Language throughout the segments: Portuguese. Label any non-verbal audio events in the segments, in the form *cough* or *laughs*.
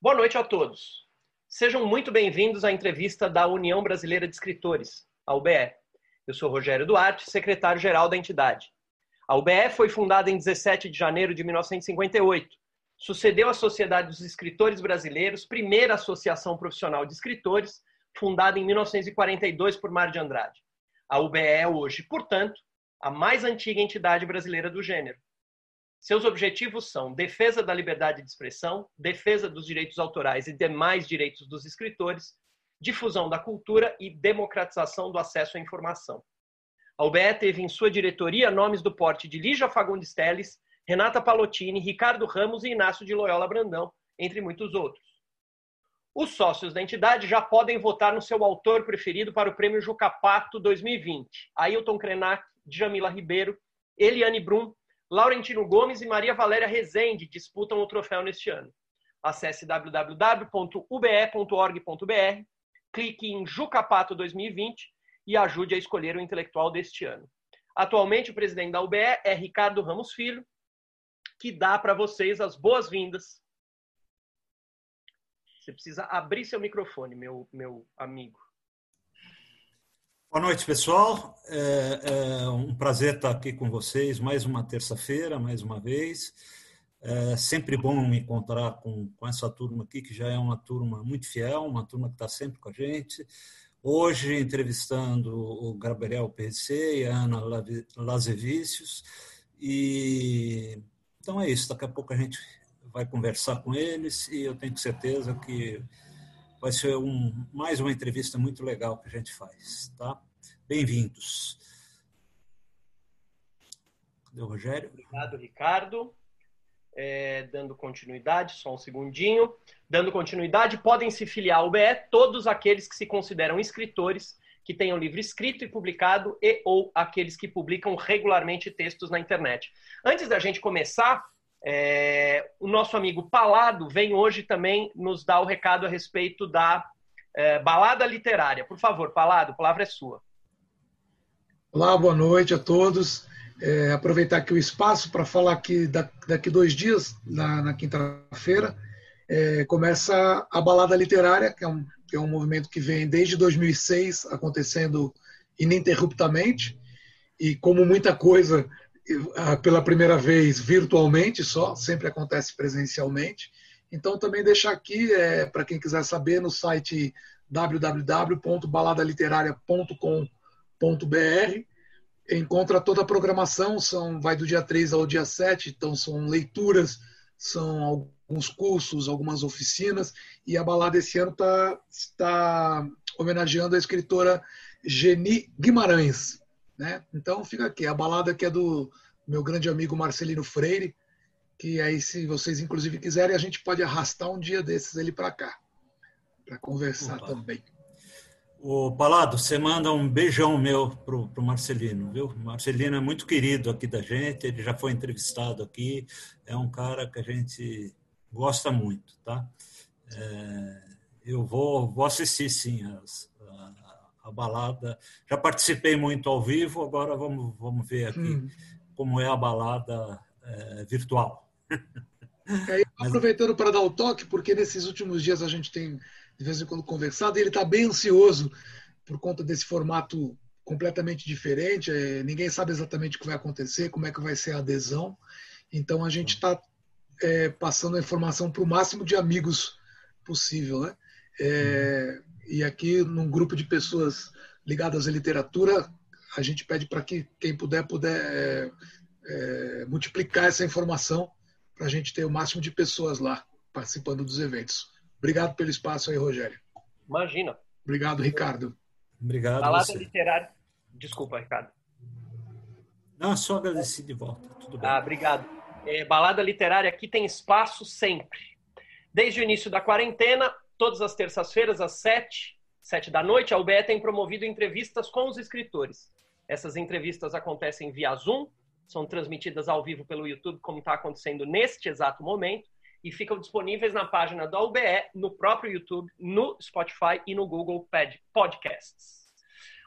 Boa noite a todos. Sejam muito bem-vindos à entrevista da União Brasileira de Escritores, a UBE. Eu sou Rogério Duarte, secretário-geral da entidade. A UBE foi fundada em 17 de janeiro de 1958. Sucedeu a Sociedade dos Escritores Brasileiros, primeira associação profissional de escritores, fundada em 1942 por Mar de Andrade. A UBE é hoje, portanto, a mais antiga entidade brasileira do gênero. Seus objetivos são defesa da liberdade de expressão, defesa dos direitos autorais e demais direitos dos escritores, difusão da cultura e democratização do acesso à informação. A UBE teve em sua diretoria nomes do porte de Lígia Fagundes Teles, Renata Palottini, Ricardo Ramos e Inácio de Loyola Brandão, entre muitos outros. Os sócios da entidade já podem votar no seu autor preferido para o Prêmio Jucapato 2020. Ailton Krenak, Djamila Ribeiro, Eliane Brum, Laurentino Gomes e Maria Valéria Rezende disputam o troféu neste ano. Acesse www.ube.org.br, clique em Jucapato 2020 e ajude a escolher o intelectual deste ano. Atualmente, o presidente da UBE é Ricardo Ramos Filho, que dá para vocês as boas-vindas. Você precisa abrir seu microfone, meu, meu amigo. Boa noite, pessoal. É, é, um prazer estar aqui com vocês mais uma terça-feira, mais uma vez. É sempre bom me encontrar com, com essa turma aqui, que já é uma turma muito fiel, uma turma que está sempre com a gente. Hoje, entrevistando o Gabriel PC e a Ana Lazevicius. E, então é isso, daqui a pouco a gente vai conversar com eles e eu tenho certeza que vai ser um, mais uma entrevista muito legal que a gente faz, tá? Bem-vindos. Cadê o Rogério? Obrigado, Ricardo. É, dando continuidade, só um segundinho. Dando continuidade, podem se filiar ao BE todos aqueles que se consideram escritores, que tenham livro escrito e publicado, e ou aqueles que publicam regularmente textos na internet. Antes da gente começar, é, o nosso amigo Palado vem hoje também nos dar o recado a respeito da é, balada literária. Por favor, Palado, a palavra é sua. Olá, boa noite a todos. É, aproveitar aqui o espaço para falar que daqui dois dias, na, na quinta-feira, é, começa a Balada Literária, que é, um, que é um movimento que vem desde 2006 acontecendo ininterruptamente. E como muita coisa pela primeira vez virtualmente só, sempre acontece presencialmente. Então, também deixar aqui, é, para quem quiser saber, no site www.baladaliteraria.com.br, encontra toda a programação, são, vai do dia 3 ao dia 7, então são leituras, são alguns cursos, algumas oficinas, e a balada esse ano está tá homenageando a escritora Geni Guimarães, né? Então fica aqui, a balada que é do meu grande amigo Marcelino Freire, que aí se vocês inclusive quiserem, a gente pode arrastar um dia desses ele para cá, para conversar Opa. também. O Palado, você manda um beijão meu pro, pro Marcelino, viu? Marcelino é muito querido aqui da gente, ele já foi entrevistado aqui, é um cara que a gente gosta muito, tá? É, eu vou, vou assistir sim as, a balada. Já participei muito ao vivo, agora vamos, vamos ver aqui hum. como é a balada é, virtual. É, aproveitando para dar o toque, porque nesses últimos dias a gente tem de vez em quando conversado, e ele está bem ansioso por conta desse formato completamente diferente. É, ninguém sabe exatamente o que vai acontecer, como é que vai ser a adesão. Então a gente está é, passando a informação para o máximo de amigos possível, né? É, e aqui, num grupo de pessoas ligadas à literatura, a gente pede para que quem puder, puder é, é, multiplicar essa informação para a gente ter o máximo de pessoas lá participando dos eventos. Obrigado pelo espaço aí, Rogério. Imagina. Obrigado, Ricardo. Obrigado. Balada literária. Desculpa, Ricardo. Não, só agradeci de volta. Tudo bem. Ah, obrigado. É, balada literária aqui tem espaço sempre. Desde o início da quarentena, todas as terças-feiras, às sete, sete da noite, a UBE tem promovido entrevistas com os escritores. Essas entrevistas acontecem via Zoom, são transmitidas ao vivo pelo YouTube, como está acontecendo neste exato momento, e ficam disponíveis na página da UBE, no próprio YouTube, no Spotify e no Google Podcasts.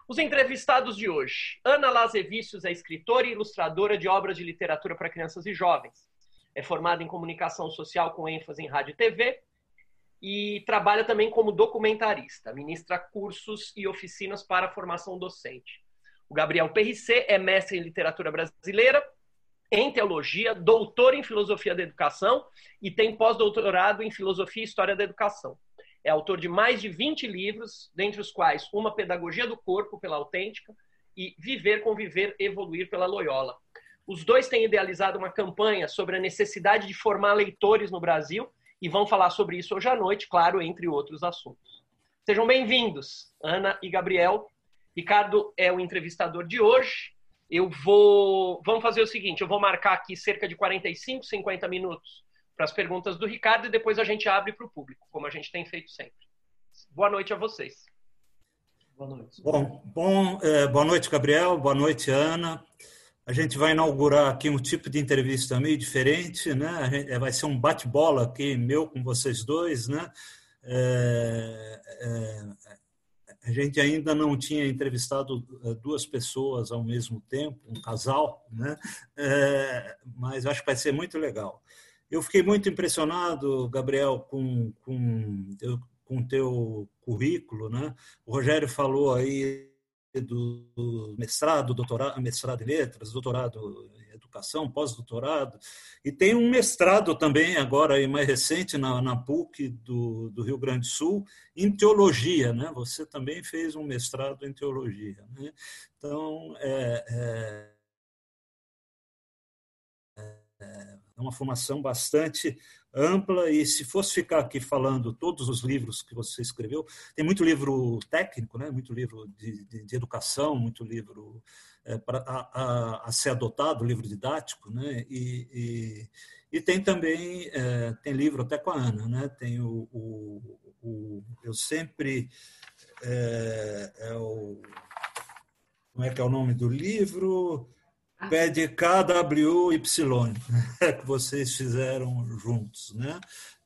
Os entrevistados de hoje. Ana Lazevicius é escritora e ilustradora de obras de literatura para crianças e jovens. É formada em comunicação social com ênfase em rádio e TV e trabalha também como documentarista, ministra cursos e oficinas para a formação docente. O Gabriel Perricê é mestre em literatura brasileira, em teologia, doutor em filosofia da educação e tem pós-doutorado em filosofia e história da educação. É autor de mais de 20 livros, dentre os quais Uma Pedagogia do Corpo pela Autêntica e Viver, Conviver, Evoluir pela Loyola. Os dois têm idealizado uma campanha sobre a necessidade de formar leitores no Brasil e vão falar sobre isso hoje à noite, claro, entre outros assuntos. Sejam bem-vindos, Ana e Gabriel. Ricardo é o entrevistador de hoje eu vou. Vamos fazer o seguinte: eu vou marcar aqui cerca de 45, 50 minutos para as perguntas do Ricardo e depois a gente abre para o público, como a gente tem feito sempre. Boa noite a vocês. Boa noite. Bom, bom é, boa noite, Gabriel. Boa noite, Ana. A gente vai inaugurar aqui um tipo de entrevista meio diferente, né? Gente, vai ser um bate-bola aqui meu com vocês dois, né? É, é, a gente ainda não tinha entrevistado eh, duas pessoas ao mesmo tempo, um casal, né? É, mas acho que vai ser muito legal. Eu fiquei muito impressionado, Gabriel, com com com teu currículo, né? O Rogério falou aí do mestrado, doutorado, mestrado em letras, doutorado educação, pós-doutorado, e tem um mestrado também, agora mais recente, na, na PUC do, do, Rio Grande do Sul, em teologia. Né? Você também fez um mestrado em teologia. Né? Então, é, é, é uma formação bastante ampla e se fosse ficar aqui falando todos os livros que você escreveu, tem muito livro técnico, né? muito livro de, de, de educação, muito livro é, para, a, a, a, ser adotado, livro didático, né? e, e, e tem também, é, tem livro até com a Ana, né? tem o, o, o eu sempre, é, é o, como é que é o nome do livro? PDKWY, que vocês fizeram juntos, né?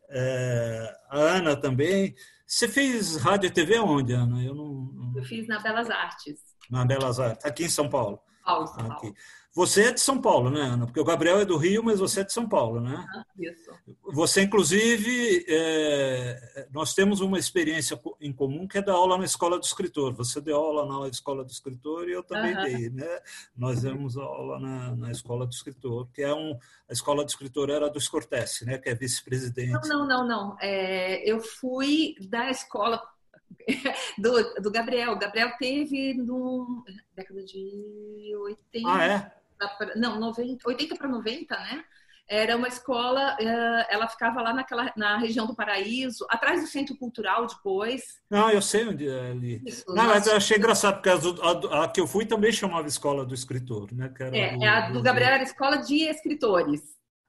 É, a Ana também. Você fez rádio e TV onde, Ana? Eu não, não... Eu fiz na Belas Artes. Na Belas Artes, aqui em São Paulo. Paulo, São Paulo. Aqui. Você é de São Paulo, né, Ana? Porque o Gabriel é do Rio, mas você é de São Paulo, né? Isso. Você, inclusive, é... nós temos uma experiência em comum que é da aula na Escola do Escritor. Você deu aula na Escola do Escritor e eu também uhum. dei, né? Nós demos aula na, na Escola do Escritor, que é um... A Escola do Escritor era do Scortese, né? Que é vice-presidente. Não, não, não, não. É... Eu fui da escola *laughs* do, do Gabriel. O Gabriel teve no década de 80. Ah, é? Não, 90, 80 para 90, né? Era uma escola, eh, ela ficava lá naquela, na região do Paraíso, atrás do Centro Cultural depois. Não, eu sei onde é ali. Isso, Não, mas eu achei engraçado, porque a, a, a, que eu fui também chamava Escola do Escritor, né? Que era é, do, a do Gabriel era Escola de Escritores.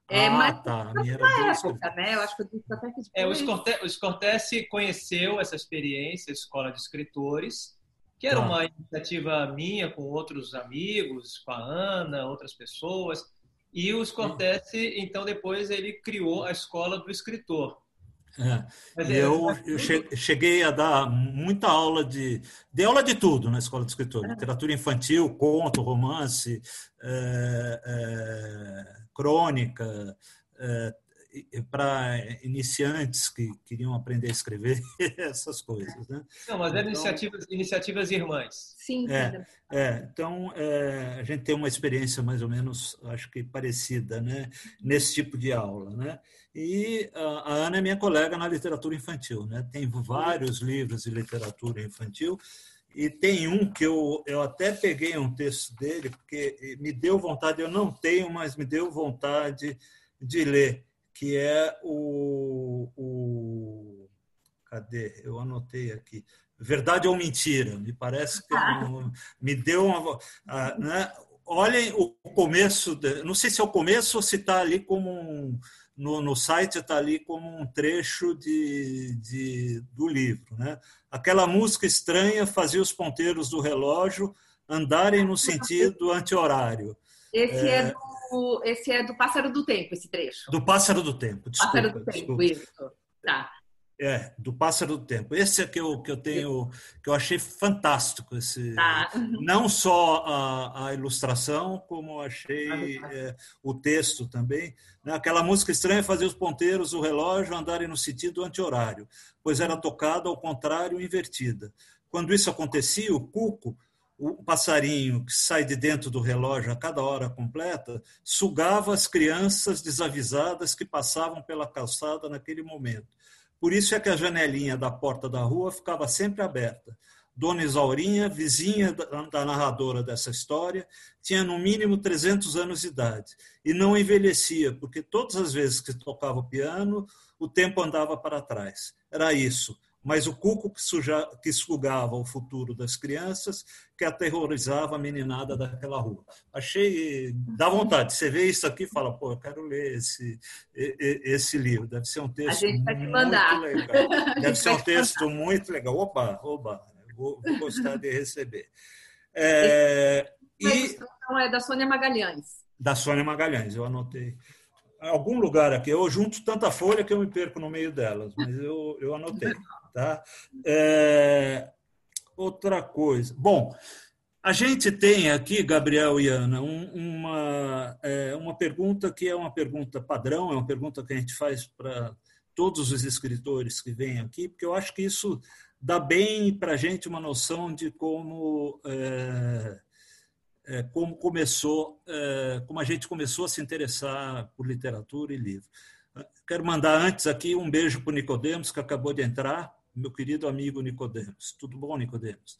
É, ah, mas tá. A minha era época, né? Eu acho que eu até que é, o Scortese conheceu essa experiência, Escola de Escritores, que era tá. uma iniciativa minha com outros amigos, com a Ana, outras pessoas. E o Scortese, então, depois ele criou a Escola do Escritor. É. é eu, eu cheguei a dar muita aula de. Dei aula de tudo na escola de escritor: é. literatura infantil, conto, romance, é, é, crônica, é, para iniciantes que queriam aprender a escrever, *laughs* essas coisas. Né? Não, mas eram então, iniciativas, iniciativas irmãs. Sim. É, é, então, é, a gente tem uma experiência mais ou menos, acho que parecida, né? nesse tipo de aula. Né? E a, a Ana é minha colega na literatura infantil. Né? Tem vários livros de literatura infantil, e tem um que eu, eu até peguei um texto dele, porque me deu vontade, eu não tenho, mas me deu vontade de ler, que é o, o cadê? Eu anotei aqui. Verdade ou mentira? Me parece que ah. me deu uma. Né? Olhem o começo, de, não sei se é o começo ou se está ali como um, no, no site está ali como um trecho de, de, do livro. Né? Aquela música estranha fazia os ponteiros do relógio andarem no *laughs* sentido anti-horário. Esse é, é do esse é do Pássaro do Tempo, esse trecho. Do Pássaro do Tempo, desculpa. Pássaro do Tempo, desculpa. isso. Tá. É, do Pássaro do Tempo. Esse é que eu, que eu tenho, que eu achei fantástico. Esse, tá. Não só a, a, ilustração, como achei é, o texto também. Né? Aquela música estranha fazia os ponteiros, o relógio andarem no sentido anti-horário, pois era tocada ao contrário, invertida. Quando isso acontecia, o cuco, o passarinho que sai de dentro do relógio a cada hora completa, sugava as crianças desavisadas que passavam pela calçada naquele momento por isso é que a janelinha da porta da rua ficava sempre aberta. Dona Isaurinha, vizinha da narradora dessa história, tinha no mínimo 300 anos de idade e não envelhecia, porque todas as vezes que tocava o piano, o tempo andava para trás. Era isso mas o cuco que, suja, que sugava o futuro das crianças, que aterrorizava a meninada daquela rua. Achei, dá vontade. Você vê isso aqui e fala, pô, eu quero ler esse, esse livro. Deve ser um texto muito legal. *laughs* Deve ser um texto muito legal. Opa, opa, vou, vou gostar de receber. É, e, é da Sônia Magalhães. Da Sônia Magalhães, eu anotei algum lugar aqui. Eu junto tanta folha que eu me perco no meio delas, mas eu, eu anotei. Tá? É, outra coisa. Bom, a gente tem aqui, Gabriel e Ana, um, uma, é, uma pergunta que é uma pergunta padrão, é uma pergunta que a gente faz para todos os escritores que vêm aqui, porque eu acho que isso dá bem para a gente uma noção de como, é, é, como começou, é, como a gente começou a se interessar por literatura e livro. Quero mandar antes aqui um beijo para o Nicodemos, que acabou de entrar meu querido amigo Nicodemos. Tudo bom, Nicodemos?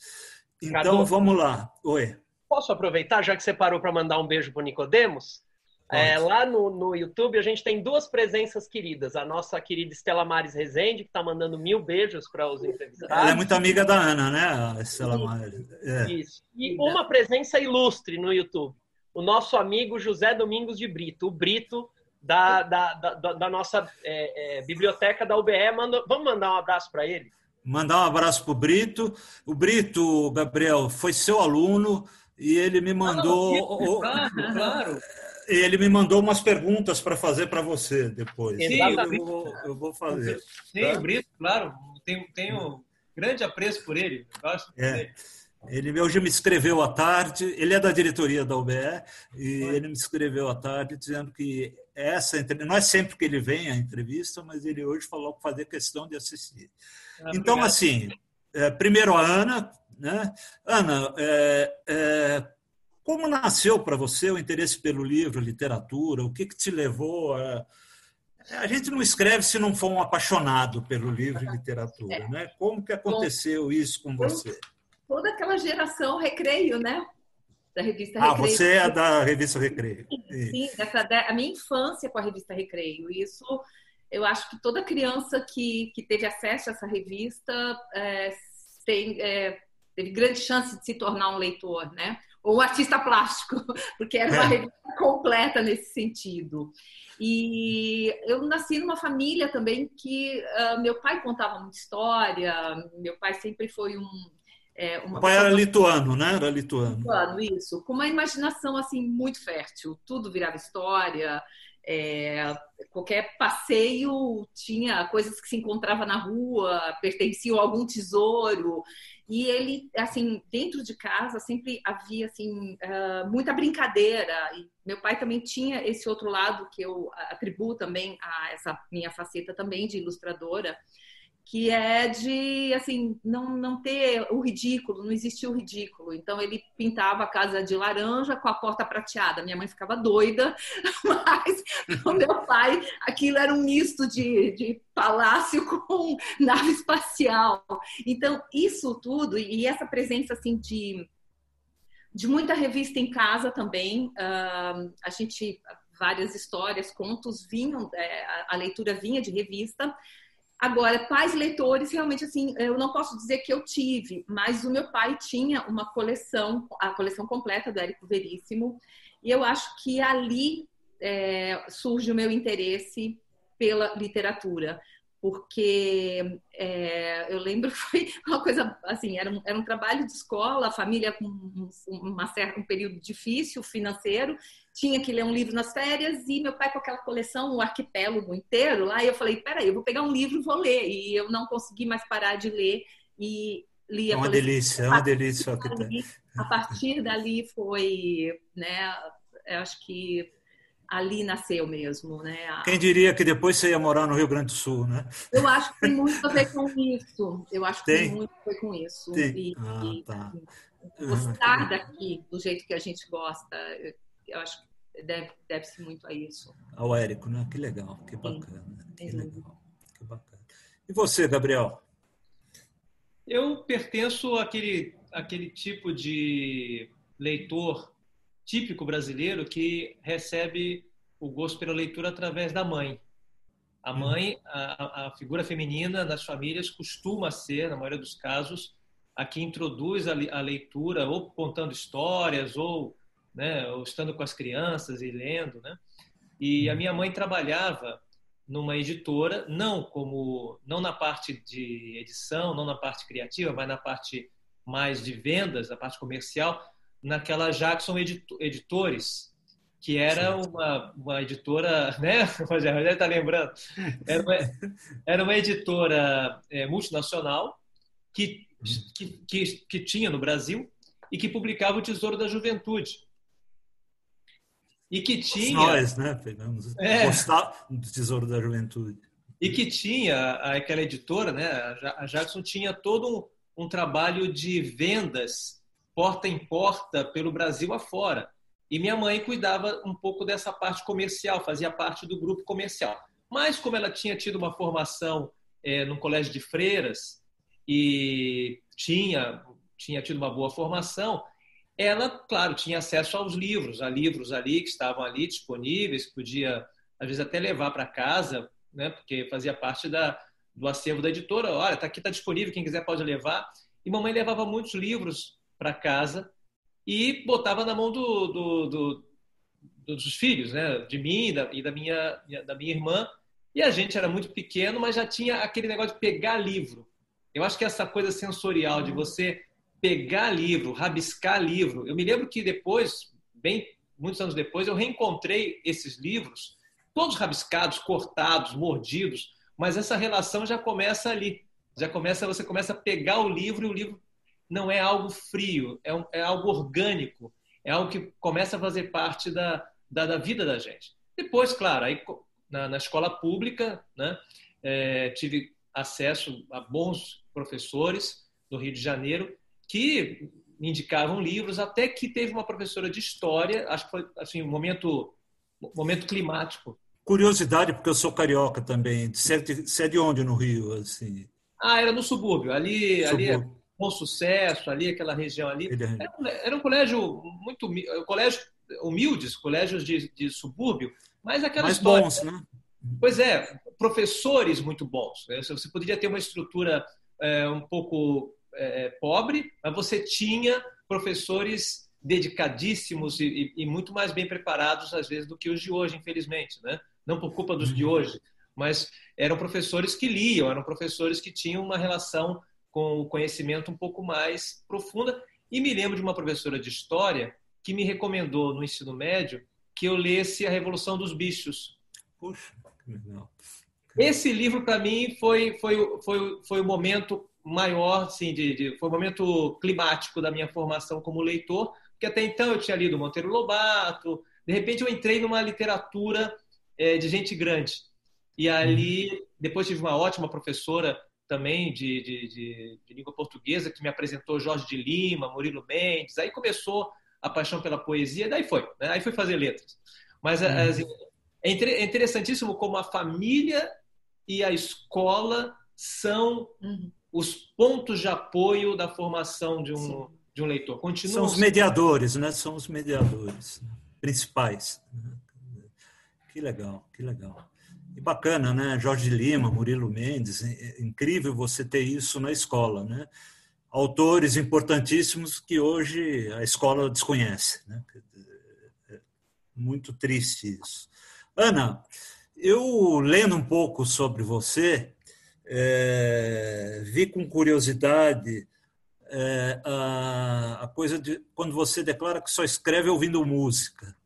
Então, Cadu, vamos lá. Oi. Posso aproveitar, já que você parou para mandar um beijo para o Nicodemos? É, lá no, no YouTube a gente tem duas presenças queridas. A nossa querida Estela Mares Rezende, que está mandando mil beijos para os entrevistados. Ela é muito amiga da Ana, né, a Estela Mares? É. Isso. E uma presença ilustre no YouTube. O nosso amigo José Domingos de Brito. O Brito da, da, da, da nossa é, é, biblioteca da UBE. Manda, vamos mandar um abraço para ele? Mandar um abraço para o Brito. O Brito, Gabriel, foi seu aluno e ele me mandou. Ah, claro, claro. *laughs* Ele me mandou umas perguntas para fazer para você depois. Sim, eu, vou, eu vou fazer. Sim, tá? o Brito, claro. Tenho, tenho grande apreço por ele. Gosto é. dele. Ele hoje me escreveu à tarde, ele é da diretoria da UBE, e ele me escreveu à tarde dizendo que essa não é sempre que ele vem à entrevista, mas ele hoje falou que fazer questão de assistir. Ah, então, assim, é, primeiro a Ana, né? Ana, é, é, como nasceu para você o interesse pelo livro, literatura? O que, que te levou a a gente não escreve se não for um apaixonado pelo livro e literatura, *laughs* é. né? Como que aconteceu isso com você? toda aquela geração recreio, né? Da revista ah, Recreio. Ah, você é da revista Recreio. Sim, essa, a minha infância com a revista Recreio. Isso, eu acho que toda criança que, que teve acesso a essa revista é, tem, é, teve grande chance de se tornar um leitor, né? Ou artista plástico, *laughs* porque era uma é. revista completa nesse sentido. E eu nasci numa família também que uh, meu pai contava muita história, meu pai sempre foi um, é, o pai era lituano, né? Era lituano. Lituano, isso. Com uma imaginação assim muito fértil. Tudo virava história. É, qualquer passeio tinha coisas que se encontrava na rua, pertenciam a algum tesouro. E ele, assim, dentro de casa sempre havia assim uh, muita brincadeira. E meu pai também tinha esse outro lado que eu atribuo também a essa minha faceta também de ilustradora que é de assim não, não ter o ridículo, não existia o ridículo. Então ele pintava a casa de laranja com a porta prateada. Minha mãe ficava doida, *laughs* mas o meu pai, aquilo era um misto de, de palácio *laughs* com nave espacial. Então isso tudo e essa presença assim de de muita revista em casa também. Uh, a gente várias histórias, contos vinham, é, a leitura vinha de revista. Agora, pais leitores, realmente, assim, eu não posso dizer que eu tive, mas o meu pai tinha uma coleção, a coleção completa do Érico Veríssimo, e eu acho que ali é, surge o meu interesse pela literatura, porque é, eu lembro *laughs* que foi uma coisa assim, era um, era um trabalho de escola, a família com uma certa, um período difícil financeiro, tinha que ler um livro nas férias e meu pai com aquela coleção, o arquipélago inteiro lá, e eu falei, peraí, eu vou pegar um livro e vou ler, e eu não consegui mais parar de ler e li É uma delícia, é uma delícia. A partir dali foi, né, eu acho que ali nasceu mesmo, né? A... Quem diria que depois você ia morar no Rio Grande do Sul, né? Eu acho que tem muito a ver com isso. Eu acho que tem, tem muito a ver com isso. Tem. E, ah, e, tá. gostar ah, daqui do jeito que a gente gosta, eu acho que deve, deve-se muito a isso. Ao Érico, né? Que legal, que bacana. Que legal, que bacana. E você, Gabriel? Eu pertenço àquele, àquele tipo de leitor típico brasileiro que recebe o gosto pela leitura através da mãe. A uhum. mãe, a, a, figura feminina nas famílias costuma ser, na maioria dos casos, a que introduz a, a leitura, ou contando histórias, ou, né, ou estando com as crianças e lendo. Né? E a uhum. minha mãe trabalhava numa editora, não como não na parte de edição, não na parte criativa, mas na parte mais de vendas, na parte comercial, naquela Jackson Editores, que era uma, uma editora, *laughs* né? Rogério está lembrando. Era uma, *laughs* era uma editora é, multinacional que, que, que, que, tinha no Brasil e que publicava o Tesouro da Juventude. E que tinha. Nós, né? Pegamos é, do Tesouro da Juventude. E que tinha, aquela editora, né? A Jackson tinha todo um, um trabalho de vendas porta em porta pelo Brasil afora. E minha mãe cuidava um pouco dessa parte comercial, fazia parte do grupo comercial. Mas como ela tinha tido uma formação é, no colégio de freiras e tinha tinha tido uma boa formação, ela, claro, tinha acesso aos livros, a livros ali que estavam ali disponíveis, podia às vezes até levar para casa, né, porque fazia parte da, do acervo da editora. Olha, tá aqui está disponível, quem quiser pode levar. E mamãe levava muitos livros para casa e botava na mão do, do, do, dos filhos, né? de mim e da, e da, minha, da minha irmã. E a gente era muito pequeno, mas já tinha aquele negócio de pegar livro. Eu acho que essa coisa sensorial de você pegar livro, rabiscar livro. Eu me lembro que depois, bem muitos anos depois, eu reencontrei esses livros, todos rabiscados, cortados, mordidos, mas essa relação já começa ali. Já começa, você começa a pegar o livro e o livro não é algo frio, é, um, é algo orgânico, é algo que começa a fazer parte da, da, da vida da gente. Depois, claro, aí na, na escola pública, né, é, tive acesso a bons professores do Rio de Janeiro que me indicavam livros, até que teve uma professora de história, acho que foi assim, um momento, um momento climático. Curiosidade, porque eu sou carioca também. Você é de onde no Rio? Assim? Ah, era no subúrbio. Ali, subúrbio. ali é Bom Sucesso, ali, aquela região ali. É era um, era um colégio muito colégio humildes, colégios de, de subúrbio, mas aquela Mais história. bons, né? Pois é, professores muito bons. Né? Você poderia ter uma estrutura é, um pouco é, pobre, mas você tinha professores dedicadíssimos e, e, e, muito mais bem preparados, às vezes, do que os de hoje, infelizmente. Né? Não por culpa dos de uhum. hoje, mas eram professores que liam, eram professores que tinham uma relação com o conhecimento um pouco mais profunda. E me lembro de uma professora de história que me recomendou no ensino médio que eu lesse A Revolução dos Bichos. Puxa, que legal. Esse livro, para mim, foi, foi, foi, foi o momento maior, assim, de, de, foi o momento climático da minha formação como leitor, porque até então eu tinha lido Monteiro Lobato, de repente eu entrei numa literatura é, de gente grande. E ali, uhum. depois tive uma ótima professora também de, de, de, de, língua portuguesa, que me apresentou Jorge de Lima, Murilo Mendes. Aí começou a paixão pela poesia, daí foi. Né? Aí fui fazer letras. Mas uhum. assim, é, é interessantíssimo como a família e a escola são uhum. os pontos de apoio da formação de um, de um leitor. Continuam são os mediadores, né? São os mediadores principais. Que legal, que legal. E bacana, né? Jorge Lima, Murilo Mendes, é, é incrível você ter isso na escola, né? Autores importantíssimos que hoje a escola desconhece, né? É muito triste isso. Ana, eu lendo um pouco sobre você, é, vi com curiosidade é, a, a, coisa de quando você declara que só escreve ouvindo música.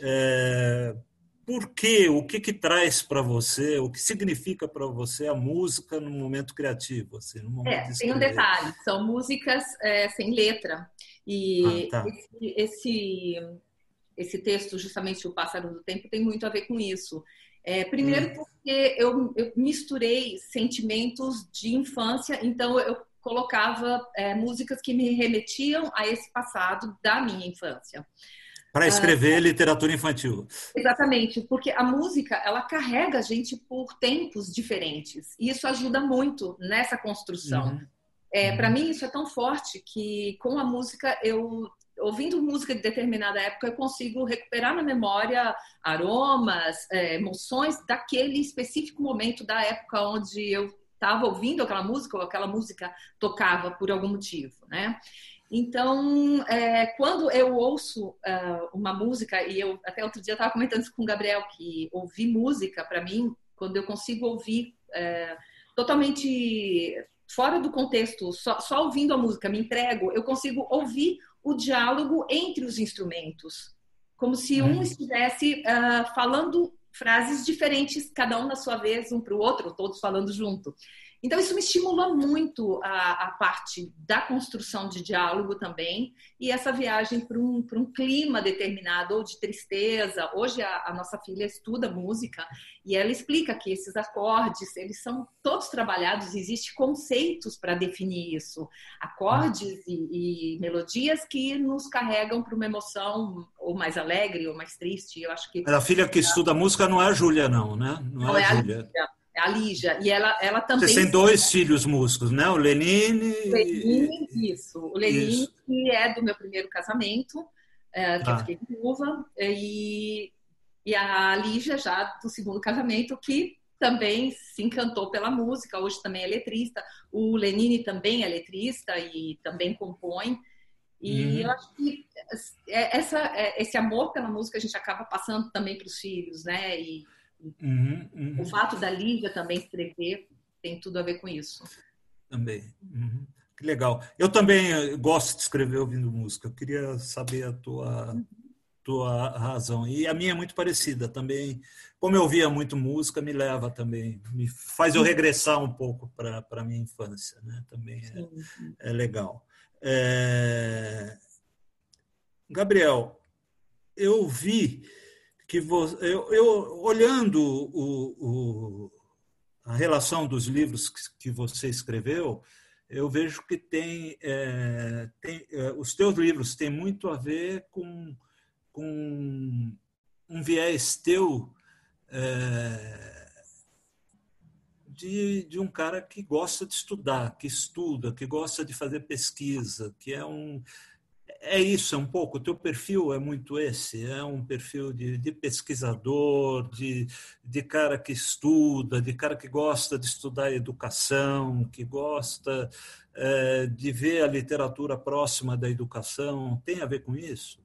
É, por quê? O que, que traz para você? O que significa para você a música no momento criativo? Assim, no momento é, tem um detalhe: são músicas é, sem letra. E ah, tá. esse, esse, esse, texto, justamente O Pássaro do Tempo, tem muito a ver com isso. É, primeiro, hum. porque eu, eu, misturei sentimentos de infância, então eu colocava é, músicas que me remetiam a esse passado da minha infância. Para escrever ah, literatura infantil. Exatamente, porque a música ela carrega a gente por tempos diferentes e isso ajuda muito nessa construção. Uhum. É, uhum. Para mim isso é tão forte que com a música eu ouvindo música de determinada época eu consigo recuperar na memória aromas, é, emoções daquele específico momento da época onde eu estava ouvindo aquela música ou aquela música tocava por algum motivo, né? Então, é, quando eu ouço uh, uma música, e eu até outro dia estava comentando isso com o Gabriel, que ouvir música, para mim, quando eu consigo ouvir é, totalmente fora do contexto, só, só, ouvindo a música, me entrego, eu consigo ouvir o diálogo entre os instrumentos, como se um uhum. estivesse uh, falando frases diferentes, cada um na sua vez, um para o outro, todos falando junto. Então, isso me estimula muito a, a, parte da construção de diálogo também e essa viagem para um, um clima determinado, ou de tristeza. Hoje, a, a, nossa filha estuda música e ela explica que esses acordes, eles são todos trabalhados, existem conceitos para definir isso. Acordes e, e, melodias que nos carregam para uma emoção ou mais alegre ou mais triste. Eu acho que... A filha que estuda música não é a Júlia, não, né? Não, não é, é a Júlia a Lígia. E ela, ela também. Você tem dois filhos músicos, né? O Lenine. O Lenine, isso. O Lenine, isso. que é do meu primeiro casamento, é, que ah. eu fiquei viúva, e, e a Lígia, já do segundo casamento, que também se encantou pela música, hoje também é letrista. O Lenine também é letrista e também compõe. E uhum. eu acho que é, essa, é, esse amor pela música a gente acaba passando também para os filhos, né? E, Uhum, uhum. O fato da Lívia também escrever tem tudo a ver com isso. Também. Uhum. Que legal. Eu também eh, gosto de escrever ouvindo música. Eu queria saber a tua, tua razão. E a minha é muito parecida também. Como eu ouvia muito música, me leva também, me faz eu regressar um pouco para a minha infância. Né? Também é, é legal. É... Gabriel, eu vi que você, eu, eu, olhando o, o, a relação dos livros que, que, você escreveu, eu vejo que tem, é, tem é, os teus livros têm muito a ver com, com um viés teu é, de, de um cara que gosta de estudar, que estuda, que gosta de fazer pesquisa, que é um é isso, é um pouco. O teu perfil é muito esse, é um perfil de, de, pesquisador, de, de cara que estuda, de cara que gosta de estudar educação, que gosta é, de ver a literatura próxima da educação. Tem a ver com isso?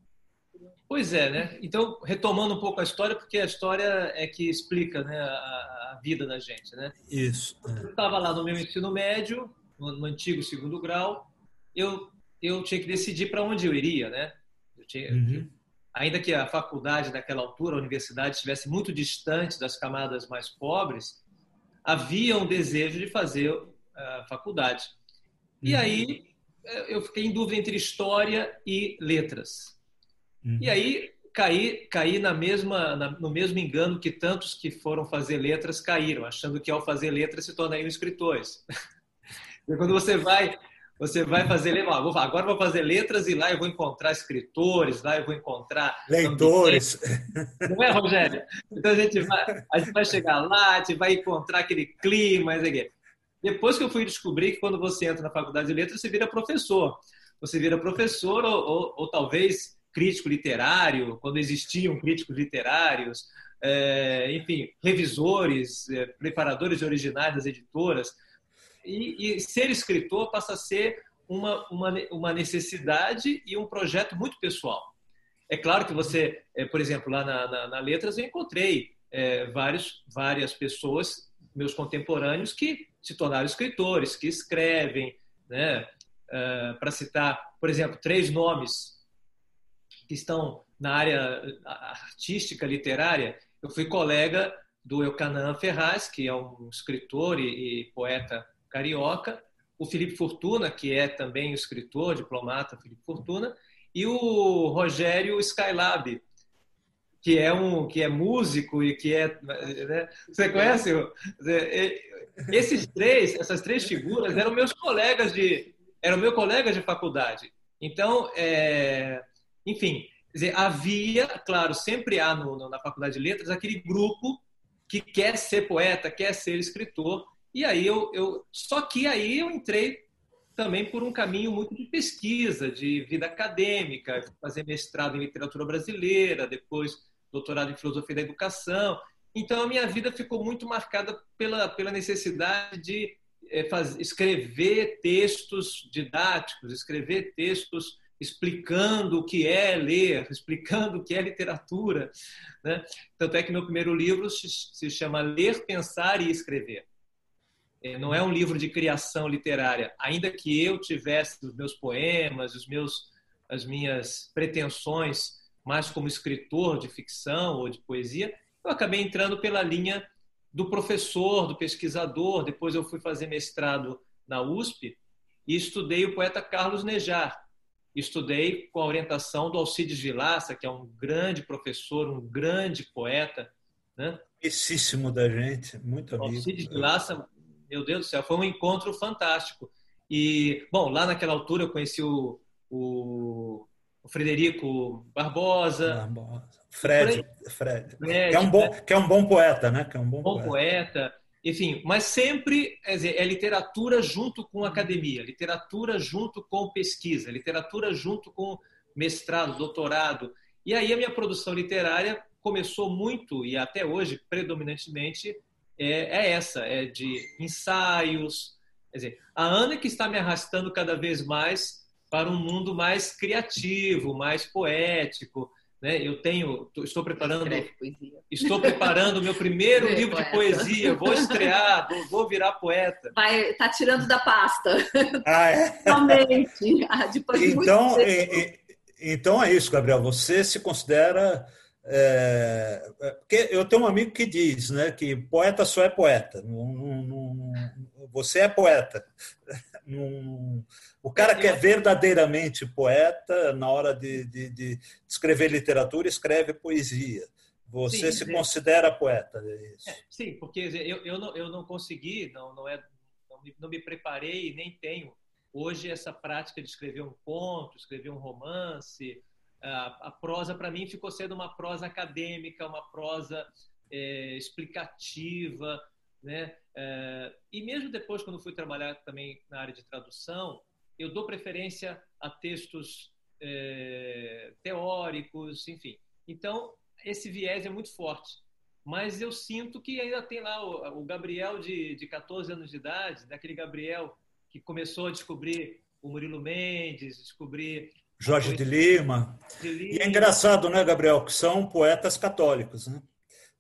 Pois é, né? Então, retomando um pouco a história, porque a história é que explica né, a, a vida da gente, né? Isso. É. Eu estava lá no meu ensino médio, no, no antigo segundo grau, eu eu tinha que decidir para onde eu iria, né? Eu tinha, uhum. ainda que a faculdade naquela altura, a universidade estivesse muito distante das camadas mais pobres, havia um desejo de fazer a uh, faculdade. E uhum. aí eh, eu fiquei em dúvida entre história e letras. Uhum. E aí caí, caí na mesma, na, no mesmo engano que tantos que foram fazer letras caíram, achando que ao fazer letras se tornariam escritores. *laughs* e quando você vai você vai fazer, agora vou fazer letras e lá eu vou encontrar escritores, lá eu vou encontrar leitores. Não é, Rogério? Então a gente vai, a gente vai chegar lá, a gente vai encontrar aquele clima, Depois que eu fui descobrir que quando você entra na faculdade de letras, você vira professor. Você vira professor ou, ou, ou talvez crítico literário, quando existiam críticos literários, é, enfim, revisores, é, preparadores de originais das editoras e, e ser escritor passa a ser uma, uma, uma necessidade e um projeto muito pessoal. É claro que você, é, por exemplo, lá na, na, na Letras eu encontrei é, vários, várias pessoas, meus contemporâneos, que se tornaram escritores, que escrevem, né? Uh, para citar, por exemplo, três nomes que estão na área artística, literária. Eu fui colega do Eucanã Ferraz, que é um escritor e, e poeta carioca, o Felipe Fortuna, que é também escritor, diplomata Felipe Fortuna, e o Rogério Skylab, que é um que é músico e que é né? você conhece esses três essas três figuras eram meus colegas de eram meus colegas de faculdade então é, enfim dizer, havia claro sempre há no, na faculdade de letras aquele grupo que quer ser poeta quer ser escritor e aí eu, eu só que aí eu entrei também por um caminho muito de pesquisa de vida acadêmica fazer mestrado em literatura brasileira depois doutorado em filosofia da educação. Então a minha vida ficou muito marcada pela, pela necessidade de é, escrever textos didáticos, escrever textos explicando o que é ler, *laughs* explicando o que é literatura. Né? Tanto é que meu primeiro livro se, se chama Ler, Pensar e Escrever. É, não é um livro de criação literária, ainda que eu tivesse os meus poemas, os meus, as minhas pretensões mais como escritor de ficção ou de poesia, eu acabei entrando pela linha do professor, do pesquisador. Depois eu fui fazer mestrado na USP e estudei o poeta Carlos Nejar. Estudei com a orientação do Alcides Vilaça, que é um grande professor, um grande poeta. Né? Conhecíssimo da gente, muito amigo. Alcides Vilaça, meu Deus do céu, foi um encontro fantástico. E, bom, lá naquela altura eu conheci o, o o Frederico Barbosa. Barbosa. Fred, Fred, Fred. Que, é um bom, né? que é um bom poeta, né? Que é um bom, bom poeta. poeta. Enfim, mas sempre dizer, é literatura junto com academia, literatura junto com pesquisa, literatura junto com mestrado, doutorado. E aí a minha produção literária começou muito, e até hoje, predominantemente, é, é essa, é de ensaios. Quer dizer, a Ana que está me arrastando cada vez mais para um mundo mais criativo, mais poético. Né? Eu tenho, estou preparando, estou preparando meu primeiro *laughs* livro poeta. de poesia. Vou estrear, vou, vou, virar poeta. Vai, tá tirando da pasta. *laughs* Ah, é? Realmente. Ah, então, é, então é isso, Gabriel. Você se considera é, é, porque eu tenho um amigo que diz né, que poeta só é poeta. Não, não, não, você é poeta. *laughs* o cara que é verdadeiramente poeta, na hora de, de, de escrever literatura, escreve poesia. Você sim, se considera poeta? É, é sim, porque eu, eu, não, eu não consegui, não, não, é, não me, não me preparei, nem tenho hoje essa prática de escrever um conto, escrever um romance. A, prosa, para mim, ficou sendo uma prosa acadêmica, uma prosa é, explicativa, né? É, e mesmo depois, quando fui trabalhar também na área de tradução, eu dou preferência a textos é, teóricos, enfim. Então, esse viés é muito forte. Mas eu sinto que ainda tem lá o, o Gabriel de, de 14 anos de idade, daquele Gabriel que começou a descobrir o Murilo Mendes, descobrir Jorge de Lima. de Lima. E é engraçado, né, Gabriel, que são poetas católicos, né?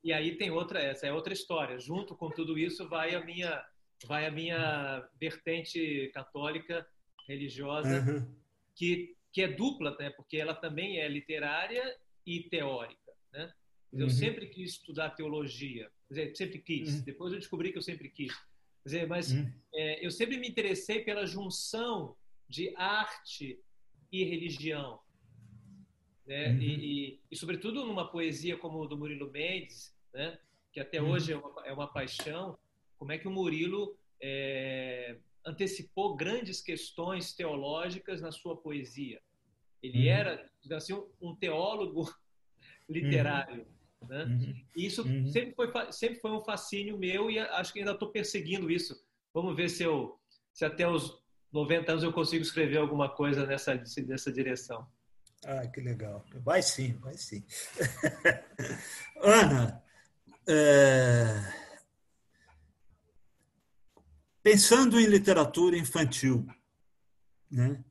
E aí tem outra, essa é outra história. Junto com tudo isso vai a minha, vai a minha vertente católica religiosa, uhum. que, que é dupla, né? porque ela também é literária e teórica. Né? Eu uhum. sempre quis estudar teologia, dizer, sempre quis. Uhum. Depois eu descobri que eu sempre quis. Dizer, mas uhum. é, eu sempre me interessei pela junção de arte e religião. Né? Uhum. E, e, e, sobretudo, numa poesia como o do Murilo Mendes, né? que até uhum. hoje é uma, é uma, paixão, como é que o Murilo é, antecipou grandes questões teológicas na sua poesia. Ele uhum. era, assim, um teólogo *laughs* literário. Uhum. Né? Uhum. E isso uhum. sempre, foi, sempre foi um fascínio meu e acho que ainda estou perseguindo isso. Vamos ver se, eu, se até os 90 anos eu consigo escrever alguma coisa nessa, nessa direção. Ah, que legal. Vai sim, vai sim. *laughs* Ana, é... Pensando em literatura infantil, né?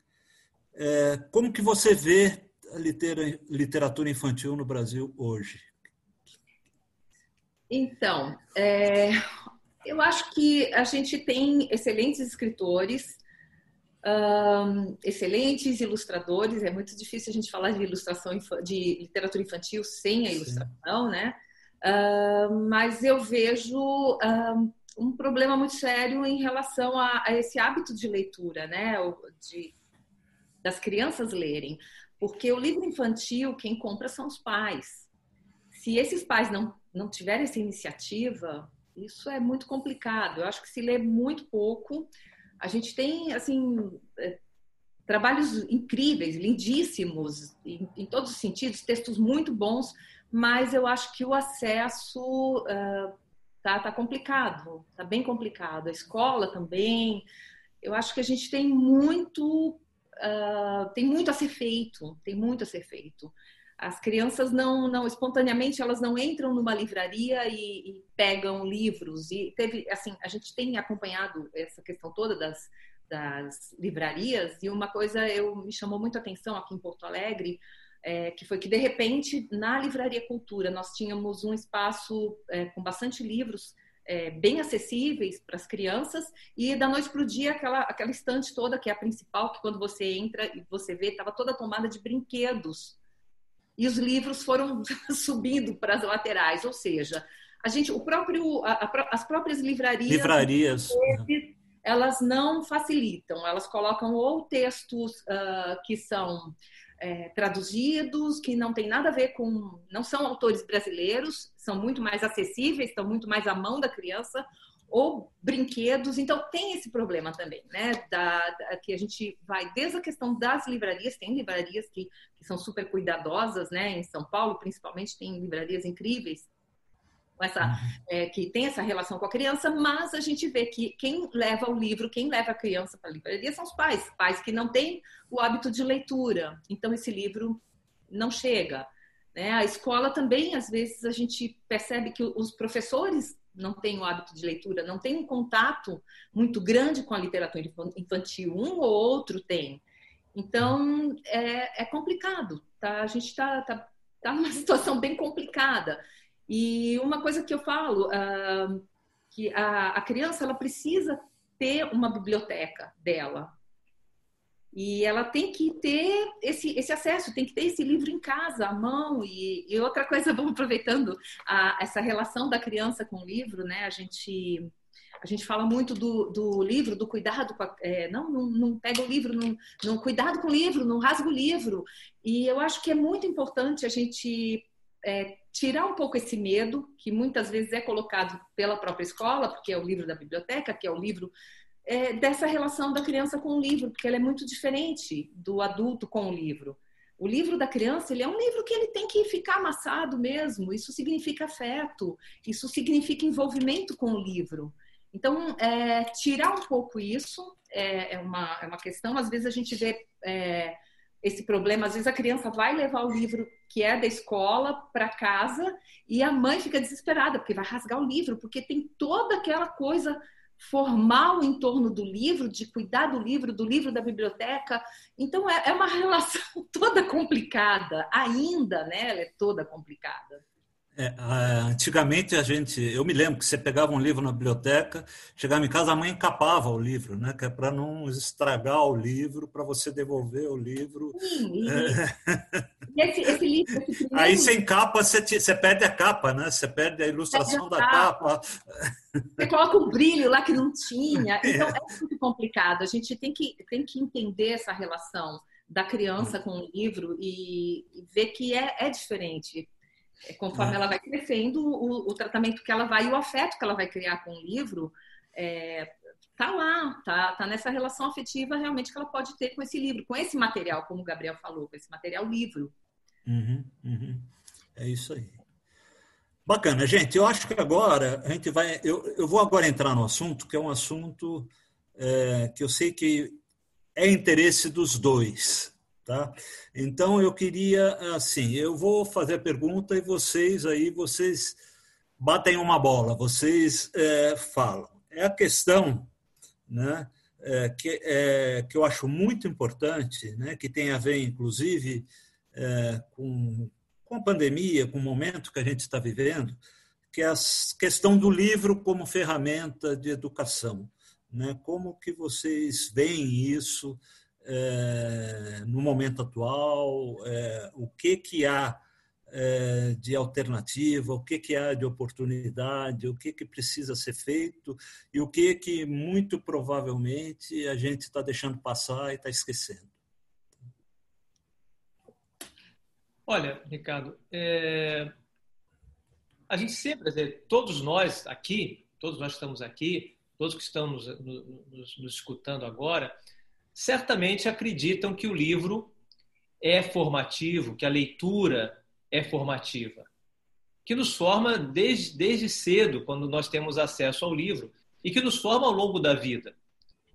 É, como que você vê a literatura infantil no Brasil hoje? Então, é, Eu acho que a gente tem excelentes escritores, um, excelentes ilustradores. É muito difícil a gente falar de ilustração de literatura infantil sem a ilustração, Sim. né? Uh, mas eu vejo uh, um problema muito sério em relação a, a esse hábito de leitura, né? De, das crianças lerem, porque o livro infantil quem compra são os pais. Se esses pais não não tiverem essa iniciativa, isso é muito complicado. Eu acho que se lê muito pouco a gente tem, assim, é, trabalhos incríveis, lindíssimos, em, em, todos os sentidos, textos muito bons, mas eu acho que o acesso uh, tá, tá complicado, tá bem complicado. A escola também. Eu acho que a gente tem muito, uh, tem muito a ser feito, tem muito a ser feito as crianças não, não espontaneamente elas não entram numa livraria e, e, pegam livros. E teve assim a gente tem acompanhado essa questão toda das, das livrarias e uma coisa eu me chamou muito a atenção aqui em Porto Alegre é, que foi que de repente na livraria Cultura nós tínhamos um espaço é, com bastante livros é, bem acessíveis para as crianças e da noite para o dia aquela aquela estante toda que é a principal que quando você entra e você vê estava toda tomada de brinquedos e os livros foram *laughs* subindo para as laterais, ou seja, a gente, o próprio, a, a, as próprias livrarias, livrarias, vezes, elas não facilitam, elas colocam ou textos uh, que são é, traduzidos, que não tem nada a ver com, não são autores brasileiros, são muito mais acessíveis, estão muito mais à mão da criança, ou brinquedos. Então, tem esse problema também, né? Da, da, que a gente vai desde a questão das livrarias, tem livrarias que, que são super cuidadosas, né? Em São Paulo, principalmente, tem livrarias incríveis. Essa, uhum. é, que tem essa relação com a criança, mas a gente vê que quem leva o livro, quem leva a criança para a livraria são os pais, pais que não têm o hábito de leitura. Então, esse livro não chega. Né? A escola também, às vezes, a gente percebe que os professores não tem o hábito de leitura, não tem um contato muito grande com a literatura infantil, um ou outro tem. Então, é, é complicado, tá? A gente está tá, tá numa *laughs* situação bem complicada. E uma coisa que eu falo, uh, que a, a criança ela precisa ter uma biblioteca dela, e ela tem que ter esse, esse acesso, tem que ter esse livro em casa, à mão. E, e outra coisa, *laughs* vamos aproveitando a, essa relação da criança com o livro, né? A gente, a gente fala muito do, do livro, do cuidado com a, é, não, não, não, pega o livro, não, não cuidado com o livro, não rasga o livro. E eu acho que é muito importante a gente é, tirar um pouco esse medo, que muitas vezes é colocado pela própria escola, porque é o livro da biblioteca, que é o livro é, dessa relação da criança com o livro, porque ela é muito diferente do adulto com o livro. O livro da criança, ele é um livro que ele tem que ficar amassado mesmo. Isso significa afeto, isso significa envolvimento com o livro. Então, é, tirar um pouco isso é, é, uma, é uma questão. Às vezes a gente vê é, esse problema. Às vezes a criança vai levar o livro que é da escola para casa e a mãe fica desesperada porque vai rasgar o livro, porque tem toda aquela coisa formal em torno do livro, de cuidar do livro, do livro da biblioteca. Então é, é uma *laughs* relação toda complicada, ainda, né? Ela é toda complicada. É, antigamente a gente, eu me lembro que você pegava um livro na biblioteca, chegava em casa, a mãe encapava o livro, né? Que é para não estragar o livro, para você devolver o livro. Sim, é. esse, esse livro, esse Aí você encapa, você, te, você perde a capa, né? Você perde a ilustração da capa. Você coloca um brilho lá que não tinha. *laughs* Então é muito complicado. A gente tem que, tem que entender essa relação da criança com o livro e, e ver que é, é diferente é, conforme é. ela vai crescendo, o, o, tratamento que ela vai e o afeto que ela vai criar com o livro é, tá lá, tá, tá nessa relação afetiva realmente que ela pode ter com esse livro, com esse material, como o Gabriel falou, com esse material livro. Uhum, uhum. É isso aí. Bacana, gente. Eu acho que agora a gente vai. Eu, eu vou agora entrar no assunto, que é um assunto é, que eu sei que é interesse dos dois. Tá? Então eu queria assim, eu vou fazer a pergunta e vocês aí vocês batem uma bola, vocês é, falam. É a questão, né, é, que, é, que eu acho muito importante, né, que tem a ver inclusive é, com, com a pandemia, com o momento que a gente está vivendo, que é a questão do livro como ferramenta de educação. Né? Como que vocês veem isso é, no momento atual? É, o que, que há é, de alternativa, o que, que há de oportunidade, o que, que precisa ser feito e o que, que muito provavelmente a gente está deixando passar e está esquecendo. Olha, Ricardo, é... a gente sempre, dizer, todos nós aqui, todos nós estamos aqui, todos que estamos nos, nos, nos escutando agora, certamente acreditam que o livro é formativo, que a leitura é formativa, que nos forma desde, desde cedo, quando nós temos acesso ao livro, e que nos forma ao longo da vida.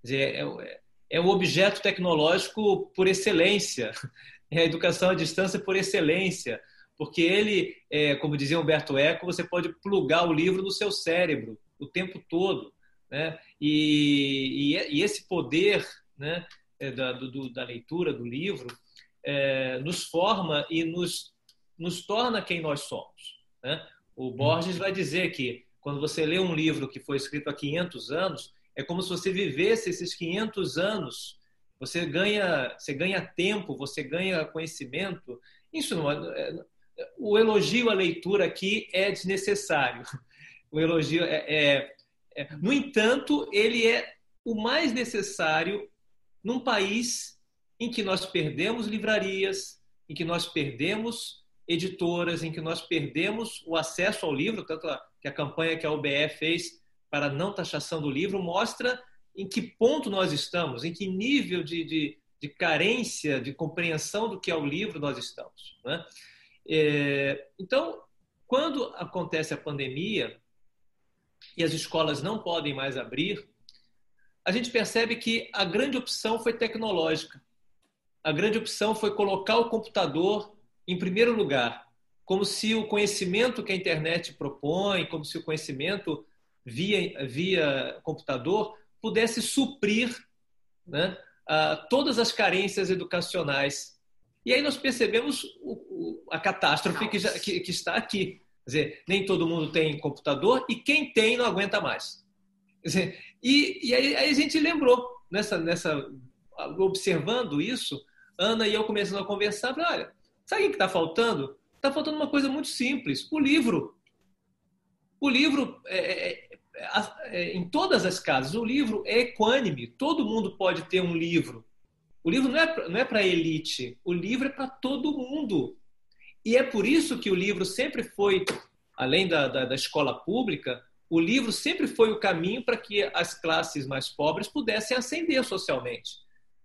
Dizer, é, é, é o objeto tecnológico por excelência, *laughs* é a educação à distância por excelência, porque ele, é, como dizia Humberto Eco, você pode plugar o livro no seu cérebro o tempo todo. Né? E, e, e esse poder né, é, da, do, da leitura, do livro, é, nos forma e nos nos torna quem nós somos. Né? O Borges vai dizer que quando você lê um livro que foi escrito há 500 anos, é como se você vivesse esses 500 anos. Você ganha, você ganha tempo, você ganha conhecimento. Isso não é, é o elogio à leitura aqui é desnecessário. O elogio é, é, é, no entanto, ele é o mais necessário num país em que nós perdemos livrarias, em que nós perdemos editoras, em que nós perdemos o acesso ao livro, tanto que a campanha que a UBE fez para não taxação do livro mostra em que ponto nós estamos, em que nível de, de, de carência, de compreensão do que é o livro nós estamos. Né? É, então, quando acontece a pandemia e as escolas não podem mais abrir, a gente percebe que a grande opção foi tecnológica. A grande opção foi colocar o computador em primeiro lugar, como se o conhecimento que a internet propõe, como se o conhecimento via, via computador pudesse suprir né, todas as carências educacionais. E aí nós percebemos o, o, a catástrofe que, já, que, que, está aqui. Quer dizer, nem todo mundo tem computador e quem tem não aguenta mais. E, e aí, aí, a gente lembrou, nessa, nessa, observando isso, Ana e eu começamos a conversar, falei, olha, Sabe o que está faltando? Está faltando uma coisa muito simples: o livro. O livro, é, é, é, é, em todas as casas, o livro é equânime. Todo mundo pode ter um livro. O livro não é, não é para elite, o livro é para todo mundo. E é por isso que o livro sempre foi, além da, da, da escola pública, o livro sempre foi o caminho para que as classes mais pobres pudessem ascender socialmente.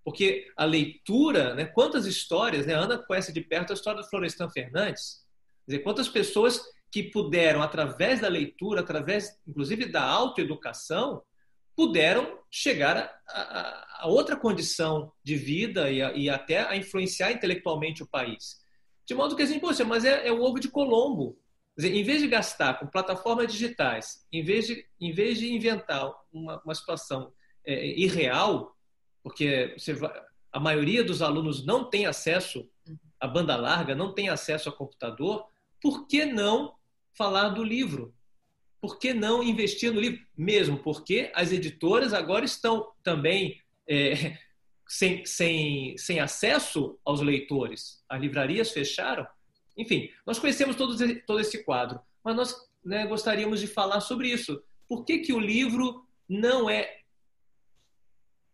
Porque a leitura, né, quantas histórias, né, Ana conhece de perto a história do Florestan Fernandes, dizer, quantas pessoas que puderam, através da leitura, através, inclusive, da autoeducação, puderam chegar a, a, a, outra condição de vida e, a, e, até a influenciar intelectualmente o país. De modo que a gente, poxa, mas é, é o ovo de Colombo. Dizer, em vez de gastar com plataformas digitais, em vez de, em vez de inventar uma, uma situação é, irreal, porque vai, a maioria dos alunos não tem acesso à banda larga, não tem acesso a computador, por que não falar do livro? Por que não investir no livro? Mesmo porque as editoras agora estão também é, *laughs* sem, sem, sem acesso aos leitores. As livrarias fecharam. Enfim, nós conhecemos todo, todo esse quadro, mas nós né, gostaríamos de falar sobre isso. Por que, que o livro não é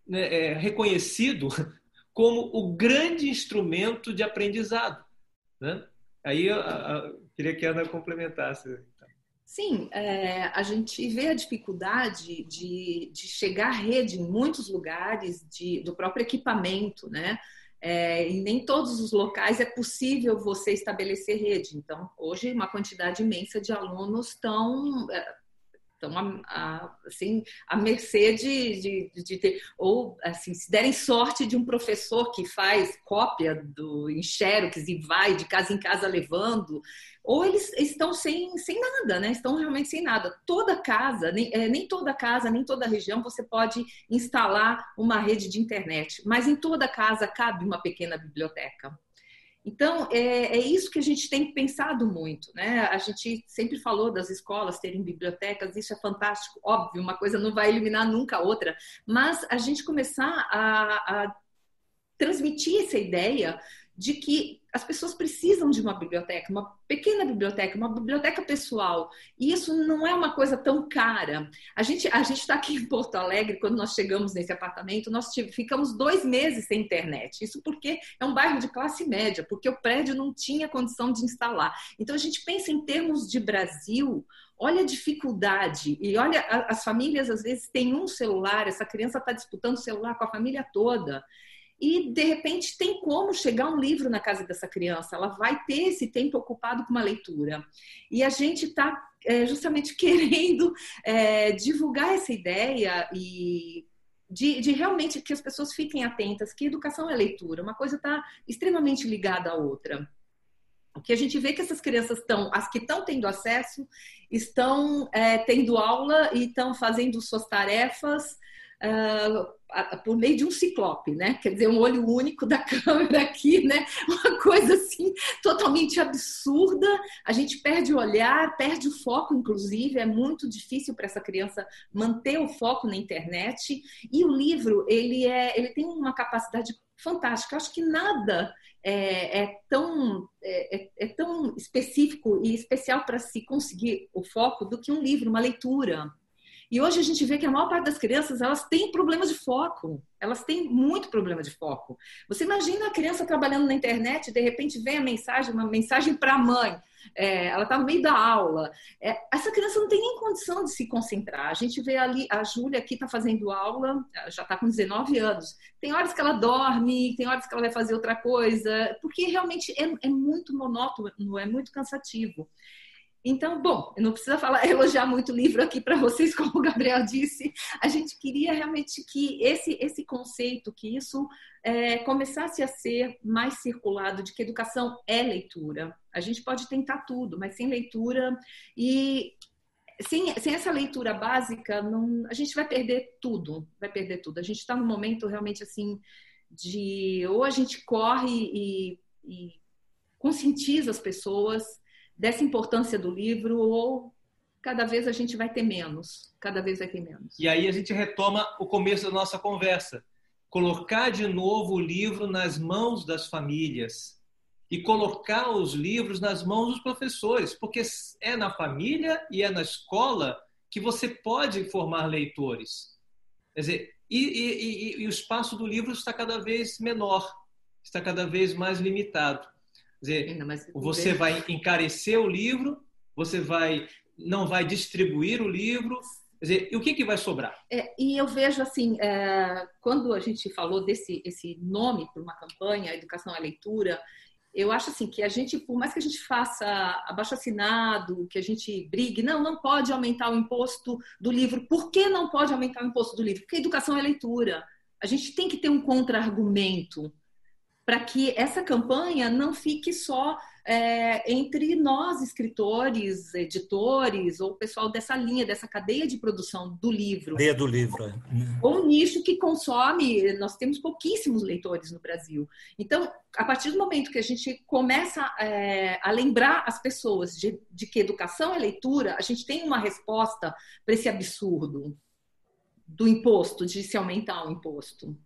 né, é, reconhecido *laughs* como o grande instrumento de aprendizado. Né? Aí eu, eu, queria que a Ana complementasse. Sim, é, a gente vê a dificuldade de, de chegar à rede em muitos lugares de, do próprio equipamento, né? É, em nem todos os locais é possível você estabelecer rede. Então, hoje, uma quantidade imensa de alunos estão é, estão a, a, assim, à mercê de, de, de, ter, ou assim, se derem sorte de um professor que faz cópia do em e vai de casa em casa levando, ou eles estão sem, sem nada, né? Estão realmente sem nada. Toda casa, nem, é, nem toda casa, nem toda região você pode instalar uma rede de internet, mas em toda casa cabe uma pequena biblioteca. Então, é, é, isso que a gente tem pensado muito, né? A gente sempre falou das escolas terem bibliotecas, isso é fantástico, óbvio, uma coisa não vai eliminar nunca a outra, mas a gente começar a, a transmitir essa ideia de que as pessoas precisam de uma biblioteca, uma pequena biblioteca, uma biblioteca pessoal. E isso não é uma coisa tão cara. A gente a gente está aqui em Porto Alegre quando nós chegamos nesse apartamento, nós ficamos dois meses sem internet. Isso porque é um bairro de classe média, porque o prédio não tinha condição de instalar. Então a gente pensa em termos de Brasil. Olha a dificuldade e olha as famílias às vezes têm um celular, essa criança está disputando o celular com a família toda e de repente tem como chegar um livro na casa dessa criança, ela vai ter esse tempo ocupado com uma leitura. E a gente está é, justamente *laughs* querendo é, divulgar essa ideia e de, de, realmente que as pessoas fiquem atentas, que educação é leitura, uma coisa está extremamente ligada à outra. O que a gente vê que essas crianças estão, as que estão tendo acesso, estão é, tendo aula e estão fazendo suas tarefas uh, por meio de um ciclope, né? Quer dizer, um olho único da *laughs* câmera aqui, né? Uma coisa assim totalmente absurda. A gente perde o olhar, perde o foco, inclusive. É muito difícil para essa criança manter o foco na internet. E o livro, ele é, ele tem uma capacidade fantástica. acho que nada é, é tão, é, é, é, tão específico e especial para se conseguir o foco do que um livro, uma leitura. E hoje a gente vê que a maior parte das crianças elas têm problemas de foco. Elas têm muito problema de foco. Você imagina a criança trabalhando na internet, de repente vem a mensagem, uma mensagem para a mãe. É, ela está no meio da aula. É, essa criança não tem nem condição de se concentrar. A gente vê ali, a Júlia aqui está fazendo aula, já está com 19 anos. Tem horas que ela dorme, tem horas que ela vai fazer outra coisa, porque realmente é, é muito monótono, é muito cansativo. Então, bom, eu não precisa falar, *laughs* elogiar muito o livro aqui para vocês, como o Gabriel disse. A gente queria realmente que esse, esse conceito, que isso é, começasse a ser mais circulado, de que educação é leitura. A gente pode tentar tudo, mas sem leitura e sem, sem essa leitura básica, não, a gente vai perder tudo, vai perder tudo. A gente está num momento realmente assim de ou a gente corre e, e conscientiza as pessoas dessa importância do livro ou cada vez a gente vai ter menos, cada vez vai ter menos. E aí a gente retoma o começo da nossa conversa, colocar de novo o livro nas mãos das famílias e colocar os livros nas mãos dos professores, porque é na família e é na escola que você pode formar leitores. Quer dizer, e, e, e, e o espaço do livro está cada vez menor, está cada vez mais limitado. Dizer, você vai encarecer o livro, você vai não vai distribuir o livro. Quer dizer, e o que, que vai sobrar? É, e eu vejo assim, é, quando a gente falou desse esse nome para uma campanha, Educação à Leitura, eu acho assim que a gente, por mais que a gente faça abaixo assinado, que a gente brigue, não, não pode aumentar o imposto do livro. Por que não pode aumentar o imposto do livro? Porque educação é leitura. A gente tem que ter um contra-argumento para que essa campanha não fique só é, entre nós, escritores, editores, ou pessoal dessa linha, dessa cadeia de produção do livro. Cadeia do livro. É. Ou um nicho que consome, nós temos pouquíssimos leitores no Brasil. Então, a partir do momento que a gente começa é, a lembrar as pessoas de, de que educação é leitura, a gente tem uma resposta para esse absurdo do imposto, de se aumentar o imposto.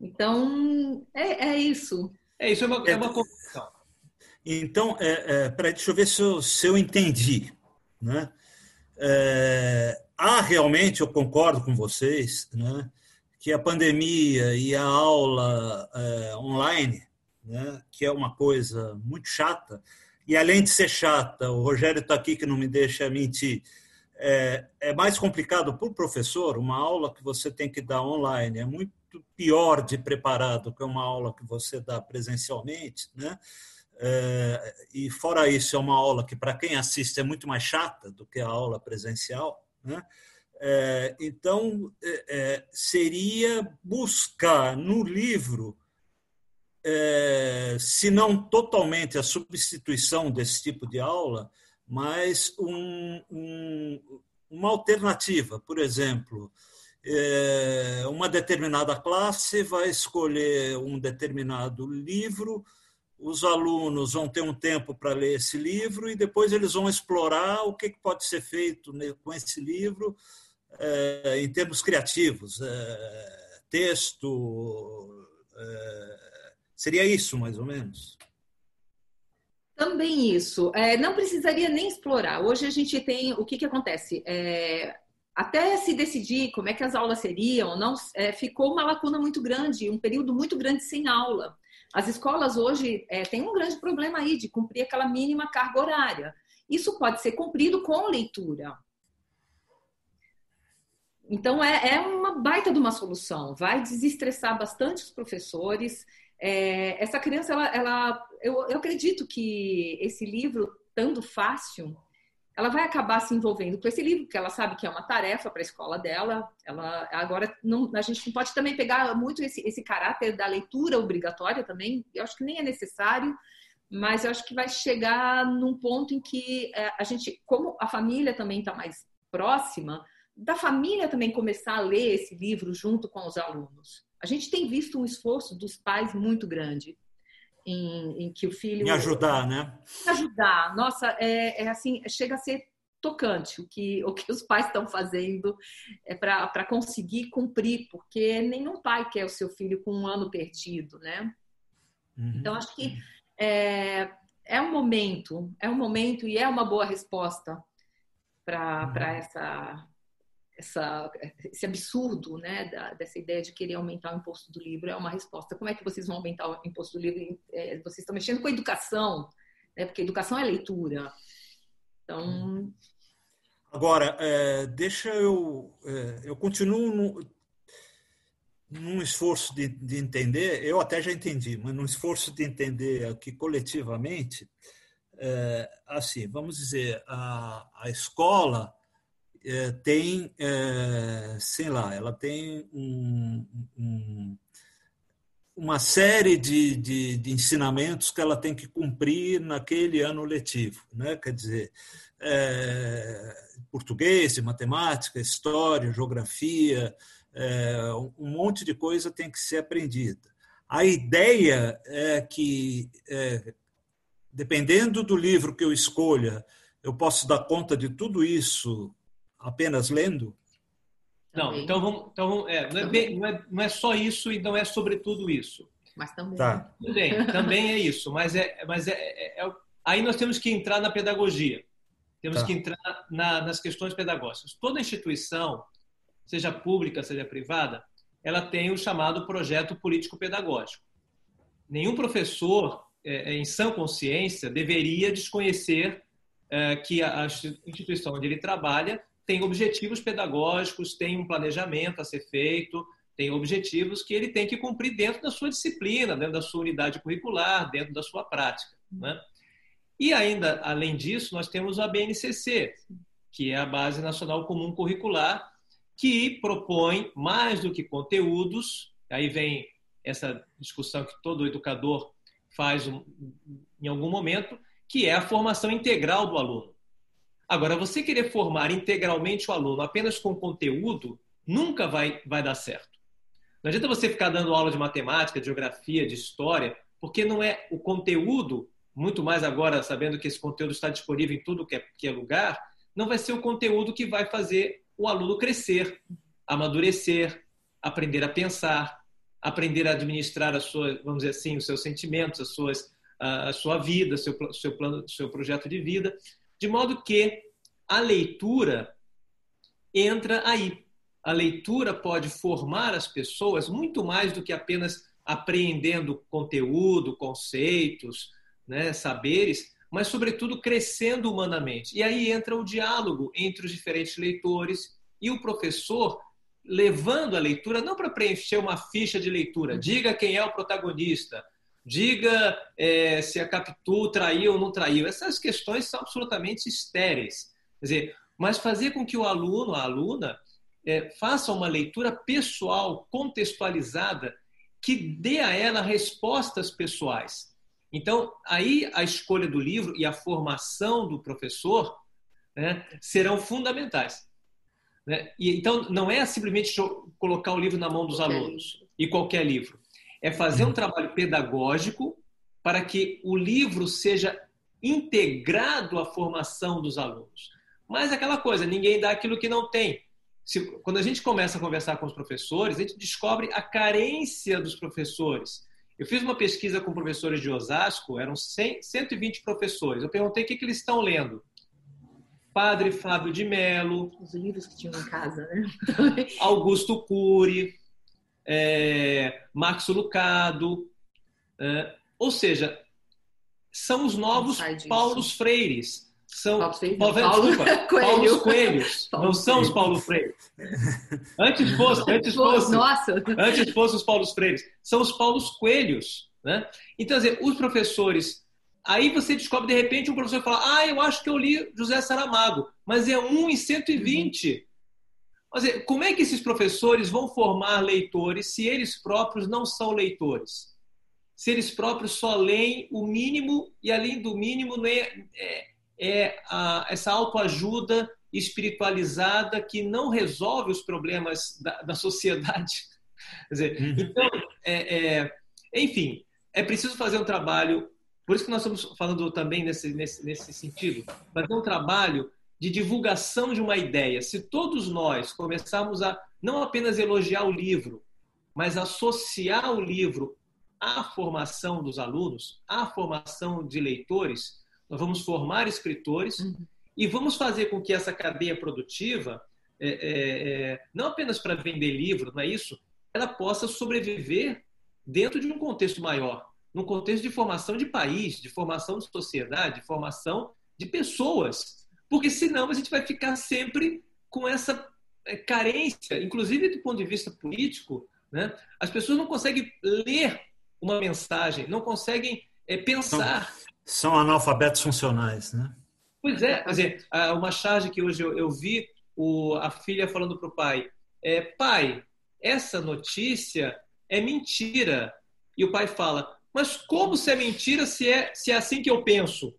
Então, é, é isso. É isso, é uma, é uma confusão. Então, é, é, peraí, deixa eu ver se eu, se eu entendi. Né? É, há realmente, eu concordo com vocês, né, que a pandemia e a aula é, online, né, que é uma coisa muito chata, e além de ser chata, o Rogério está aqui que não me deixa mentir, é, é mais complicado para o professor, uma aula que você tem que dar online, é muito pior de preparado que uma aula que você dá presencialmente, né? É, e fora isso, é uma aula que, para quem assiste, é muito mais chata do que a aula presencial. Né? É, então, é, seria buscar no livro, se não totalmente a substituição desse tipo de aula, mas um, um, uma alternativa. Por exemplo, é, uma determinada classe vai escolher um determinado livro os alunos vão ter um tempo para ler esse livro e depois eles vão explorar o que pode ser feito com esse livro é, em termos criativos, é, texto. Seria isso, mais ou menos? Também isso. É, não precisaria nem explorar. Hoje a gente tem. O que, que acontece? É, até se decidir como é que as aulas seriam, não, é, ficou uma lacuna muito grande, um período muito grande sem aula. As escolas hoje é, têm um grande problema aí de cumprir aquela mínima carga horária. Isso pode ser cumprido com leitura. Então, é, é uma baita de uma solução. Vai desestressar bastante os professores. É, essa criança, ela, ela eu, eu acredito que esse livro, tanto fácil, ela vai acabar se envolvendo com esse livro, porque ela sabe que é uma tarefa para a escola dela. Ela agora não, a gente não pode também pegar muito esse, esse caráter da leitura obrigatória também. Eu acho que nem é necessário, mas eu acho que vai chegar num ponto em que é, a gente, como a família também está mais próxima, da família também começar a ler esse livro junto com os alunos. A gente tem visto um esforço dos pais muito grande em, em que o filho. Em ajudar, né? Ajudar. Nossa, é, é assim, chega a ser tocante o que, o que os pais estão fazendo é para conseguir cumprir, porque nenhum pai quer o seu filho com um ano perdido, né? Uhum. Então, acho que é, é um momento, é um momento e é uma boa resposta para uhum. essa essa, esse absurdo né, da, dessa ideia de querer aumentar o imposto do livro é uma resposta. Como é que vocês vão aumentar o imposto do livro? É, vocês estão mexendo com a educação, né, porque educação é leitura. Então. Agora, é, deixa eu. É, eu continuo no, num esforço de, de, entender, eu até já entendi, mas num esforço de entender aqui coletivamente, é, assim, vamos dizer, a, a escola é, tem, é, sei lá, ela tem um, um, uma série de, de, de, ensinamentos que ela tem que cumprir naquele ano letivo, né? Quer dizer, é, português, matemática, história, geografia, é, um monte de coisa tem que ser aprendida. A ideia é que, é, dependendo do livro que eu escolha, eu posso dar conta de tudo isso apenas lendo? Não, então vamos. Então vamos é, não, é bem, não, é, não é só isso e não é sobretudo isso. Mas também. Tá. Também, também é isso. Mas, é, mas é, é, é aí nós temos que entrar na pedagogia. Temos tá. que entrar na, nas questões pedagógicas. Toda instituição, seja pública, seja privada, ela tem o chamado projeto político-pedagógico. Nenhum professor, é, em sã consciência, deveria desconhecer é, que a instituição onde ele trabalha tem objetivos pedagógicos, tem um planejamento a ser feito, tem objetivos que ele tem que cumprir dentro da sua disciplina, dentro da sua unidade curricular, dentro da sua prática. Né? E ainda, além disso, nós temos a BNCC, que é a Base Nacional Comum Curricular, que propõe mais do que conteúdos, aí vem essa discussão que todo educador faz em algum momento, que é a formação integral do aluno. Agora, você querer formar integralmente o aluno apenas com conteúdo, nunca vai, vai dar certo. Não adianta você ficar dando aula de matemática, de geografia, de história, porque não é o conteúdo, muito mais agora sabendo que esse conteúdo está disponível em tudo que é, que é lugar, não vai ser o conteúdo que vai fazer o aluno crescer, amadurecer, aprender a pensar, aprender a administrar a sua, vamos dizer assim, os seus sentimentos, as suas, a sua vida, seu, seu plano, seu projeto de vida. De modo que a leitura entra aí. A leitura pode formar as pessoas muito mais do que apenas apreendendo conteúdo, conceitos, né, saberes, mas, sobretudo, crescendo humanamente. E aí entra o diálogo entre os diferentes leitores e o professor levando a leitura não para preencher uma ficha de leitura, diga quem é o protagonista, diga é, se a Capitu traiu ou não traiu. Essas questões são absolutamente estéreis. Quer dizer, mas fazer com que o aluno, a aluna, é, faça uma leitura pessoal, contextualizada, que dê a ela respostas pessoais. Então, aí a escolha do livro e a formação do professor né, serão fundamentais. Né? E, então, não é simplesmente colocar o livro na mão dos alunos, e qualquer livro é fazer um trabalho pedagógico para que o livro seja integrado à formação dos alunos. Mas aquela coisa, ninguém dá aquilo que não tem. Se, quando a gente começa a conversar com os professores, a gente descobre a carência dos professores. Eu fiz uma pesquisa com professores de Osasco, eram 100, 120 professores. Eu perguntei o que, que eles estão lendo. Padre Fábio de Mello. Os livros que tinham em casa, né? Augusto Cury, é, Max Lucado. É, ou seja, são os novos Paulos Freires. São Paulo, Paulo, Paulo, desculpa, *laughs* Coelho. Paulos Coelhos. Paulo não são os Paulo Freire. Antes *laughs* fosse, antes fosse. Nossa. Antes fosse os Paulos Freires. São os Paulos Coelhos. Né? Então, dizer, os professores. Aí você descobre, de repente, um professor fala: Ah, eu acho que eu li José Saramago, mas é um em 120. Uhum. Mas, como é que esses professores vão formar leitores se eles próprios não são leitores? Se eles próprios só leem o mínimo e, além do mínimo, é, é, é a, essa autoajuda espiritualizada que não resolve os problemas da, da sociedade. *laughs* Dizer, uhum. Então, é, é, enfim, é preciso fazer um trabalho, por isso que nós estamos falando também nesse, nesse, nesse sentido, fazer um trabalho de divulgação de uma ideia. Se todos nós começarmos a não apenas elogiar o livro, mas associar o livro à formação dos alunos, à formação de leitores, nós vamos formar escritores uhum. e vamos fazer com que essa cadeia produtiva, é, é, é, não apenas para vender livro, não é isso? Ela possa sobreviver dentro de um contexto maior, num contexto de formação de país, de formação de sociedade, de formação de pessoas porque senão a gente vai ficar sempre com essa é, carência, inclusive do ponto de vista político, né? as pessoas não conseguem ler uma mensagem, não conseguem é, pensar. São, são, analfabetos funcionais, né? Pois é, quer dizer, uma charge que hoje eu, eu vi o, a filha falando para o pai, é, pai, essa notícia é mentira. E o pai fala, mas como se é mentira se é, se é assim que eu penso?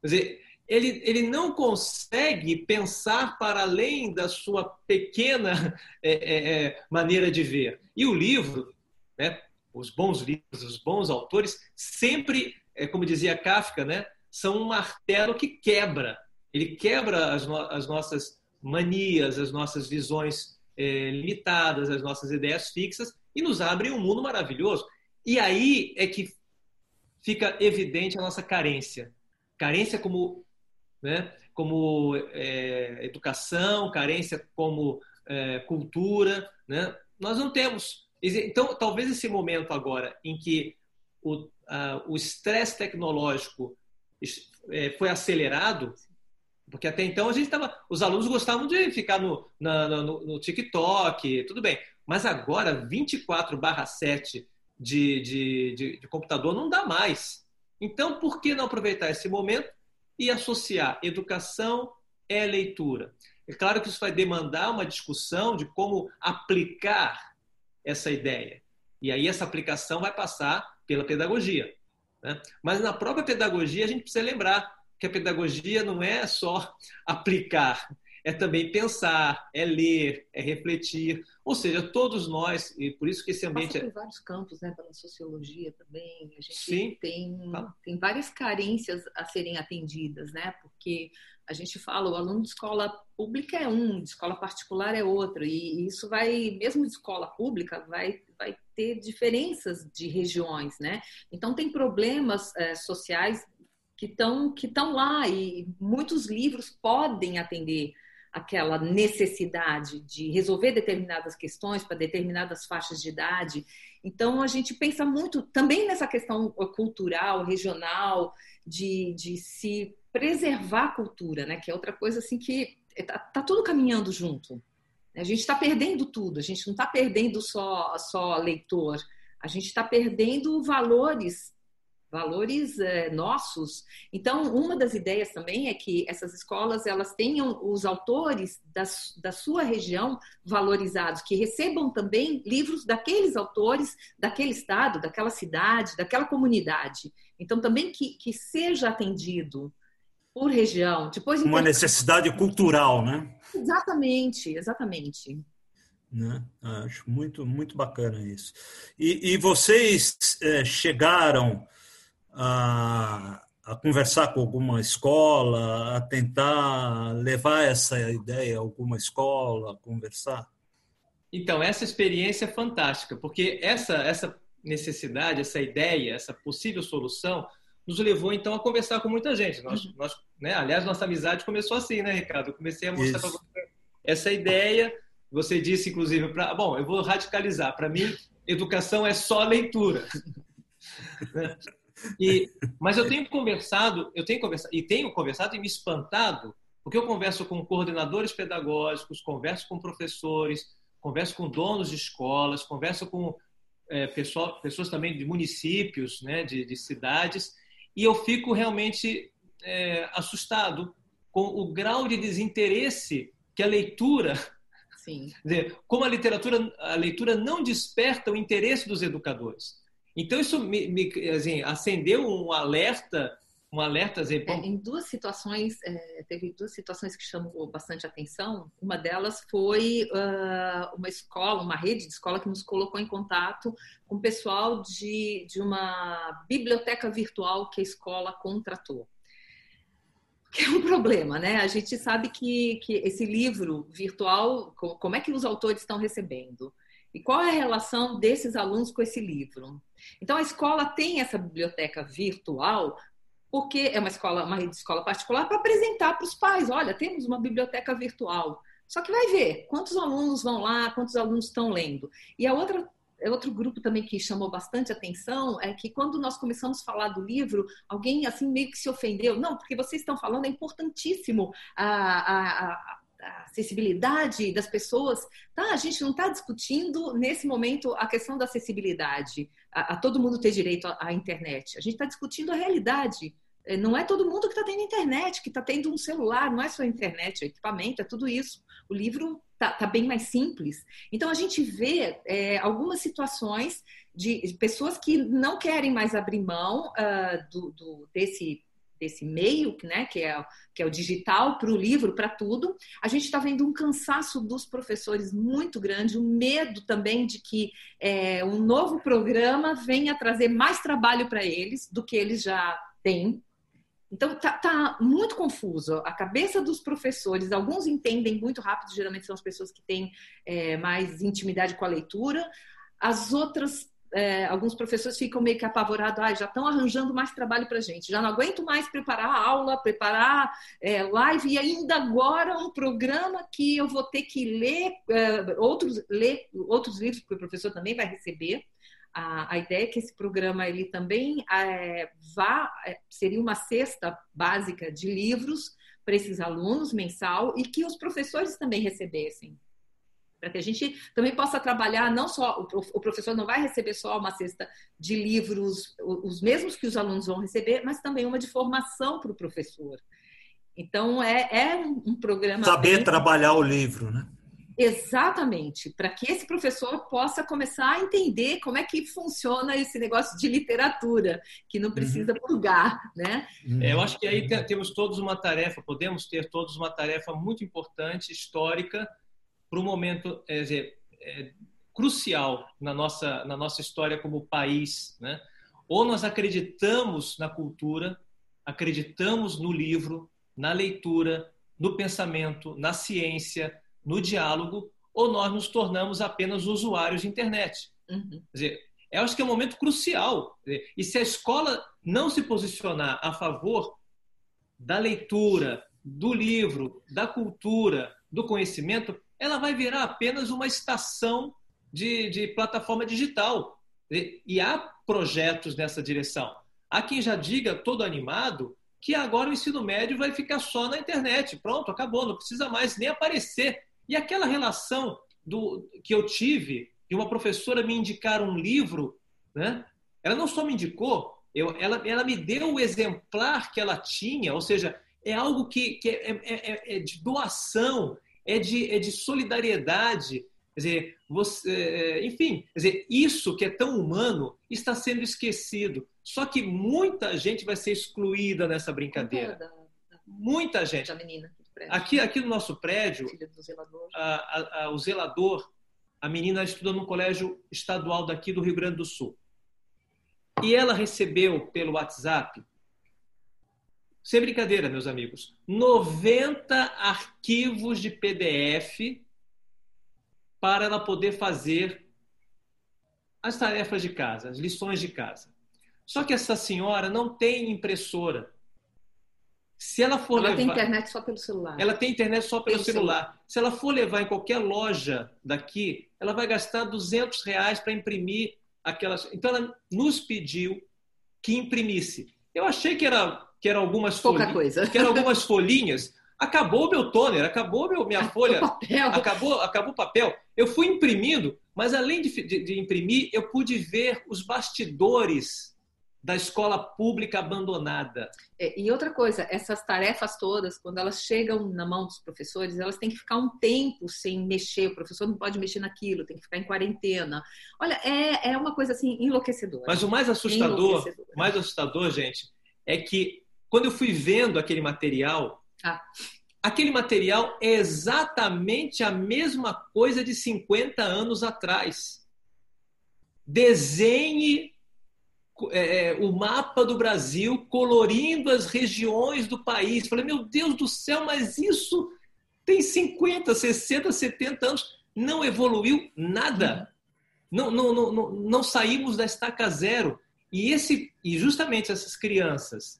Quer dizer, ele, ele não consegue pensar para além da sua pequena *laughs* é, é, é, maneira de ver. E o livro, né, os bons livros, os bons autores, sempre, é, como dizia Kafka, né, são um martelo que quebra. Ele quebra as, no, as nossas manias, as nossas visões é, limitadas, as nossas ideias fixas e nos abre um mundo maravilhoso. E aí é que fica evidente a nossa carência. Carência como né? como é, educação, carência como é, cultura. Né? Nós não temos. Então, talvez esse momento agora em que o estresse tecnológico é, foi acelerado, porque até então a gente estava. Os alunos gostavam de ficar no, na, no, no TikTok, tudo bem. Mas agora, 24 barra 7 de, de, de, de computador não dá mais. Então, por que não aproveitar esse momento e associar educação é leitura. É claro que isso vai demandar uma discussão de como aplicar essa ideia. E aí essa aplicação vai passar pela pedagogia. Né? Mas na própria pedagogia a gente precisa lembrar que a pedagogia não é só *laughs* aplicar, é também pensar, é ler, é refletir. Ou seja, todos nós, e por isso que esse ambiente. Passa é por vários campos, né? pela sociologia também. A gente Sim. Tem, tem várias carências a serem atendidas, né? Porque a gente fala, o aluno de escola pública é um, de escola particular é outro. E isso vai, mesmo de escola pública, vai, vai ter diferenças de regiões, né? Então, tem problemas é, sociais que estão que estão lá e muitos livros podem atender aquela necessidade de resolver determinadas questões para determinadas faixas de idade. Então, a gente pensa muito também nessa questão cultural, regional, de, de se preservar a cultura, né? que é outra coisa assim que está tá tudo caminhando junto. A gente está perdendo tudo, a gente não está perdendo só, só leitor, a gente está perdendo valores valores é, nossos. Então, uma das ideias também é que essas escolas elas tenham os autores da, da sua região valorizados, que recebam também livros daqueles autores, daquele estado, daquela cidade, daquela comunidade. Então, também que, que seja atendido por região. Depois, Uma necessidade cultural, né? Exatamente, exatamente. Né? Acho muito, muito bacana isso. E, e vocês é, chegaram a, a conversar com alguma escola, a tentar levar essa ideia a alguma escola, conversar? Então, essa experiência é fantástica, porque essa, essa necessidade, essa ideia, essa possível solução nos levou então a conversar com muita gente. Nós, uhum. nós, né, aliás, nossa amizade começou assim, né, Ricardo? Eu comecei a mostrar para você essa ideia. Você disse, inclusive, para bom, eu vou radicalizar. Para mim, educação é só leitura. *laughs* e, mas eu tenho conversado, eu tenho conversado e tenho conversado e me espantado, porque eu converso com coordenadores pedagógicos, converso com professores, converso com donos de escolas, converso com é, pessoal, pessoas também de municípios, né, de, de cidades, e eu fico realmente é, assustado com o grau de desinteresse que a leitura, Sim. *laughs* Dizer, como a literatura, a leitura não desperta o interesse dos educadores. Então isso me, me assim, acendeu um alerta um alerta assim, é, em duas situações é, teve duas situações que chamou bastante atenção uma delas foi uh, uma escola uma rede de escola que nos colocou em contato com o pessoal de, de uma biblioteca virtual que a escola contratou que é um problema, né? A gente sabe que, que esse livro virtual, como é que os autores estão recebendo? E qual é a relação desses alunos com esse livro? Então, a escola tem essa biblioteca virtual porque é uma escola, uma rede de escola particular, para apresentar para os pais: olha, temos uma biblioteca virtual. Só que vai ver quantos alunos vão lá, quantos alunos estão lendo. E a outra é outro grupo também que chamou bastante atenção é que quando nós começamos a falar do livro, alguém assim meio que se ofendeu. Não, porque vocês estão falando, é importantíssimo a, a, a a acessibilidade das pessoas, tá? A gente não está discutindo nesse momento a questão da acessibilidade, a, a todo mundo ter direito à, à internet. A gente está discutindo a realidade. É, não é todo mundo que está tendo internet, que está tendo um celular, não é só a internet, é equipamento, é tudo isso. O livro está tá bem mais simples. Então a gente vê é, algumas situações de, de, pessoas que não querem mais abrir mão uh, do, do, desse desse meio, né, que é, que é o digital, para o livro, para tudo, a gente está vendo um cansaço dos professores muito grande, um medo também de que é, um novo programa venha trazer mais trabalho para eles do que eles já têm. Então, tá, tá, muito confuso. A cabeça dos professores, alguns entendem muito rápido, geralmente são as pessoas que têm é, mais intimidade com a leitura, as outras é, alguns professores ficam meio que apavorados, ah, já estão arranjando mais trabalho para gente, já não aguento mais preparar a aula, preparar é, live e ainda agora um programa que eu vou ter que ler é, outros, ler outros livros que o professor também vai receber. A, a ideia é que esse programa ele também é, vá é, seria uma cesta básica de livros para esses alunos mensal e que os professores também recebessem para que a gente também possa trabalhar, não só, o professor não vai receber só uma cesta de livros, os mesmos que os alunos vão receber, mas também uma de formação para o professor. Então, é, é um programa. Saber bem... trabalhar o livro, né? Exatamente, para que esse professor possa começar a entender como é que funciona esse negócio de literatura, que não precisa uhum. purgar, né? É, eu acho que aí temos todos uma tarefa, podemos ter todos uma tarefa muito importante, histórica, para um momento é, dizer, é, crucial na nossa, na nossa história como país. Né? Ou nós acreditamos na cultura, acreditamos no livro, na leitura, no pensamento, na ciência, no diálogo, ou nós nos tornamos apenas usuários de internet. Uhum. Quer dizer, eu acho que é um momento crucial. E se a escola não se posicionar a favor da leitura, do livro, da cultura, do conhecimento, ela vai virar apenas uma estação de, de plataforma digital. E, e há projetos nessa direção. Há quem já diga, todo animado, que agora o ensino médio vai ficar só na internet. Pronto, acabou, não precisa mais nem aparecer. E aquela relação do que eu tive de uma professora me indicar um livro, né? ela não só me indicou, eu, ela, ela me deu o exemplar que ela tinha, ou seja, é algo que, que é, é, é, é de doação, é de, é de solidariedade. Quer dizer, você, é, enfim, quer dizer, isso que é tão humano está sendo esquecido. Só que muita gente vai ser excluída nessa brincadeira. Muita gente. Aqui, aqui no nosso prédio, a, a, a, o zelador, a menina estuda num colégio estadual daqui do Rio Grande do Sul. E ela recebeu pelo WhatsApp, sem brincadeira, meus amigos, 90 arquivos de PDF para ela poder fazer as tarefas de casa, as lições de casa. Só que essa senhora não tem impressora. Se ela for ela levar... tem internet só pelo celular. Ela tem internet só pelo, pelo celular. celular. Se ela for levar em qualquer loja daqui, ela vai gastar 200 reais para imprimir aquelas. Então ela nos pediu que imprimisse. Eu achei que era que eram algumas Pouca folhinhas, coisa. que eram algumas folhinhas. Acabou meu toner, acabou meu, minha *laughs* folha, acabou acabou o papel. Eu fui imprimindo, mas além de, de, de imprimir, eu pude ver os bastidores da escola pública abandonada. É, e outra coisa, essas tarefas todas, quando elas chegam na mão dos professores, elas têm que ficar um tempo sem mexer. O professor não pode mexer naquilo, tem que ficar em quarentena. Olha, é, é uma coisa assim enlouquecedora. Mas o mais assustador, mais assustador, gente, é que quando eu fui vendo aquele material, ah. aquele material é exatamente a mesma coisa de 50 anos atrás. Desenhe é, é, o mapa do Brasil, colorindo as regiões do país. Falei, meu Deus do céu, mas isso tem 50, 60, 70 anos, não evoluiu nada. Não, não, não, não, não saímos da estaca zero. E, esse, e justamente essas crianças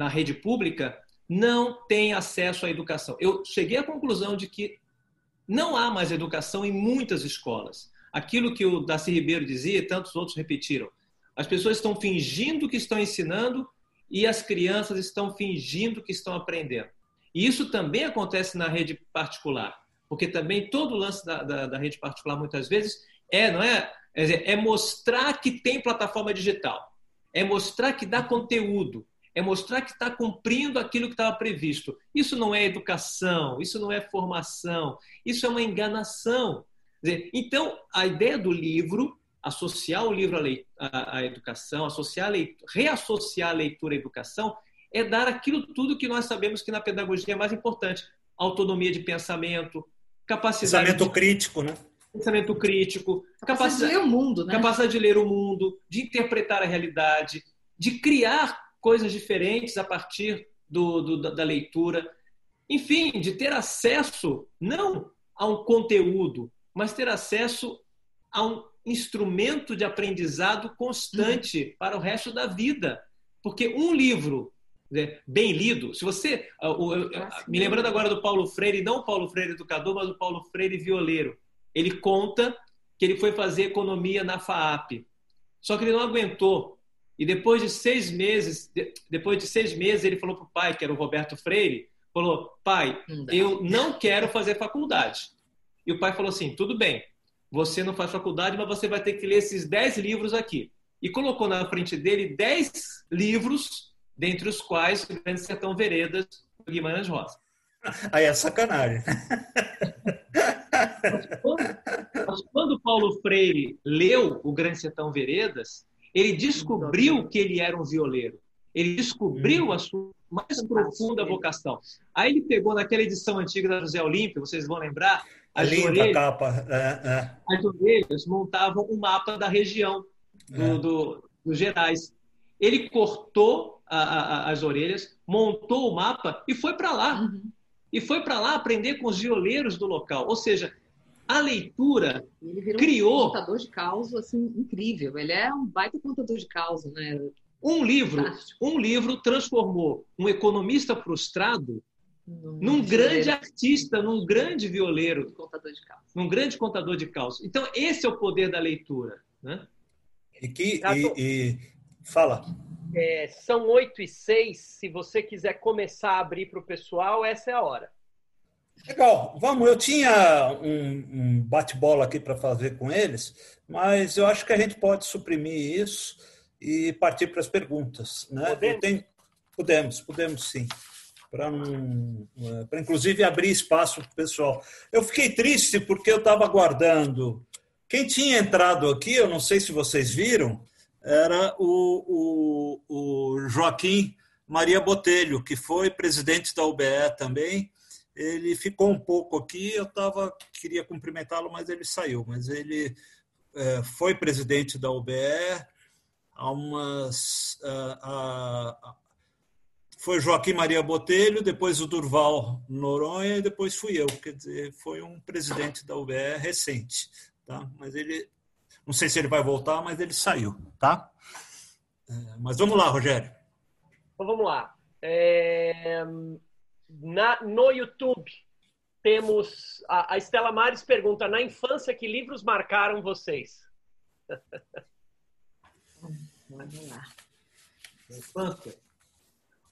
na rede pública não têm acesso à educação. Eu cheguei à conclusão de que não há mais educação em muitas escolas. Aquilo que o Darcy Ribeiro dizia e tantos outros repetiram. As pessoas estão fingindo que estão ensinando e as crianças estão fingindo que estão aprendendo. E isso também acontece na rede particular, porque também todo o lance da, da, da rede particular, muitas vezes, é, não é? É, dizer, é mostrar que tem plataforma digital, é mostrar que dá conteúdo, é mostrar que está cumprindo aquilo que estava previsto. Isso não é educação, isso não é formação, isso é uma enganação. Dizer, então, a ideia do livro associar o livro à, à educação, associar a leitura, reassociar a leitura à educação, é dar aquilo tudo que nós sabemos que na pedagogia é mais importante: autonomia de pensamento, capacidade. Pensamento de... crítico, né? Pensamento crítico, capacidade, capacidade de ler o mundo, né? Capacidade de ler o mundo, de interpretar a realidade, de criar coisas diferentes a partir do, do, da leitura. Enfim, de ter acesso não a um conteúdo, mas ter acesso a um instrumento de aprendizado constante uhum. para o resto da vida. Porque um livro né, bem lido, se você. me lembrando agora do Paulo Freire, não o Paulo Freire educador, mas o Paulo Freire violeiro. Ele conta que ele foi fazer economia na FAAP. Só que ele não aguentou. E depois de seis meses, depois de seis meses, ele falou para o pai, que era o Roberto Freire, falou: pai, eu não quero fazer faculdade. E o pai falou assim: tudo bem, você não faz faculdade, mas você vai ter que ler esses 10 livros aqui. E colocou na frente dele 10 livros, dentre os quais o Grande Sertão Veredas, do Guimarães Rosa. *laughs* Aí é sacanagem. Mas quando, mas quando Paulo Freire leu o Grande Sertão Veredas, ele descobriu que ele era um violeiro. Ele descobriu a sua mais profunda vocação. Aí ele pegou naquela edição antiga da José Olímpio, vocês vão lembrar, as, Linda orelhas, capa. É, é. as orelhas montavam um mapa da região do, é. do, dos Gerais. Ele cortou a, a, as orelhas, montou o mapa e foi para lá. Uhum. E foi para lá aprender com os violeiros do local. Ou seja, a leitura ele virou criou. Um contador de causa assim, incrível. Ele é um baita contador de causa, né? Um livro, um livro transformou um economista frustrado num grande artista, num grande violeiro, contador de caos. num grande contador de caos. Então esse é o poder da leitura, né? E que e, e... fala. É, são oito e seis. Se você quiser começar a abrir para o pessoal, essa é a hora. Legal, vamos. Eu tinha um, um bate-bola aqui para fazer com eles, mas eu acho que a gente pode suprimir isso e partir para as perguntas. Né? Podemos? Tenho... podemos, podemos sim para para inclusive abrir espaço para o pessoal. Eu fiquei triste porque eu estava aguardando. Quem tinha entrado aqui, eu não sei se vocês viram, era o, o, o Joaquim Maria Botelho, que foi presidente da UBE também. Ele ficou um pouco aqui, eu tava, queria cumprimentá-lo, mas ele saiu. Mas ele é, foi presidente da UBE, há umas. Uh, foi Joaquim Maria Botelho, depois o Durval Noronha e depois fui eu. Quer dizer, foi um presidente da UBE recente. Tá? Mas ele. Não sei se ele vai voltar, mas ele saiu. Tá? É, mas vamos lá, Rogério. Então vamos lá. É... Na, no YouTube temos. A, a Estela Mares pergunta: na infância, que livros marcaram vocês? Vamos lá. Infância.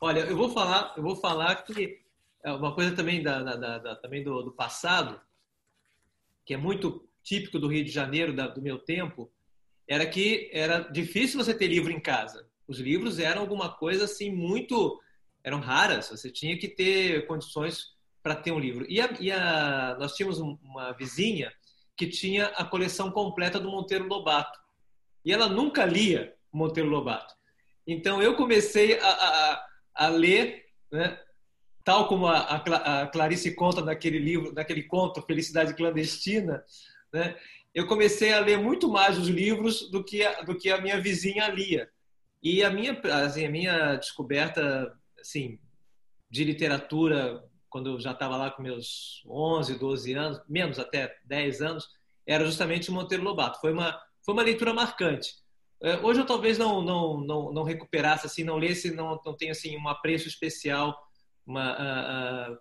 Olha, eu vou falar, eu vou falar que é uma coisa também da, da, da também do, do, passado, que é muito típico do Rio de Janeiro da, do meu tempo, era que era difícil você ter livro em casa. Os livros eram alguma coisa assim muito eram raras. Você tinha que ter condições para ter um livro. E, a, e a, nós tínhamos uma vizinha que tinha a coleção completa do Monteiro Lobato. E ela nunca lia Monteiro Lobato. Então eu comecei a, a, a ler, né? tal como a, Clarice conta naquele livro, naquele conto Felicidade Clandestina, né? eu comecei a ler muito mais os livros do que a, do que a minha vizinha lia. E a minha, assim, a minha descoberta assim, de literatura, quando eu já estava lá com meus 11, 12 anos, menos até 10 anos, era justamente o Monteiro Lobato. Foi uma, foi uma leitura marcante. É, hoje eu talvez não, não, não, não recuperasse, assim, não lesse, não, não tenha assim, um apreço especial uma, uh, uh,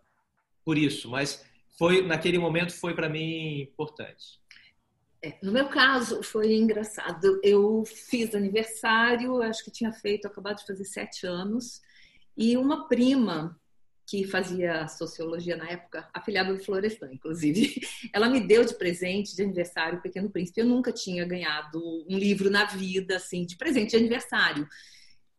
por isso, mas foi naquele momento foi para mim importante. É, no meu caso, foi engraçado. Eu fiz aniversário, acho que tinha feito, acabado de fazer sete anos, e uma prima que fazia sociologia na época, afilhada do Florestan, inclusive, *laughs* ela me deu de presente de aniversário o Pequeno Príncipe. Eu nunca tinha ganhado um livro na vida, assim, de presente de aniversário.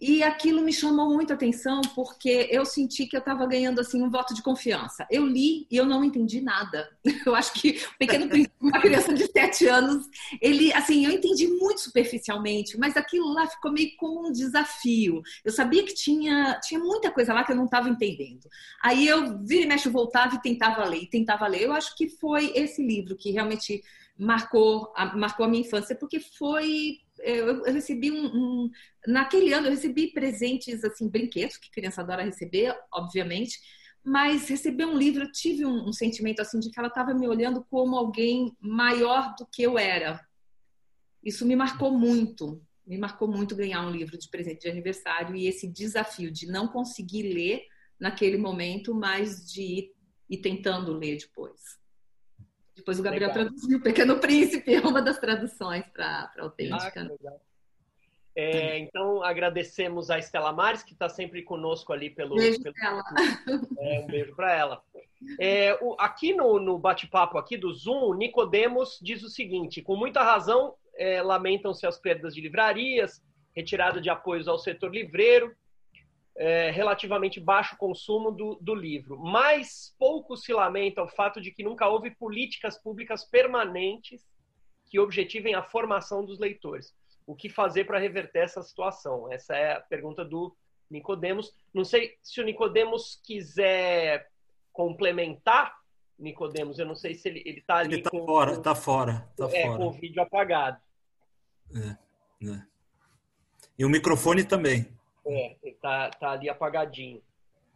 E aquilo me chamou muita atenção porque eu senti que eu estava ganhando assim um voto de confiança. Eu li e eu não entendi nada. *laughs* Eu acho que o Pequeno uma criança de sete anos, ele, assim, eu entendi muito superficialmente, mas aquilo lá ficou meio como um desafio. Eu sabia que tinha, tinha muita coisa lá que eu não estava entendendo. Aí eu vira e mexe, voltava e tentava ler, e tentava ler. Eu acho que foi esse livro que realmente marcou marcou a minha infância, porque foi eu, recebi um, um, naquele ano eu recebi presentes assim brinquedos que criança adora receber obviamente mas receber um livro eu tive um, um sentimento assim de que ela estava me olhando como alguém maior do que eu era. Isso me marcou muito me marcou muito ganhar um livro de presente de aniversário e esse desafio de não conseguir ler naquele momento mas de ir, ir tentando ler depois depois o Gabriel legal. traduziu Pequeno Príncipe, *laughs* é uma das traduções para autêntica. Ah, é, então, agradecemos a Estela Mares, que está sempre conosco ali pelo. Beijo pelo... Ela. *laughs* É, um beijo para ela. É, o, aqui no, no bate-papo aqui do Zoom, o Nicodemos diz o seguinte: com muita razão, é, lamentam-se as perdas de livrarias, retirada de apoios ao setor livreiro, é, relativamente baixo consumo do, do livro. Mas pouco se lamenta o fato de que nunca houve políticas públicas permanentes que objetivem a formação dos leitores. O que fazer para reverter essa situação? Essa é a pergunta do Nicodemos. Não sei se o Nicodemos quiser complementar, Nicodemos, eu não sei se ele está ali. Ele está fora, está fora. Tá é, fora. com o vídeo apagado. É, é. E o microfone também. É, tá, tá ali apagadinho.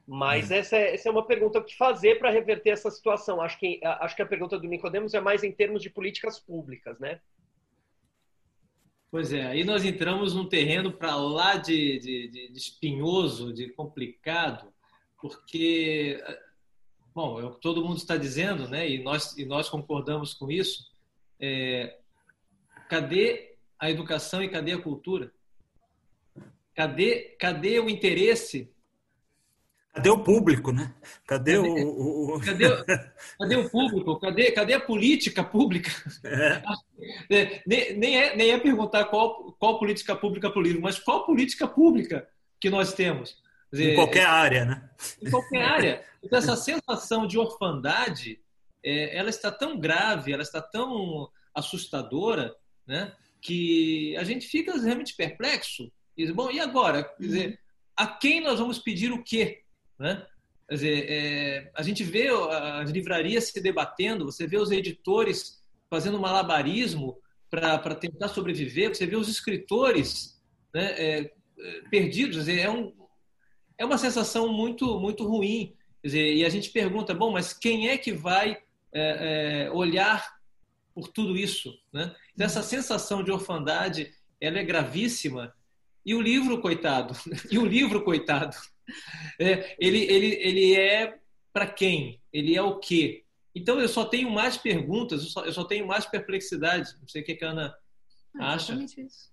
Mas hum. essa, é, essa é uma pergunta o que fazer para reverter essa situação. Acho que, acho que a pergunta do Nicodemos é mais em termos de políticas públicas, né? Pois é, aí nós entramos num terreno para lá de, de, de, espinhoso, de complicado, porque, bom, é o que todo mundo está dizendo, né? E nós, e nós concordamos com isso. É, cadê a educação e cadê a cultura? Cadê, cadê o interesse? Cadê o público, né? Cadê, cadê o, o... Cadê, *laughs* cadê, o público? Cadê, cadê a política pública? É. *laughs* é. Nem, nem, é, nem é perguntar qual, qual política pública para o livro, mas qual política pública que nós temos? Dizer, em qualquer área, né? Em qualquer área. Então, essa *laughs* sensação de orfandade, é, ela está tão grave, ela está tão assustadora, né? Que a gente fica realmente perplexo e, bom, e agora? Quer dizer, a quem nós vamos pedir o quê? Né? Quer dizer, é, a gente vê as livrarias se debatendo, você vê os editores fazendo malabarismo para tentar sobreviver, você vê os escritores né, é, perdidos. É, um, é uma sensação muito, muito ruim. Dizer, e a gente pergunta, bom, mas quem é que vai é, é, olhar por tudo isso? Né? Então, essa sensação de orfandade ela é gravíssima. E o livro, coitado, *laughs* e o livro, coitado, é, ele, ele, ele é para quem? Ele é o quê? Então, eu só tenho mais perguntas, eu só, eu só tenho mais perplexidade. Não sei o que a Ana ah, acha. Isso.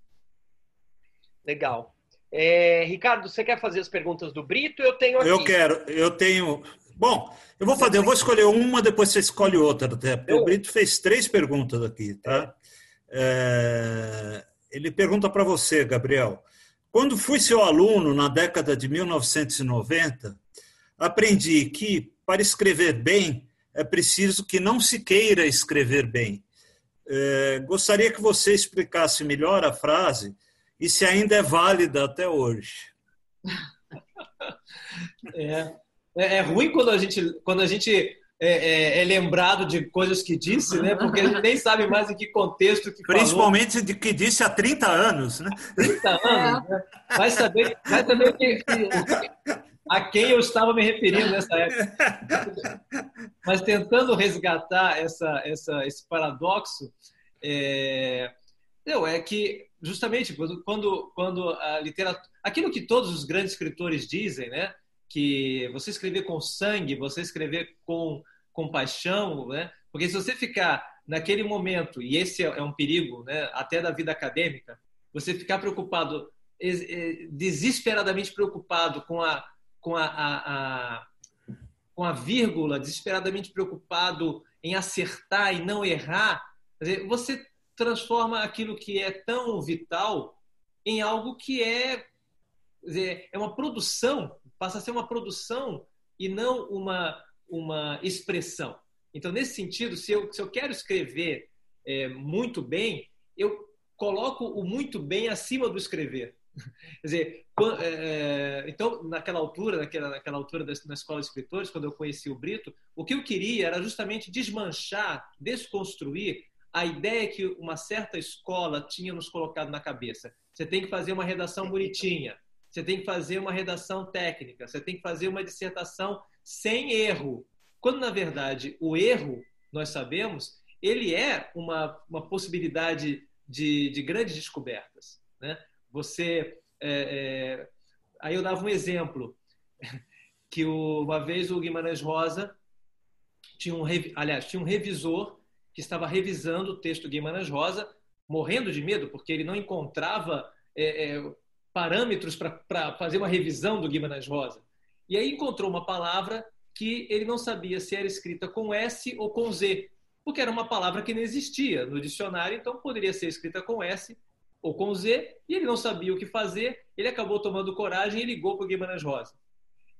Legal. É, Ricardo, você quer fazer as perguntas do Brito? Eu tenho aqui. Eu quero, eu tenho. Bom, eu vou fazer, eu vou escolher uma, depois você escolhe outra, até, porque eu... o Brito fez três perguntas aqui, tá? É, ele pergunta para você, Gabriel. Quando fui seu aluno na década de 1990, aprendi que, para escrever bem, é preciso que não se queira escrever bem. É, gostaria que você explicasse melhor a frase e se ainda é válida até hoje. *laughs* É, é, é ruim quando a gente, quando a gente é, é, é, lembrado de coisas que disse, né? Porque gente nem sabe mais em que contexto que Principalmente falou. de que disse há 30 anos, né? 30 anos, né? Vai saber, vai saber o que, a quem eu estava me referindo nessa época. Mas tentando resgatar essa, essa, esse paradoxo, é, não, é que justamente quando, quando, quando a literatura. Aquilo que todos os grandes escritores dizem, né? Que você escrever com sangue, você escrever com, com paixão, né? Porque se você ficar naquele momento, e esse é um perigo, né? Até da vida acadêmica, você ficar preocupado, desesperadamente preocupado com a, com a, a, a com a vírgula, desesperadamente preocupado em acertar e não errar, você transforma aquilo que é tão vital em algo que é é uma produção, passa a ser uma produção e não uma uma expressão. Então, nesse sentido, se eu, se eu quero escrever é, muito bem, eu coloco o muito bem acima do escrever. Quer dizer, é, é, então, naquela altura, naquela, naquela altura da, na escola de escritores, quando eu conheci o Brito, o que eu queria era justamente desmanchar, desconstruir a ideia que uma certa escola tinha nos colocado na cabeça. Você tem que fazer uma redação bonitinha, você tem que fazer uma redação técnica, você tem que fazer uma dissertação sem erro. Quando, na verdade, o erro, nós sabemos, ele é uma, uma possibilidade de, de grandes descobertas. Né? Você. É, é... Aí eu dava um exemplo, *laughs* que uma vez o Guimarães Rosa tinha um, aliás, tinha um revisor que estava revisando o texto Guimarães Rosa, morrendo de medo, porque ele não encontrava é, é, parâmetros para fazer uma revisão do Guimarães Rosa. E aí encontrou uma palavra que ele não sabia se era escrita com S ou com Z, porque era uma palavra que não existia no dicionário, então poderia ser escrita com S ou com Z, e ele não sabia o que fazer, ele acabou tomando coragem e ligou para o Guimarães Rosa.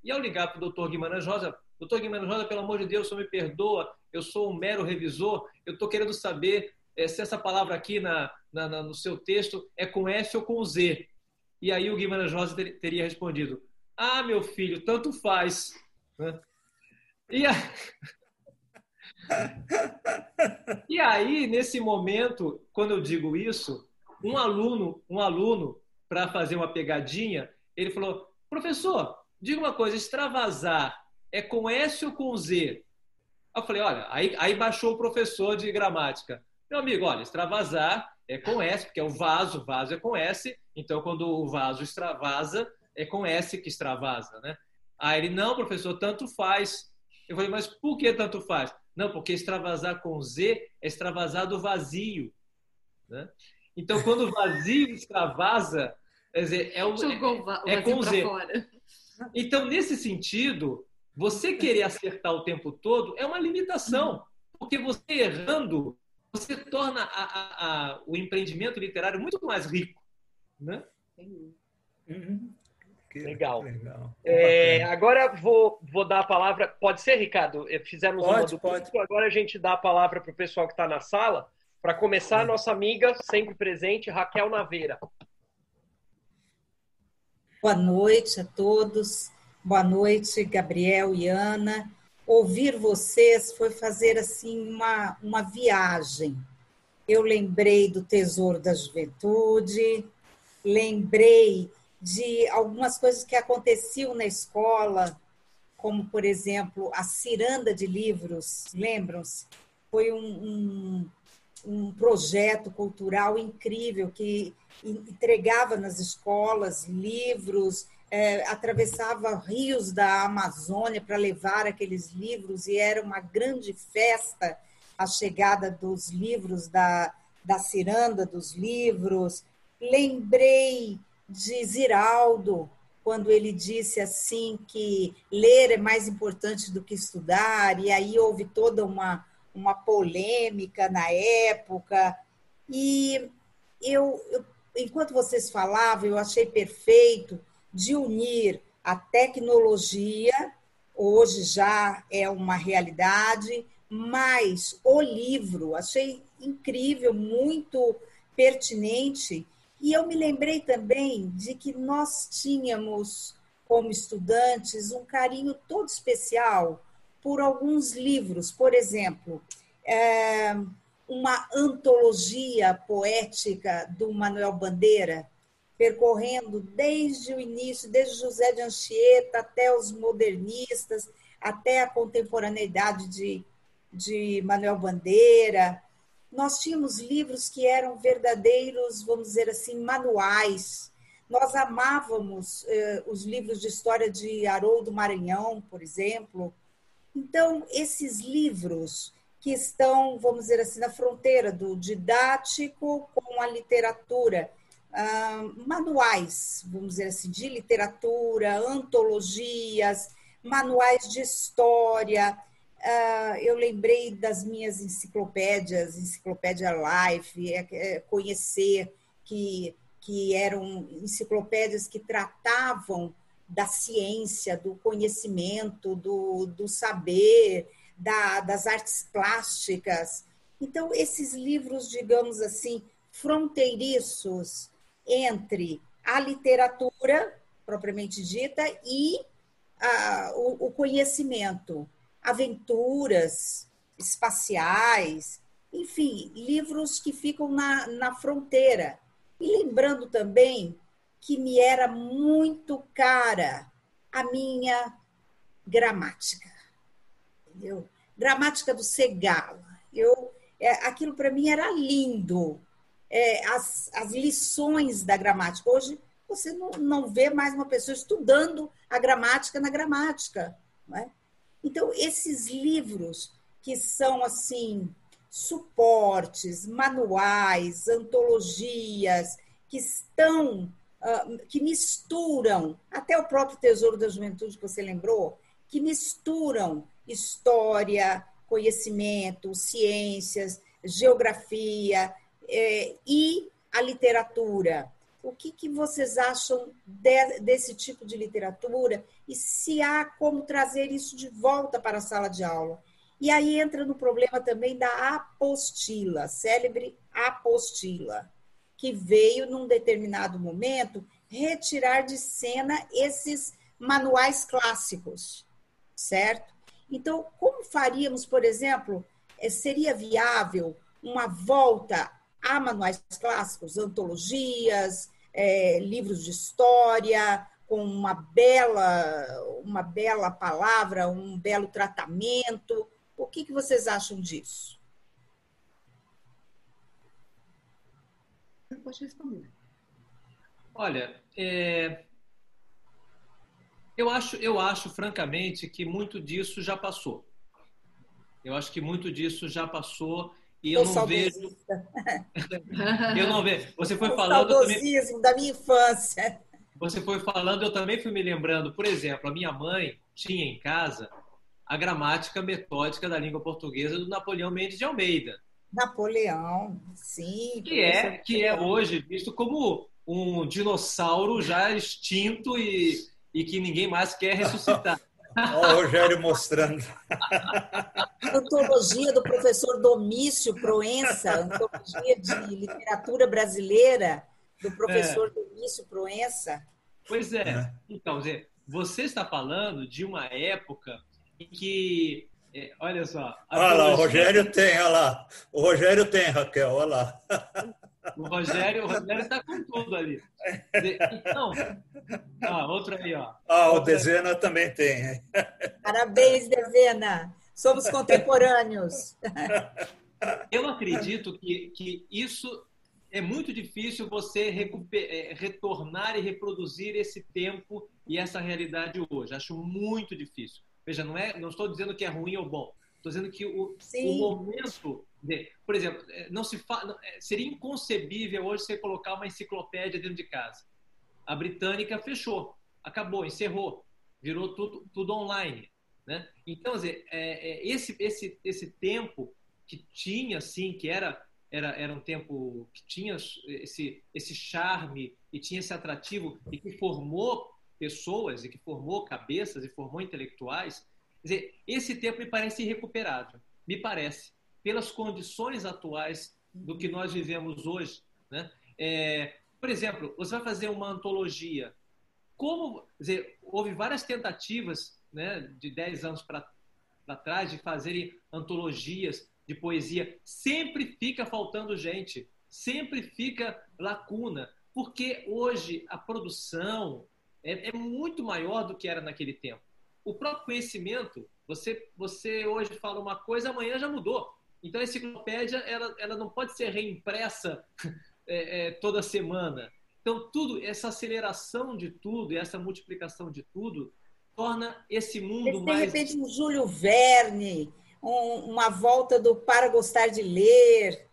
E ao ligar para o doutor Guimarães Rosa, doutor Guimarães Rosa, pelo amor de Deus, só me perdoa, eu sou um mero revisor, eu estou querendo saber é, se essa palavra aqui na, na, na, no seu texto é com S ou com Z. E aí o Guimarães Rosa ter, teria respondido: Ah, meu filho, tanto faz. Né? E, a... *laughs* e aí, nesse momento, quando eu digo isso, um aluno, um aluno, para fazer uma pegadinha, ele falou: professor, diga uma coisa, extravasar é com S ou com Z? Eu falei, olha, aí, aí baixou o professor de gramática. Meu amigo, olha, extravasar é com S, porque é o vaso, vaso é com S, então quando o vaso extravasa, é com S que extravasa, né? Aí ele, não, professor, tanto faz. Eu falei, mas por que tanto faz? Não, porque extravasar com Z é extravasar do vazio. Né? Então, quando o vazio extravasa, quer dizer, é, o, é, é com Z. Fora. Então, nesse sentido, você querer acertar o tempo todo é uma limitação, porque você errando, você torna a, a, a, o empreendimento literário muito mais rico. Né? Uhum. Legal. legal. É, agora vou, vou dar a palavra. Pode ser, Ricardo? É, fizemos pode, uma do pode. agora a gente dá a palavra para o pessoal que está na sala. Para começar, a nossa amiga, sempre presente, Raquel Naveira. Boa noite a todos. Boa noite, Gabriel e Ana. Ouvir vocês foi fazer assim uma, uma viagem. Eu lembrei do Tesouro da Juventude, lembrei de algumas coisas que aconteciam na escola, como, por exemplo, a ciranda de livros, lembram-se? Foi um, um, um, projeto cultural incrível que entregava nas escolas livros, é, atravessava rios da Amazônia para levar aqueles livros, e era uma grande festa a chegada dos livros, da, da ciranda dos livros. Lembrei de Ziraldo, quando ele disse assim que ler é mais importante do que estudar, e aí houve toda uma, uma polêmica na época. E eu, eu, enquanto vocês falavam, eu achei perfeito de unir a tecnologia, hoje já é uma realidade, mas o livro, achei incrível, muito pertinente e eu me lembrei também de que nós tínhamos, como estudantes, um carinho todo especial por alguns livros. Por exemplo, é, uma antologia poética do Manuel Bandeira, percorrendo desde o início, desde José de Anchieta até os modernistas, até a contemporaneidade de, de Manuel Bandeira nós tínhamos livros que eram verdadeiros, vamos dizer assim, manuais. Nós amávamos eh, os livros de história de Haroldo Maranhão, por exemplo. Então, esses livros que estão, vamos dizer assim, na fronteira do didático com a literatura, ah, manuais, vamos dizer assim, de literatura, antologias, manuais de história, Uh, eu lembrei das minhas enciclopédias, enciclopédia Life, é, é, conhecer que, que eram enciclopédias que tratavam da ciência, do conhecimento, do, do saber, da, das artes plásticas. Então, esses livros, digamos assim, fronteiriços entre a literatura propriamente dita e a, o, o conhecimento aventuras espaciais, enfim, livros que ficam na, na fronteira. E lembrando também que me era muito cara a minha gramática. Entendeu? Gramática do Segala. Eu, é, aquilo para mim era lindo. É, as, as lições da gramática. Hoje você não, não vê mais uma pessoa estudando a gramática na gramática. Não é? Então, esses livros que são assim suportes, manuais, antologias que estão uh, que misturam até o próprio Tesouro da Juventude que você lembrou, que misturam história, conhecimento, ciências, geografia eh, e a literatura o que, que vocês acham de, desse tipo de literatura e se há como trazer isso de volta para a sala de aula. E aí entra no problema também da apostila, célebre apostila, que veio num determinado momento retirar de cena esses manuais clássicos, certo? Então, como faríamos, por exemplo, eh, seria viável uma volta Há manuais clássicos, antologias, é, livros de história, com uma bela, uma bela palavra, um belo tratamento. O que, que vocês acham disso? Pode responder. Olha, é... eu, acho, eu acho, francamente, que muito disso já passou. Eu acho que muito disso já passou e eu, não vejo. *laughs* eu não vejo. Você foi o falando. Também... da minha infância. Você foi falando, eu também fui me lembrando. Por exemplo, a minha mãe tinha em casa a gramática metódica da língua portuguesa do Napoleão Mendes de Almeida. Napoleão, sim. Que é, que é hoje visto como um dinossauro já extinto e, e que ninguém mais quer ressuscitar. Olha o Rogério mostrando. *laughs* Antologia do professor Domício Proença, antologia de literatura brasileira do professor é. Domício Proença. Pois é. é. Então, você está falando de uma época em que, é, olha só. Olha lá, o Rogério tem, olha lá. O Rogério tem, Raquel, olha lá. *laughs* O Rogério, o Rogério está com tudo ali. Então, ah, outro aí, ó. Ah, o Dezena também tem. Parabéns, Dezena. Somos contemporâneos. Eu acredito que, que isso é muito difícil você é, retornar e reproduzir esse tempo e essa realidade hoje. Acho muito difícil. Veja, não, é, não estou dizendo que é ruim ou bom. Estou dizendo que o, o momento por exemplo, é, não se fa, é, seria inconcebível hoje você colocar uma enciclopédia dentro de casa. A britânica fechou, acabou, encerrou, virou tudo, tudo online. Né? Então, dizer, é, é, esse, esse, esse tempo que tinha, sim, que era, era, era um tempo que tinha esse, esse charme e tinha esse atrativo e que formou pessoas e que formou cabeças e formou intelectuais, dizer, esse tempo me parece irrecuperável, me parece, pelas condições atuais do que nós vivemos hoje. Né? É, por exemplo, você vai fazer uma antologia. Como, dizer, houve várias tentativas né, de 10 anos para trás de fazerem antologias de poesia. Sempre fica faltando gente, sempre fica lacuna, porque hoje a produção é, é muito maior do que era naquele tempo. O próprio conhecimento, você, você hoje fala uma coisa, amanhã já mudou. Então a enciclopédia ela, ela não pode ser reimpressa *laughs* é, é, toda semana. Então tudo, essa aceleração de tudo, essa multiplicação de tudo, torna esse mundo mais. De repente, um Júlio Verne, um, uma volta do Para Gostar de Ler.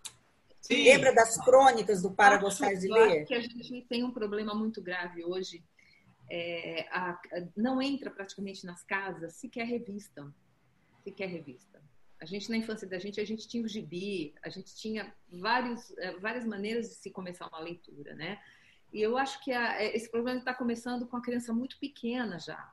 Sim. Lembra das crônicas do Para Gostar de Ler? que a gente tem um problema muito grave hoje. É, a, não entra praticamente nas casas sequer revista. Sequer revista. A gente, na infância da gente, a gente tinha o gibi, a gente tinha vários, é, várias maneiras de se começar uma leitura, né? E eu acho que a, é, esse problema está começando com a criança muito pequena já.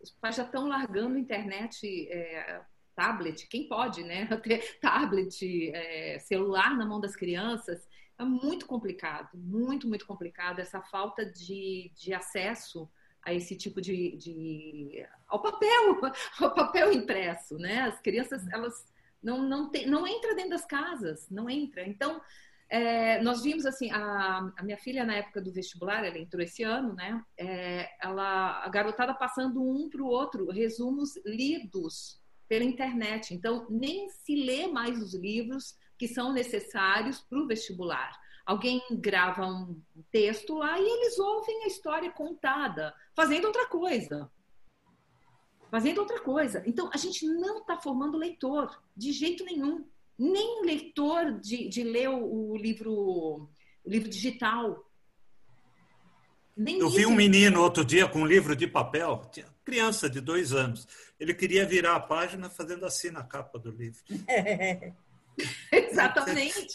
Os pais já estão largando internet, é, tablet, quem pode, né? *laughs* Ter tablet, é, celular na mão das crianças. É muito complicado, muito, muito complicado essa falta de, de acesso a esse tipo de, de, ao papel, *laughs* ao papel impresso, né? As crianças elas não não tem, não entra dentro das casas, não entra. Então é, nós vimos assim, a, a, minha filha na época do vestibular, ela entrou esse ano, né? É, ela, a garotada passando um para o outro, resumos lidos pela internet. Então, nem se lê mais os livros que são necessários para o vestibular. Alguém grava um texto lá e eles ouvem a história contada, fazendo outra coisa. Fazendo outra coisa. Então, a gente não está formando leitor, de jeito nenhum nem leitor de, de ler o, o livro, o livro digital. Nem Eu vi um menino outro dia com um livro de papel, criança de dois anos. Ele queria virar a página fazendo assim na capa do livro. É. *laughs* Exatamente.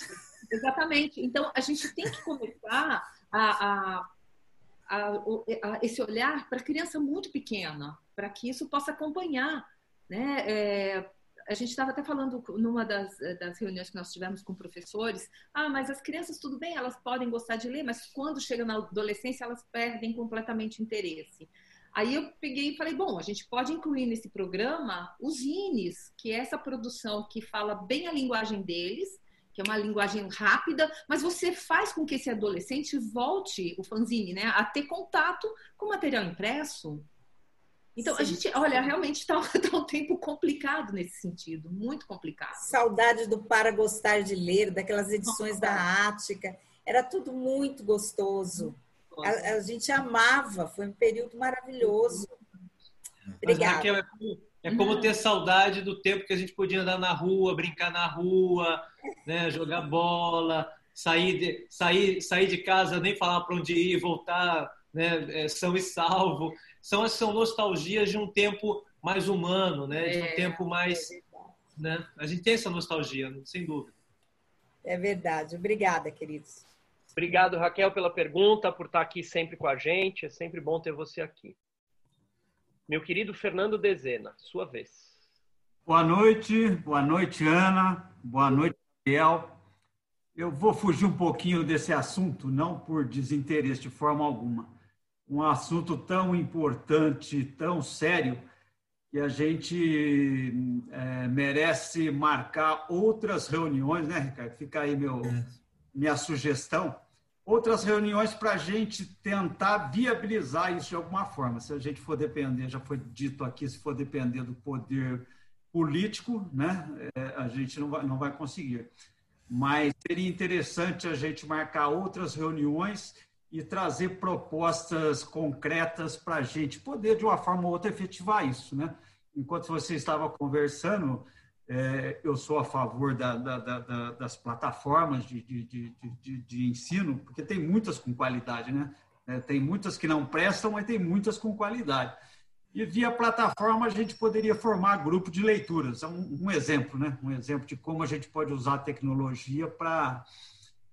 Exatamente. Então, a gente tem que começar a, a, a, a esse olhar para criança muito pequena, para que isso possa acompanhar. Né? É, a gente estava até falando numa das, das, reuniões que nós tivemos com professores, ah, mas as crianças, tudo bem, elas podem gostar de ler, mas quando chegam na adolescência, elas perdem completamente interesse. Aí eu peguei e falei, bom, a gente pode incluir nesse programa os INES, que é essa produção que fala bem a linguagem deles, que é uma linguagem rápida, mas você faz com que esse adolescente volte, o fanzine, né, a ter contato com material impresso, então, Sim. a gente, olha, realmente está *laughs* tá um tempo complicado nesse sentido, muito complicado. Saudade do Para Gostar de Ler, daquelas edições da Ática, era tudo muito gostoso. A, a, gente amava, foi um período maravilhoso. Obrigada. Raquel, é como, é como ter saudade do tempo que a gente podia andar na rua, brincar na rua, né, jogar bola, sair de, sair, sair de casa, nem falar para onde ir, voltar né, é, são e salvo são, são nostalgias de um tempo mais humano, né? De um é, tempo mais. É né? A gente tem essa nostalgia, sem dúvida. É verdade. Obrigada, queridos. Obrigado, Raquel, pela pergunta, por estar aqui sempre com a gente. É sempre bom ter você aqui. Meu querido Fernando Dezena, sua vez. Boa noite, boa noite, Ana. Boa noite, Raquel. Eu vou fugir um pouquinho desse assunto, não por desinteresse de forma alguma um assunto tão importante, tão sério, que a gente é, merece marcar outras reuniões, né, Ricardo? Fica aí meu, minha sugestão, outras reuniões para a gente tentar viabilizar isso de alguma forma. Se a gente for depender, já foi dito aqui, se for depender do poder político, né, é, a gente não vai, não vai conseguir. Mas seria interessante a gente marcar outras reuniões e trazer propostas concretas para a gente poder, de uma forma ou outra, efetivar isso. Né? Enquanto você estava conversando, é, eu sou a favor da, da, da, das plataformas de, de, de, de, ensino, porque tem muitas com qualidade, né? É, tem muitas que não prestam, mas tem muitas com qualidade. E via plataforma a gente poderia formar grupo de leituras. É um, um exemplo, né? Um exemplo de como a gente pode usar a tecnologia para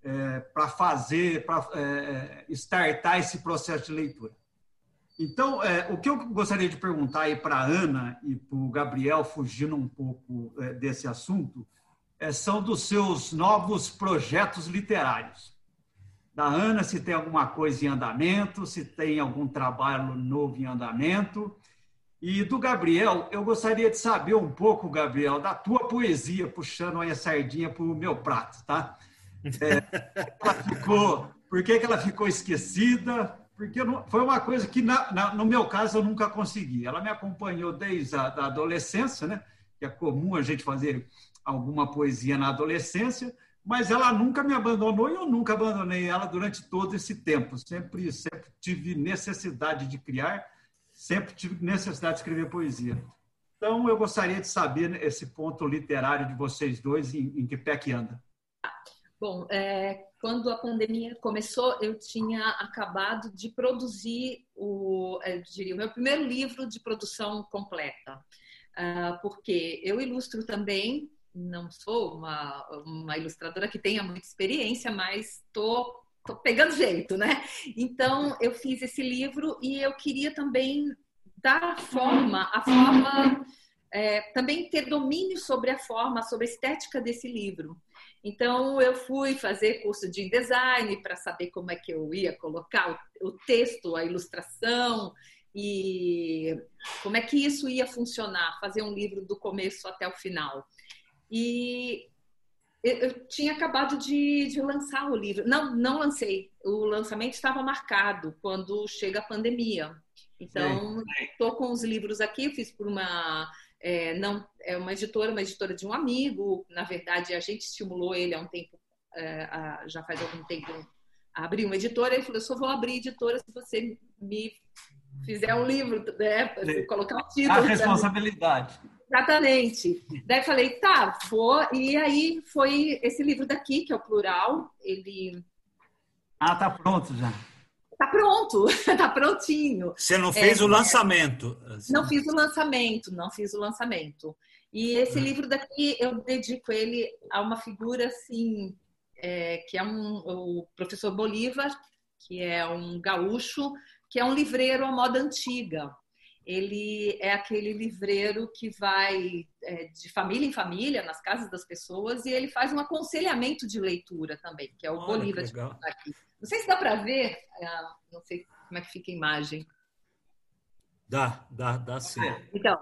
é, para fazer, para é, startar esse processo de leitura. Então, é, o que eu gostaria de perguntar aí para a Ana e para o Gabriel, fugindo um pouco é, desse assunto, é, são dos seus novos projetos literários. Da Ana, se tem alguma coisa em andamento, se tem algum trabalho novo em andamento. E do Gabriel, eu gostaria de saber um pouco, Gabriel, da tua poesia, puxando aí a sardinha para o meu prato, tá? É, ela ficou, por que, que ela ficou esquecida? porque não, foi uma coisa que, na, na, no meu caso, eu nunca consegui. Ela me acompanhou desde a da adolescência, né? que é comum a gente fazer alguma poesia na adolescência, mas ela nunca me abandonou e eu nunca abandonei ela durante todo esse tempo. Sempre, sempre tive necessidade de criar, sempre tive necessidade de escrever poesia. Então, eu gostaria de saber esse ponto literário de vocês dois, em, em que pé que anda. Bom, é, quando a pandemia começou, eu tinha acabado de produzir o, eu diria, o meu primeiro livro de produção completa, uh, porque eu ilustro também, não sou uma, uma ilustradora que tenha muita experiência, mas estou pegando jeito, né? Então, eu fiz esse livro e eu queria também dar forma, a forma, é, também ter domínio sobre a forma, sobre a estética desse livro. Então, eu fui fazer curso de design para saber como é que eu ia colocar o, texto, a ilustração e como é que isso ia funcionar, fazer um livro do começo até o final. E eu tinha acabado de, de lançar o livro. Não, não lancei. O lançamento estava marcado quando chega a pandemia. Então, estou com os livros aqui, fiz por uma é, não é uma editora, uma editora de um amigo. Na verdade, a gente estimulou ele há um tempo, é, a, já faz algum tempo, a abrir uma editora. Ele falou: eu só vou abrir editora se você me fizer um livro, né? colocar o título. A responsabilidade. Exatamente. Daí falei, tá, vou. E aí foi esse livro daqui, que é o plural. Ele. Ah, tá pronto já. Tá pronto, *laughs* tá prontinho. Você não fez é, o lançamento? Assim. Não fiz o lançamento, não fiz o lançamento. E esse hum. livro daqui eu dedico ele a uma figura assim, é, que é um, o professor Bolívar, que é um gaúcho, que é um livreiro à moda antiga. Ele é aquele livreiro que vai é, de família em família, nas casas das pessoas, e ele faz um aconselhamento de leitura também, que é o Olha, Bolívar. Aqui. Não sei se dá para ver, é, não sei como é que fica a imagem. Dá, dá, dá sim. Então,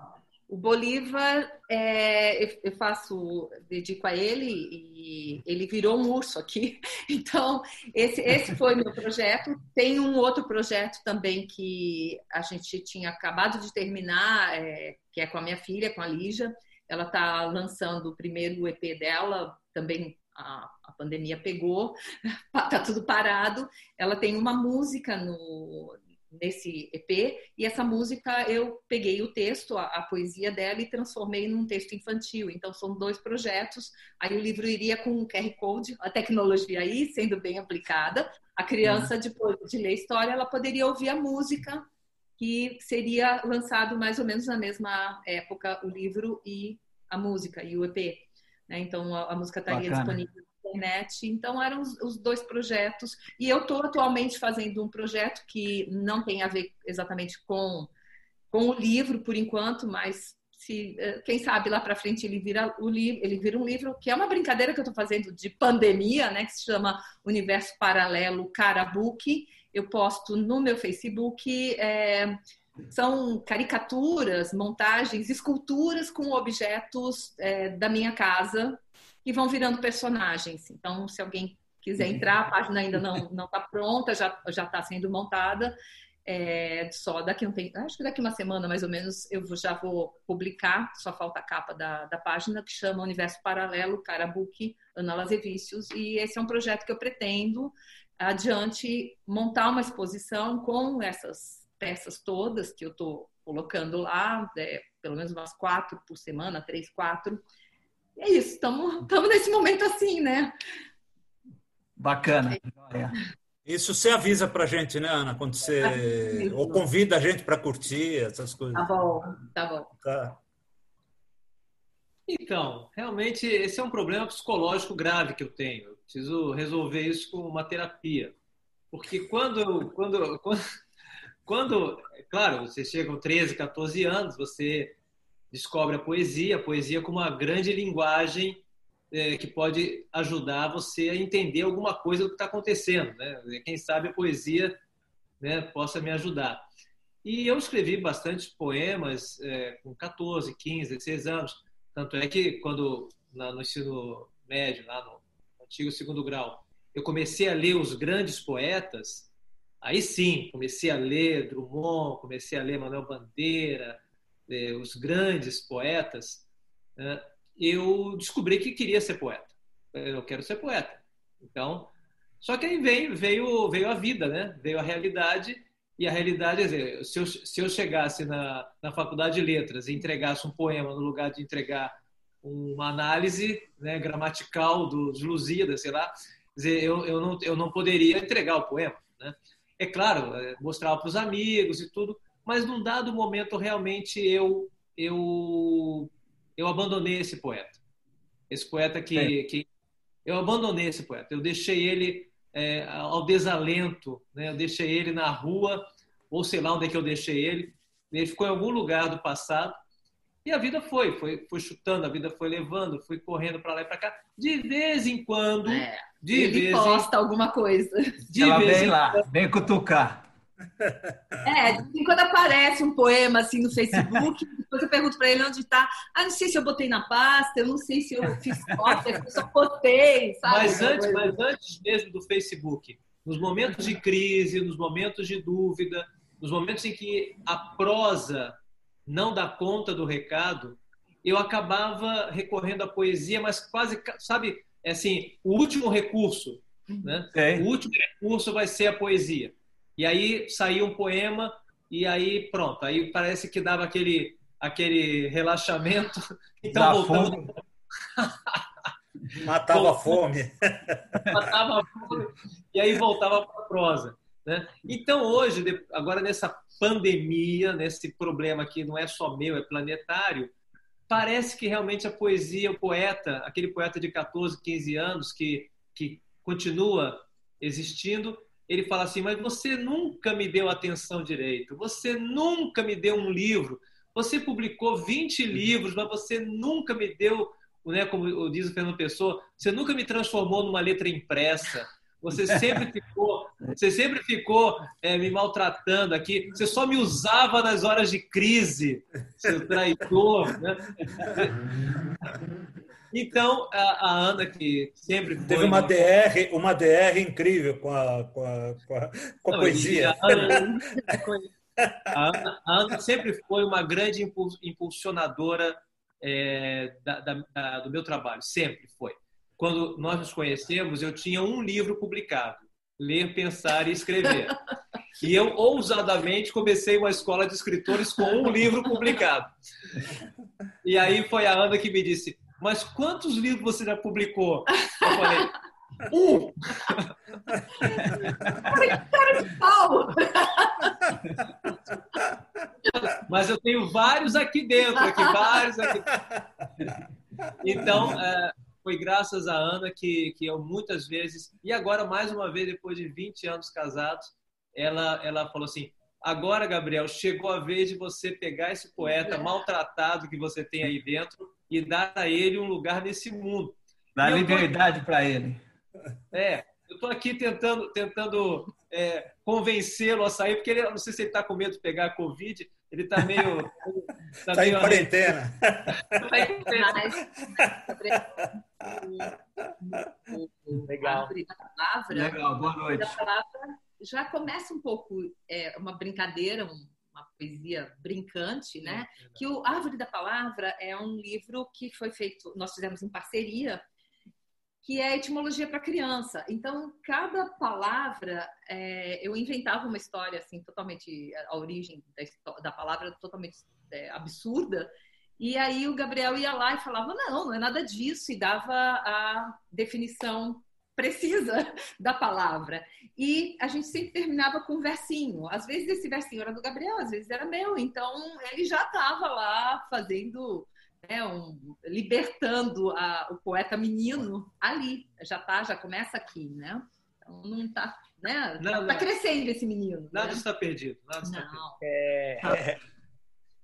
o Bolívar, é, eu faço, dedico a ele e ele virou um urso aqui. *laughs* Então, esse, esse foi meu projeto. Tem um outro projeto também que a gente tinha acabado de terminar, é, que é com a minha filha, com a Lígia. Ela está lançando o primeiro EP dela, também a, a pandemia pegou, *laughs* tá tudo parado. Ela tem uma música no, nesse EP e essa música eu peguei o texto, a, a, poesia dela e transformei num texto infantil. Então são dois projetos. Aí o livro iria com um QR Code, a tecnologia aí sendo bem aplicada. A criança uhum. depois de ler a história, ela poderia ouvir a música que seria lançado mais ou menos na mesma época o livro e a música e o EP. Né? Então a, a música estaria Bacana. disponível internet. Então eram os, os dois projetos. E eu estou atualmente fazendo um projeto que não tem a ver exatamente com, com o livro por enquanto, mas se eh, quem sabe lá para frente ele vira o livro, ele vira um livro que é uma brincadeira que eu estou fazendo de pandemia, né, que se chama Universo Paralelo Carabook. Eu posto no meu Facebook é, são caricaturas, montagens, esculturas com objetos é, da minha casa que vão virando personagens. Então, se alguém quiser entrar, a página ainda não não está pronta, já já está sendo montada. É, só daqui um tempo, acho que daqui uma semana mais ou menos eu já vou publicar, só falta a capa da, da página que chama Universo Paralelo, Carabook, Ana Lazevicius, e esse é um projeto que eu pretendo adiante montar uma exposição com essas peças todas que eu estou colocando lá, é, pelo menos umas quatro por semana, três, quatro. É isso, estamos nesse momento assim, né? Bacana. É. Isso você avisa para a gente, né, Ana? Quando você. Ou convida a gente para curtir essas coisas. Tá bom, tá bom. Tá. Então, realmente, esse é um problema psicológico grave que eu tenho. Eu preciso resolver isso com uma terapia. Porque quando, quando, quando, quando claro, você chega com 13, 14 anos, você descobre a poesia, a poesia como uma grande linguagem é, que pode ajudar você a entender alguma coisa do que está acontecendo. Né? Quem sabe a poesia né, possa me ajudar. E eu escrevi bastante poemas é, com 14, 15, 16 anos. Tanto é que quando na, no ensino médio, lá no antigo segundo grau, eu comecei a ler os grandes poetas, aí sim, comecei a ler Drummond, comecei a ler Manuel Bandeira, é, os grandes poetas. Né? eu descobri que queria ser poeta. Eu quero ser poeta. Então, só que aí veio, veio, veio a vida, né? Veio a realidade. E a realidade, é se eu, se eu chegasse na, na faculdade de letras e entregasse um poema no lugar de entregar uma análise né, gramatical dos Lusíadas, sei lá, dizer, eu, eu, não, eu não poderia entregar o poema. Né? É claro, é, mostrava para os amigos e tudo, mas num dado momento realmente eu, eu eu abandonei esse poeta. Esse poeta que, que eu abandonei esse poeta. Eu deixei ele é, ao desalento, né? Eu deixei ele na rua ou sei lá onde é que eu deixei ele. Ele ficou em algum lugar do passado e a vida foi, foi, foi chutando, a vida foi levando, foi correndo para lá e para cá. De vez em quando, é, de ele vez posta em... alguma coisa. De Ela vez vem em lá, quando... vem cutucar. É, de vez em quando aparece um poema assim no Facebook, *laughs* depois eu pergunto para ele onde está. Ah, não sei se eu botei na pasta, eu não sei se eu fiz cópia, eu só postei, sabe? Mas antes, mas antes mesmo do Facebook, nos momentos de crise, nos momentos de dúvida, nos momentos em que a prosa não dá conta do recado, eu acabava recorrendo à poesia, mas quase, sabe, é assim, o último recurso, né? É. O último recurso vai ser a poesia. E aí saía um poema e aí pronto, aí parece que dava aquele aquele relaxamento. *laughs* Então voltando *laughs* Matava a fome. *laughs* Matava a fome. E aí voltava para a prosa. Né? Então, hoje, agora nessa pandemia, nesse problema que não é só meu, é planetário, parece que realmente a poesia, o poeta, aquele poeta de 14, 15 anos que, que continua existindo, ele fala assim: Mas você nunca me deu atenção direito, você nunca me deu um livro, você publicou 20 livros, mas você nunca me deu, né, como diz o Fernando Pessoa, você nunca me transformou numa letra impressa. Você sempre *laughs* ficou, você sempre ficou é, me maltratando aqui. Você só me usava nas horas de crise, seu traidor. Né? *laughs* Então, a, a, Ana, que sempre foi... Teve uma, DR, uma DR incrível com a, com a, com a, com a Não, poesia. *laughs* A Ana, a, Ana, sempre foi uma grande impulsionadora é, da, da, do meu trabalho, sempre foi. Quando nós nos conhecemos, eu tinha um livro publicado, Ler, Pensar e Escrever. E eu, ousadamente, comecei uma escola de escritores com um livro publicado. E aí foi a Ana que me disse, mas quantos livros você já publicou? *laughs* Eu falei, um! *laughs* Cara de pau! *laughs* Mas eu tenho vários aqui dentro, aqui, vários aqui. Então, é, foi graças a Ana que, que eu muitas vezes, e agora mais uma vez, depois de 20 anos casados, ela, ela falou assim, agora, Gabriel, chegou a vez de você pegar esse poeta maltratado que você tem aí dentro e dar a ele um lugar nesse mundo. Dar liberdade para ele. É, eu estou aqui tentando, tentando é, convencê-lo a sair, porque ele, não sei se ele está com medo de pegar a Covid, ele está meio. *laughs* Está tá em quarentena. Está em Legal. Palavra, Legal, boa noite. A palavra já começa um pouco é, uma brincadeira, uma poesia brincante, né? Que o Árvore da Palavra é um livro que foi feito, nós fizemos em parceria que é etimologia para criança. Então, cada palavra, é, eu inventava uma história assim, totalmente a origem da, da palavra totalmente é, absurda. E aí o Gabriel ia lá e falava não, não é nada disso e dava a definição precisa *laughs* da palavra. E a gente sempre terminava com um versinho. Às vezes esse versinho era do Gabriel, às vezes era meu. Então ele já estava lá fazendo né, um, libertando a, o poeta menino ali. Já tá, já começa aqui, né? Então não está né? Não, tá, tá, crescendo esse menino. Nada né? está perdido. Nada está não. perdido. É, é,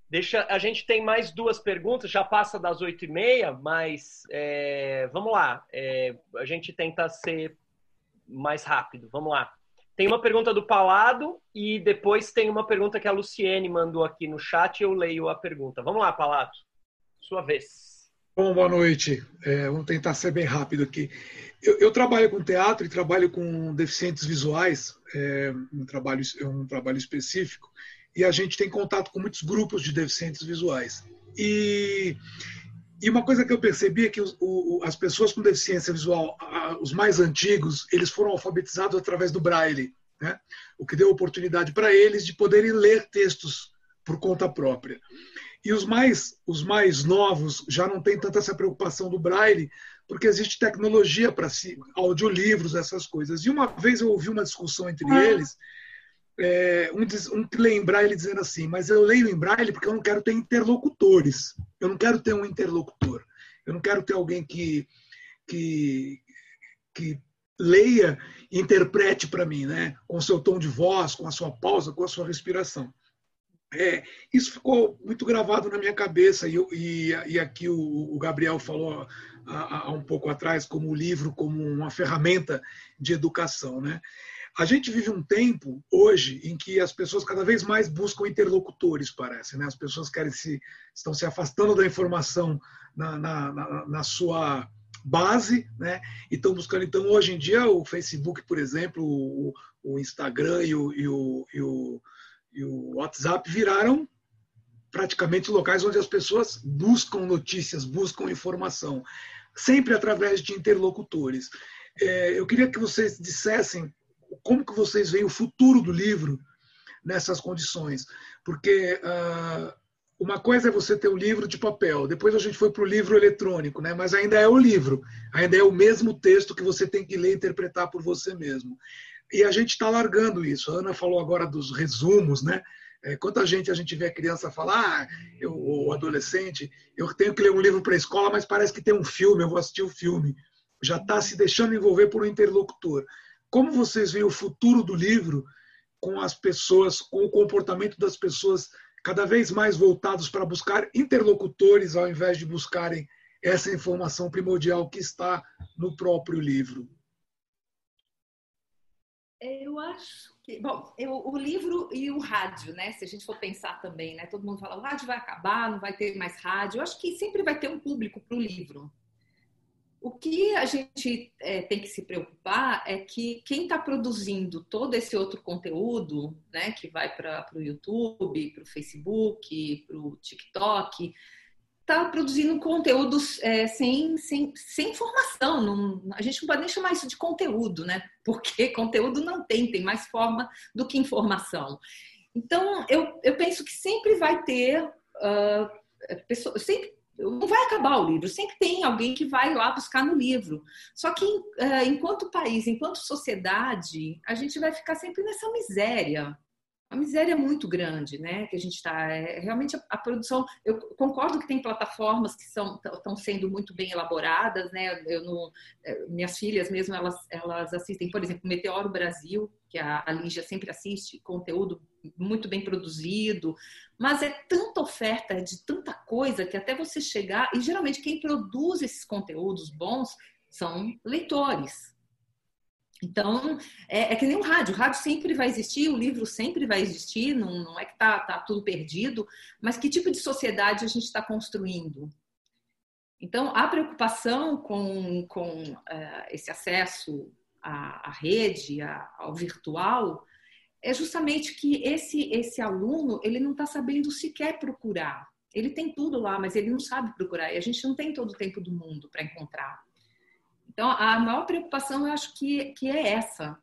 deixa, a gente tem mais duas perguntas, já passa das oito e meia, mas é, vamos lá. É, a gente tenta ser mais rápido. Vamos lá. Tem uma pergunta do Palado e depois tem uma pergunta que a Luciene mandou aqui no chat e eu leio a pergunta. Vamos lá, Palado. Sua vez. Bom, boa noite. É, vamos tentar ser bem rápido aqui. Eu, eu, trabalho com teatro e trabalho com deficientes visuais, é um, trabalho, é um trabalho específico, e a gente tem contato com muitos grupos de deficientes visuais. E, e uma coisa que eu percebi é que o, as pessoas com deficiência visual, os mais antigos, eles foram alfabetizados através do braille, né? o que deu oportunidade para eles de poderem ler textos por conta própria. E os mais, os mais novos já não têm tanta essa preocupação do braille, porque existe tecnologia para si, audiolivros, essas coisas. E uma vez eu ouvi uma discussão entre ah. eles, é, um, um que lê em braille dizendo assim, mas eu leio em braille porque eu não quero ter interlocutores. Eu não quero ter um interlocutor. Eu não quero ter alguém que, que, que leia e interprete para mim, né? com o seu tom de voz, com a sua pausa, com a sua respiração. É, isso ficou muito gravado na minha cabeça, e, e, e aqui o, o, Gabriel falou há, há, um pouco atrás como o livro como uma ferramenta de educação. Né? A gente vive um tempo hoje em que as pessoas cada vez mais buscam interlocutores, parece. Né? As pessoas querem se, estão se afastando da informação na, na, na, na sua base, né? E estão buscando. Então, hoje em dia, o Facebook, por exemplo, o, o Instagram e o, e o, e o e o WhatsApp viraram praticamente locais onde as pessoas buscam notícias, buscam informação, sempre através de interlocutores. É, eu queria que vocês dissessem como que vocês veem o futuro do livro nessas condições, porque uh, uma coisa é você ter o um livro de papel, depois a gente foi para o livro eletrônico, né? mas ainda é o livro, ainda é o mesmo texto que você tem que ler e interpretar por você mesmo. E a gente está largando isso. A Ana falou agora dos resumos, né? É, quanta gente a gente vê a criança falar, ah, eu, o adolescente, eu tenho que ler um livro para a escola, mas parece que tem um filme, eu vou assistir o um filme. Já está se deixando envolver por um interlocutor. Como vocês veem o futuro do livro com as pessoas, com o comportamento das pessoas cada vez mais voltados para buscar interlocutores ao invés de buscarem essa informação primordial que está no próprio livro? Eu acho que. Bom, eu, o livro e o rádio, né? Se a gente for pensar também, né? Todo mundo fala, o rádio vai acabar, não vai ter mais rádio. Eu acho que sempre vai ter um público para o livro. O que a gente é, tem que se preocupar é que quem está produzindo todo esse outro conteúdo, né, que vai para o YouTube, para o Facebook, para o TikTok, está produzindo conteúdos é, sem, sem, sem informação. Não, a gente não pode nem chamar isso de conteúdo, né? Porque *laughs* conteúdo não tem, tem mais forma do que informação. Então, eu, eu penso que sempre vai ter uh, pessoa, sempre não vai acabar o livro, sempre tem alguém que vai lá buscar no livro. Só que uh, enquanto país, enquanto sociedade, a gente vai ficar sempre nessa miséria uma miséria muito grande, né? Que a gente está. É, realmente a, a, produção. Eu concordo que tem plataformas que estão sendo muito bem elaboradas, né? Eu é, minhas filhas mesmo elas elas assistem, por exemplo, Meteoro Brasil, que a, a Lígia sempre assiste, conteúdo muito bem produzido, mas é tanta oferta é de tanta coisa que até você chegar e geralmente quem produz esses conteúdos bons são leitores, Então, é, é, que nem o rádio. O rádio sempre vai existir, o livro sempre vai existir, não, não é que está tá tudo perdido, mas que tipo de sociedade a gente está construindo? Então, a preocupação com, com uh, esse acesso à, à rede, à, ao virtual, é justamente que esse, esse aluno ele não está sabendo sequer procurar. Ele tem tudo lá, mas ele não sabe procurar. E a gente não tem todo o tempo do mundo para encontrar. Então, a maior preocupação eu acho que, que é essa.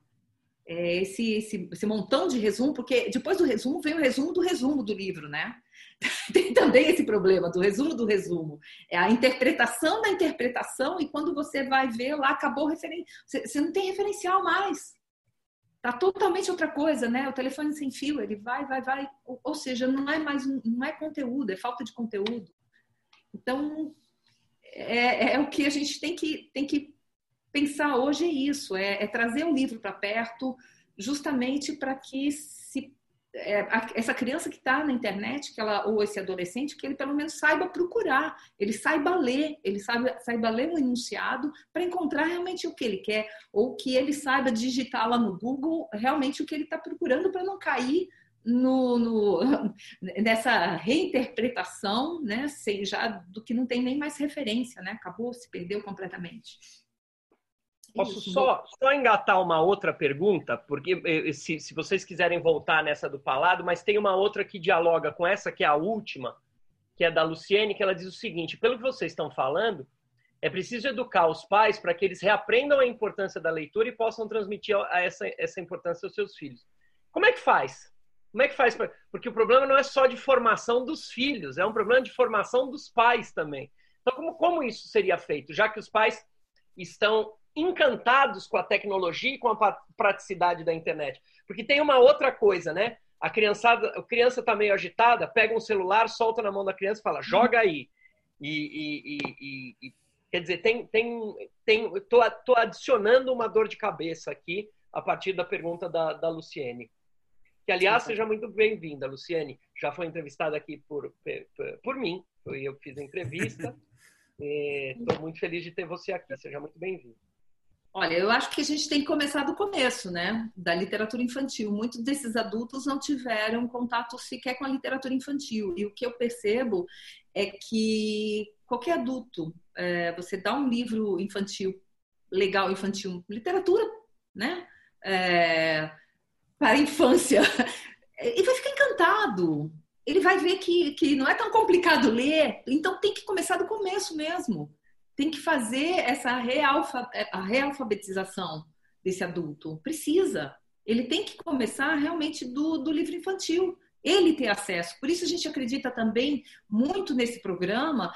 É esse, esse, esse montão de resumo, porque depois do resumo vem o resumo do resumo do livro, né? *laughs* Tem também esse problema do resumo do resumo. É a interpretação da interpretação, e quando você vai ver lá, acabou referen... Você não tem referencial mais. Tá totalmente outra coisa, né? O telefone sem fio, ele vai, vai, vai. Ou seja, não é mais não é conteúdo, é falta de conteúdo. Então, é, é o que a gente tem que, tem que pensar hoje é isso, é, é trazer o livro para perto, justamente para que é, essa criança que está na internet, que ela ou esse adolescente, que ele pelo menos saiba procurar, ele saiba ler, ele saiba, saiba ler um enunciado para encontrar realmente o que ele quer, ou que ele saiba digitar lá no Google realmente o que ele está procurando para não cair no, no, *laughs* nessa reinterpretação, né, sem já do que não tem nem mais referência, né, acabou, se perdeu completamente. Posso só, só engatar uma outra pergunta, porque eh, se, se vocês quiserem voltar nessa do Palado, mas tem uma outra que dialoga com essa, que é a última, que é da Luciene, que ela diz o seguinte: pelo que vocês estão falando, é preciso educar os pais para que eles reaprendam a importância da leitura e possam transmitir essa, essa importância aos seus filhos. Como é que faz? Como é que faz? Pra... Porque o problema não é só de formação dos filhos, é um problema de formação dos pais também. Então, como, como isso seria feito? Já que os pais estão encantados com a tecnologia e com a praticidade da internet. Porque tem uma outra coisa, né? A criançada, a criança está meio agitada, pega um celular, solta na mão da criança e fala, joga aí. E, e, e, e quer dizer, tem, tem, tem, tô, tô adicionando uma dor de cabeça aqui a partir da pergunta da, da Luciene. Que, aliás, seja muito bem-vinda, Luciene. Já foi entrevistada aqui por, por, por mim, eu fiz a entrevista. *laughs* Estou muito feliz de ter você aqui. Seja muito bem-vindo. Olha, eu acho que a gente tem que começar do começo, né? Da literatura infantil. Muitos desses adultos não tiveram contato sequer com a literatura infantil. E o que eu percebo é que qualquer adulto, é, você dá um livro infantil, legal infantil, literatura, né? É, para a infância, *laughs* e vai ficar encantado. Ele vai ver que, que não é tão complicado ler, então tem que começar do começo mesmo tem que fazer essa realfa, a realfabetização desse adulto. Precisa. Ele tem que começar realmente do, do livro infantil. Ele ter acesso. Por isso a gente acredita também muito nesse programa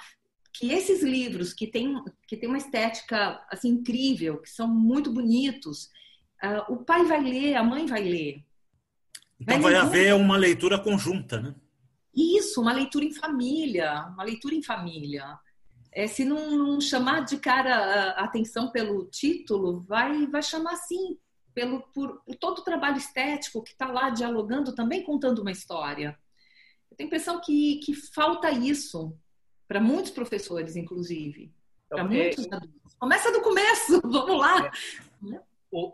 que esses livros que têm que tem uma estética assim incrível, que são muito bonitos, uh, o pai vai ler, a mãe vai ler. Então vai, vai haver uma leitura conjunta, né? Isso, uma leitura em família, uma leitura em família é, se não, não, chamar de cara a atenção pelo título, vai, vai chamar sim, pelo, por, por todo o trabalho estético que está lá dialogando, também contando uma história. Eu tenho a impressão que, que falta isso para muitos professores, inclusive. Para então, muitos é... adultos. Começa do começo, *laughs* vamos lá. É.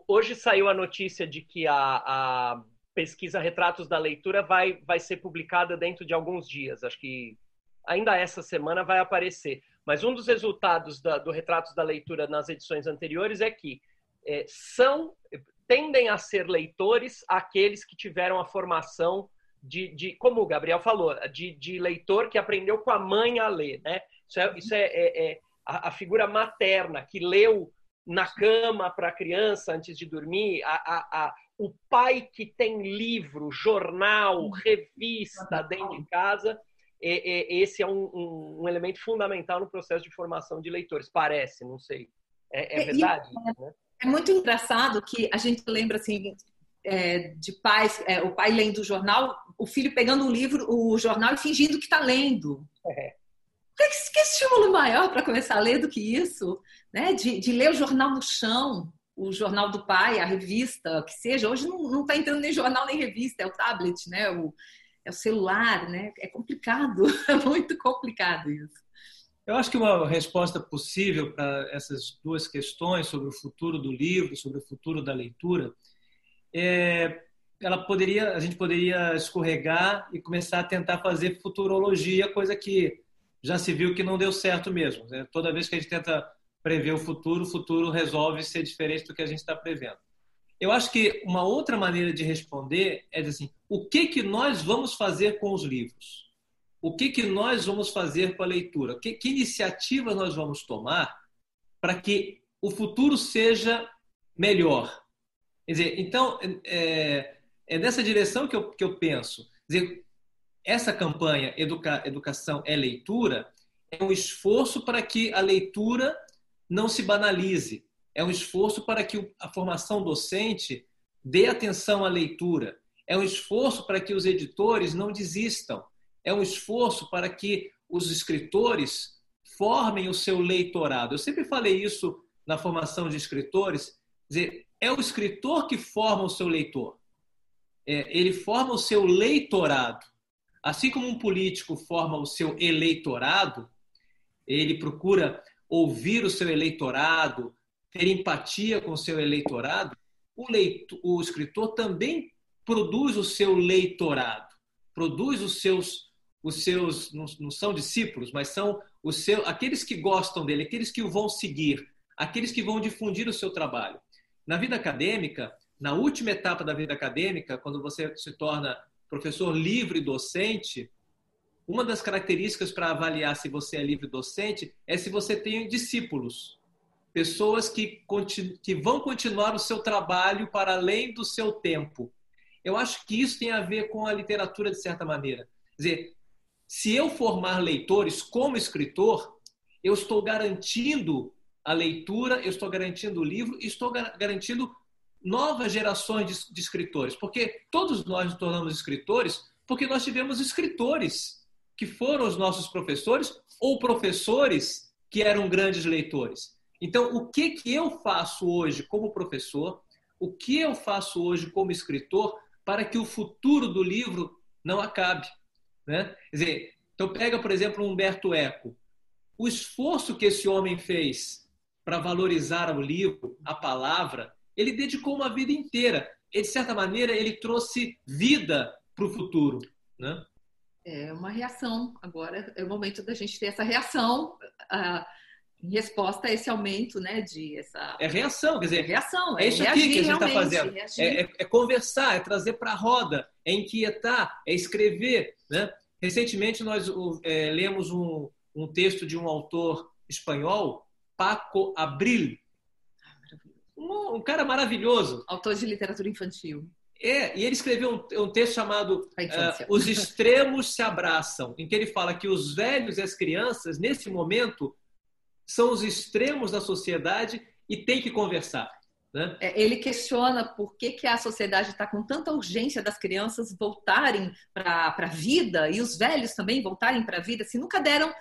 Hoje saiu a notícia de que a, a pesquisa Retratos da Leitura vai, vai ser publicada dentro de alguns dias. Acho que ainda essa semana vai aparecer. Mas um dos resultados da, do Retratos da Leitura nas edições anteriores é que é, são tendem a ser leitores aqueles que tiveram a formação de, de como o Gabriel falou, de, de, leitor que aprendeu com a mãe a ler, né? Isso é, isso é, é, é a, a, figura materna que leu na cama para a criança antes de dormir, a, a, o pai que tem livro, jornal, revista dentro de casa esse é um, um, um, elemento fundamental no processo de formação de leitores. Parece, não sei. É, é verdade? É, né? é, muito engraçado que a gente lembra assim é, de pais, é, o pai lendo o jornal, o filho pegando um livro, o jornal e fingindo que está lendo. É. Que, que estímulo maior para começar a ler do que isso? Né? De, de ler o jornal no chão, o jornal do pai, a revista, que seja. Hoje não está entrando nem jornal nem revista, é o tablet, né? O, é o celular, né? É complicado, *laughs* é muito complicado isso. Eu acho que uma resposta possível para essas duas questões sobre o futuro do livro, sobre o futuro da leitura, é, ela poderia, a gente poderia escorregar e começar a tentar fazer futurologia, coisa que já se viu que não deu certo mesmo. Né? Toda vez que a gente tenta prever o futuro, o futuro resolve ser diferente do que a gente está prevendo. Eu acho que uma outra maneira de responder é assim: o que que nós vamos fazer com os livros? O que que nós vamos fazer com a leitura? Que, que iniciativa nós vamos tomar para que o futuro seja melhor? Quer dizer, então é, é nessa direção que eu, que eu penso. Quer dizer, essa campanha Educa, Educação é Leitura é um esforço para que a leitura não se banalize. É um esforço para que a formação docente dê atenção à leitura. É um esforço para que os editores não desistam. É um esforço para que os escritores formem o seu leitorado. Eu sempre falei isso na formação de escritores. Dizer, é o escritor que forma o seu leitor. É, ele forma o seu leitorado. Assim como um político forma o seu eleitorado, ele procura ouvir o seu eleitorado, ter empatia com o seu eleitorado, o, leito, o escritor também produz o seu leitorado, produz os seus, os seus não, não são discípulos, mas são os seus, aqueles que gostam dele, aqueles que o vão seguir, aqueles que vão difundir o seu trabalho. Na vida acadêmica, na última etapa da vida acadêmica, quando você se torna professor livre docente, uma das características para avaliar se você é livre docente é se você tem discípulos, pessoas que, que vão continuar o seu trabalho para além do seu tempo. Eu acho que isso tem a ver com a literatura de certa maneira. Quer dizer, se eu formar leitores como escritor, eu estou garantindo a leitura, eu estou garantindo o livro, estou garantindo novas gerações de, escritores, porque todos nós nos tornamos escritores porque nós tivemos escritores que foram os nossos professores ou professores que eram grandes leitores. Então, o que, que eu faço hoje como professor, o que eu faço hoje como escritor para que o futuro do livro não acabe? Né? Quer dizer, então pega, por exemplo, Humberto Eco. O esforço que esse homem fez para valorizar o livro, a palavra, ele dedicou uma vida inteira. E, de certa maneira, ele trouxe vida para o futuro. Né? É uma reação. Agora é o momento da gente ter essa reação uh, em resposta a esse aumento, né? De essa. É reação, quer dizer. É reação. É, é isso aqui que a gente está fazendo. É, é, é, conversar, é trazer para a roda, é inquietar, é escrever. Né? Recentemente nós é, lemos um, um texto de um autor espanhol, Paco Abril, um, um cara maravilhoso. Autor de literatura infantil. É, e ele escreveu um, um texto chamado uh, Os Extremos se Abraçam, em que ele fala que os velhos e as crianças, nesse momento, são os extremos da sociedade e tem que conversar. Né? É, ele questiona por que, que a sociedade está com tanta urgência das crianças voltarem para a vida e os velhos também voltarem para a vida, se nunca deram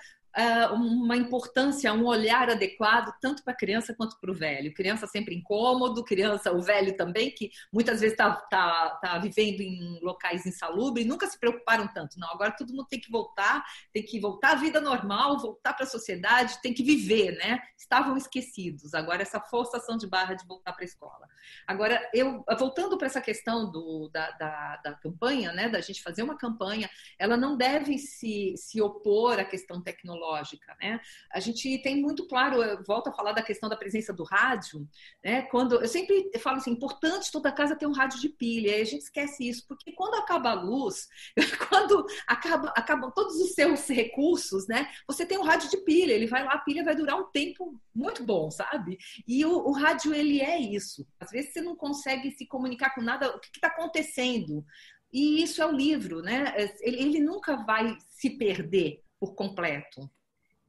uma importância, um olhar adequado tanto para a criança quanto para o velho. Criança sempre incômodo, criança, o velho também, que muitas vezes está tá, tá vivendo em locais insalubres, nunca se preocuparam tanto. Não, agora todo mundo tem que voltar, tem que voltar à vida normal, voltar para a sociedade, tem que viver, né? Estavam esquecidos. Agora essa forçação de barra de voltar para a escola. Agora, eu voltando para essa questão do, da, da, da campanha, né? Da gente fazer uma campanha, ela não deve se, se opor à questão tecnológica tecnológica, né? A gente tem muito claro, eu volto a falar da questão da presença do rádio, né? Quando eu sempre falo assim, importante toda casa ter um rádio de pilha, e a gente esquece isso, porque quando acaba a luz, *laughs* quando acaba, acabam todos os seus recursos, né? Você tem um rádio de pilha, ele vai lá, a pilha vai durar um tempo muito bom, sabe? E o, o rádio ele é isso. Às vezes você não consegue se comunicar com nada, o que está acontecendo? E isso é o livro, né? Ele, ele, nunca vai se perder por completo.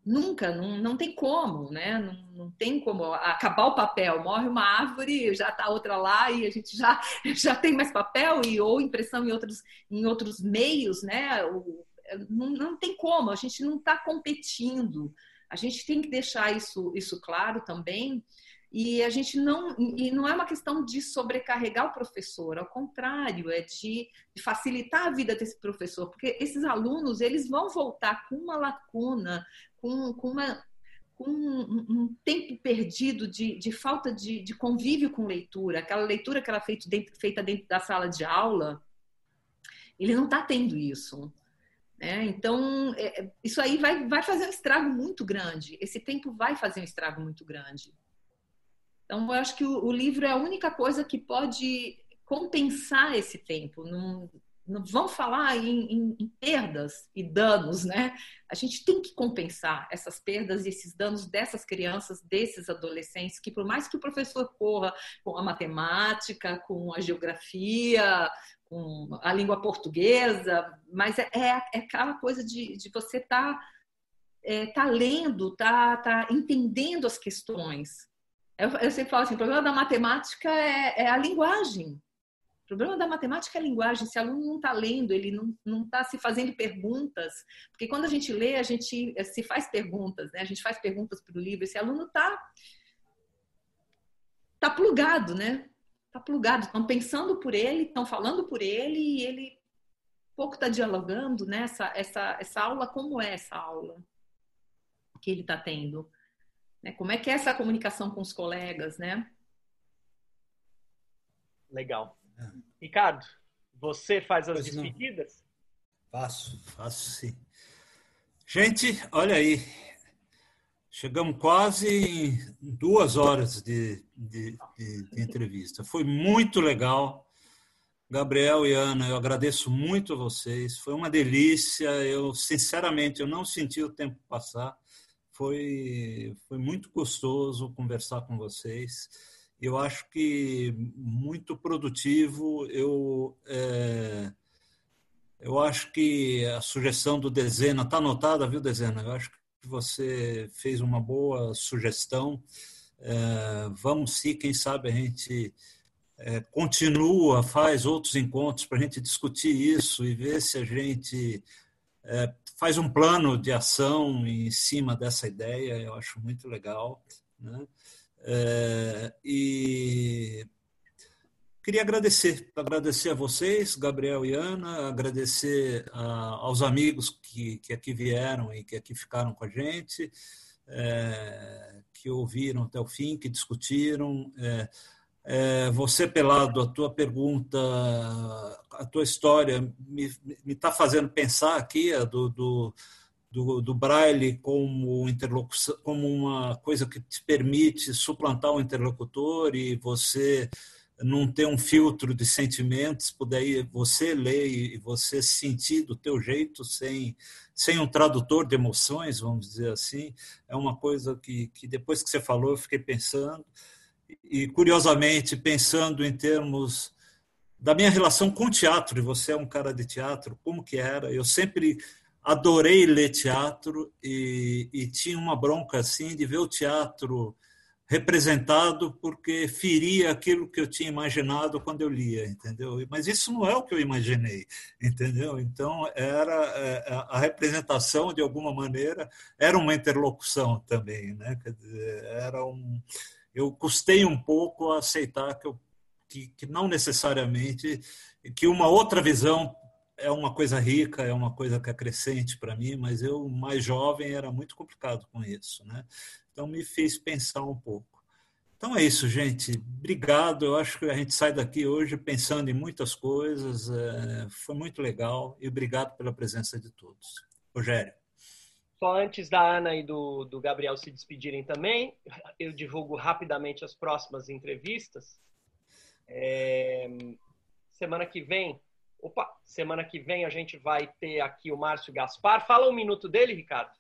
Nunca, não, não tem como, né? Não, não tem como acabar o papel. Morre uma árvore, já está outra lá e a gente já, *laughs* já tem mais papel e ou impressão em outros, em outros meios, né? Não, não tem como, a gente não está competindo. A gente tem que deixar isso, isso claro também. E a gente não e não é uma questão de sobrecarregar o professor, ao contrário, é de, de facilitar a vida desse professor, porque esses alunos eles vão voltar com uma lacuna, com, com uma com um, um, tempo perdido de, de falta de, de, convívio com leitura, aquela leitura que era feita dentro, feita dentro da sala de aula, ele não está tendo isso. Né? Então, é, é, isso aí vai, vai fazer um estrago muito grande. Esse tempo vai fazer um estrago muito grande. Então, eu acho que o, o livro é a única coisa que pode compensar esse tempo. Não, não vamos falar em, em, em, perdas e danos, né? A gente tem que compensar essas perdas e esses danos dessas crianças, desses adolescentes, que por mais que o professor corra com a matemática, com a geografia, com a língua portuguesa, mas é, é, é aquela coisa de, de você estar tá, é, tá lendo, tá, tá entendendo as questões. Eu, eu sempre falo assim, o problema da matemática é, é a linguagem. O problema da matemática é a linguagem. Se o aluno não está lendo, ele não está se fazendo perguntas. Porque quando a gente lê, a gente eh, se faz perguntas, né? A gente faz perguntas para o livro. Esse aluno está tá plugado, né? Está plugado. Estão pensando por ele, estão falando por ele e ele pouco está dialogando, né? Essa, essa, essa aula, como é essa aula que ele está tendo? Né? Como é que é essa comunicação com os colegas, né? Legal. É. Ricardo, você faz as pois despedidas? Não. Faço, faço sim. Gente, olha aí. Chegamos quase em duas horas de, de, de, de entrevista. Foi muito legal. Gabriel e Ana, eu agradeço muito a vocês. Foi uma delícia. Eu, sinceramente, eu não senti o tempo passar. Foi, foi muito gostoso conversar com vocês eu acho que muito produtivo. Eu, é, eu acho que a sugestão do Dezena está anotada, viu, Dezena? Eu acho que você fez uma boa sugestão. É, vamos sim, quem sabe a gente é, continua, faz outros encontros para a gente discutir isso e ver se a gente é, faz um plano de ação em cima dessa ideia. Eu acho muito legal. Né? É, e queria agradecer, agradecer a vocês, Gabriel e Ana, agradecer a, aos amigos que, que aqui vieram e que aqui ficaram com a gente, é, que ouviram até o fim, que discutiram. É, é, você, Pelado, a tua pergunta, a tua história me está fazendo pensar aqui do, do do, do braille como interlocução, como uma coisa que te permite suplantar o interlocutor e você não ter um filtro de sentimentos, puder você ler e você sentir do teu jeito sem sem um tradutor de emoções, vamos dizer assim, é uma coisa que, que depois que você falou eu fiquei pensando e curiosamente pensando em termos da minha relação com o teatro, e você é um cara de teatro, como que era? Eu sempre adorei ler teatro e, e, tinha uma bronca assim de ver o teatro representado porque feria aquilo que eu tinha imaginado quando eu lia, entendeu? Mas isso não é o que eu imaginei, entendeu? Então era é, a representação de alguma maneira era uma interlocução também, né? Dizer, era um eu custei um pouco a aceitar que eu que, que não necessariamente que uma outra visão é uma coisa rica, é uma coisa que é crescente para mim, mas eu, mais jovem, era muito complicado com isso. Né? Então, me fez pensar um pouco. Então é isso, gente. Obrigado. Eu acho que a gente sai daqui hoje pensando em muitas coisas. É, foi muito legal e obrigado pela presença de todos. Rogério. Só antes da Ana e do, do Gabriel se despedirem também, eu divulgo rapidamente as próximas entrevistas. É, semana que vem Opa, semana que vem a gente vai ter aqui o Márcio Gaspar. Fala um minuto dele, Ricardo.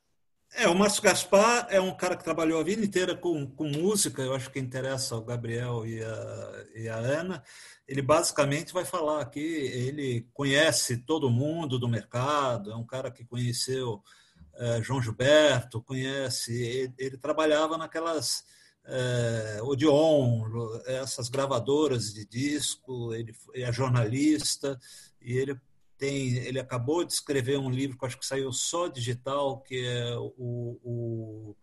É, o Márcio Gaspar é um cara que trabalhou a vida inteira com, com música, eu acho que interessa ao Gabriel e a, e a Ana. Ele basicamente vai falar aqui, ele conhece todo mundo do mercado, é um cara que conheceu João Gilberto, conhece, ele, ele trabalhava naquelas é, Odeon, essas gravadoras de disco, ele é jornalista, e ele tem, ele acabou de escrever um livro que acho que saiu só digital, que é o, o,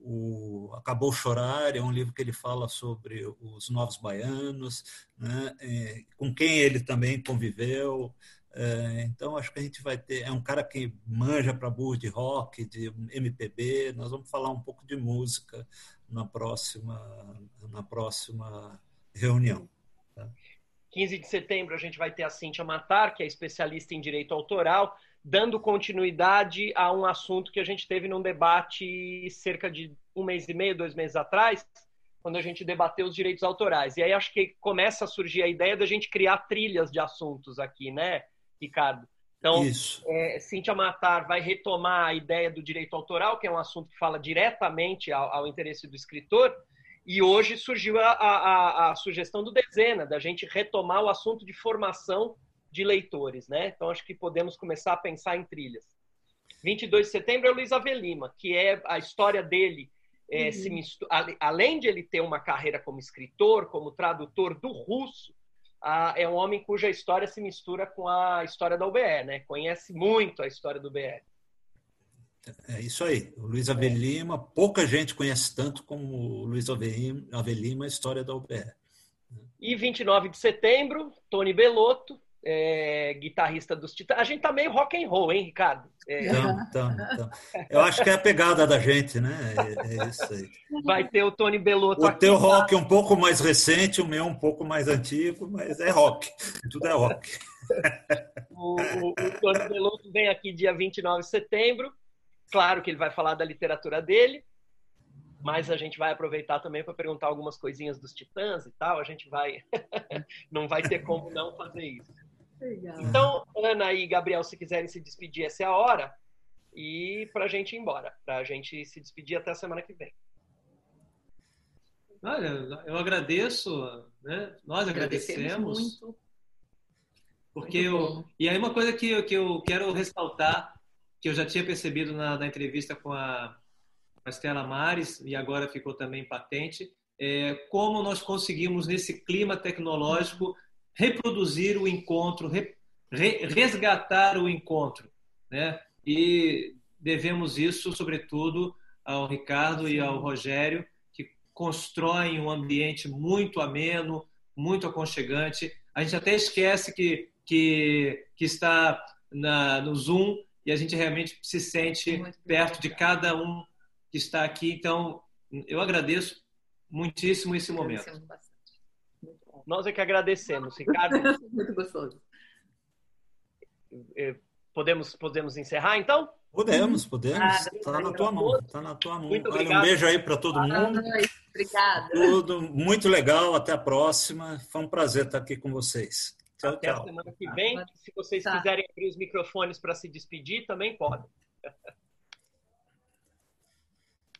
o Acabou Chorar é um livro que ele fala sobre os novos baianos, né? É, com quem ele também conviveu. É, então, acho que a gente vai ter. É um cara que manja para burro de rock, de MPB. Nós vamos falar um pouco de música na próxima, na próxima reunião. Tá? 15 de setembro, a gente vai ter a Cíntia Matar, que é especialista em direito autoral dando continuidade a um assunto que a gente teve num debate cerca de um mês e meio, dois meses atrás, quando a gente debateu os direitos autorais. E aí acho que começa a surgir a ideia da gente criar trilhas de assuntos aqui, né, Ricardo? Então, é, Cíntia Matar vai retomar a ideia do direito autoral, que é um assunto que fala diretamente ao, ao interesse do escritor, e hoje surgiu a, a, a, sugestão do Dezena, da gente retomar o assunto de formação de leitores, né? Então acho que podemos começar a pensar em trilhas. 22 de setembro é o Luiz Avelima, que é a história dele é, uhum. mistura, além de ele ter uma carreira como escritor, como tradutor do russo, é um homem cuja história se mistura com a história da UBE, né? Conhece muito a história do BE. É isso aí. O Luiz Avelima, pouca gente conhece tanto como o Luiz Avelima a história da UBE. E 29 de setembro, Tony Belotto, é, guitarrista dos Titãs. A gente tá meio rock and roll, hein, Ricardo? É... Então, então, então. Eu acho que é a pegada da gente, né? É, é isso aí. Vai ter o Tony Belotto O teu rock é um pouco mais recente, o meu um pouco mais antigo, mas é rock. Tudo é rock. *laughs* o, o, o Tony Belotto vem aqui dia 29 de setembro. Claro que ele vai falar da literatura dele, mas a gente vai aproveitar também para perguntar algumas coisinhas dos Titãs e tal. A gente vai. *laughs* não vai ter como não fazer isso. Legal. Então, Ana e Gabriel, se quiserem se despedir, essa é a hora. E para a gente ir embora. Para a gente se despedir até a semana que vem. Olha, eu agradeço, né? nós agradecemos. agradecemos muito. Porque muito eu, e aí uma coisa que eu, que eu quero ressaltar, que eu já tinha percebido na, na entrevista com a, a Estela Mares, e agora ficou também patente, é, como nós conseguimos, nesse clima tecnológico, reproduzir o encontro, re, resgatar o encontro. Né? E devemos isso, sobretudo, ao Ricardo e ao Rogério, que constroem um ambiente muito ameno, muito aconchegante. A gente até esquece que, que, que está na, no Zoom e a gente realmente se sente perto de cada um que está aqui. Então, eu agradeço muitíssimo esse momento. Nós é que agradecemos, *laughs* Ricardo. Muito gostoso. É, podemos, podemos encerrar, então? Podemos, podemos. Está ah, na tua mão. Está na tua mão. Muito Olha, um beijo aí para todo mundo. Obrigada. Tudo muito legal. Até a próxima. Foi um prazer estar aqui com vocês. Tchau, Até tchau. a semana que vem. Se vocês tá. quiserem abrir os microfones para se despedir, também podem. *laughs*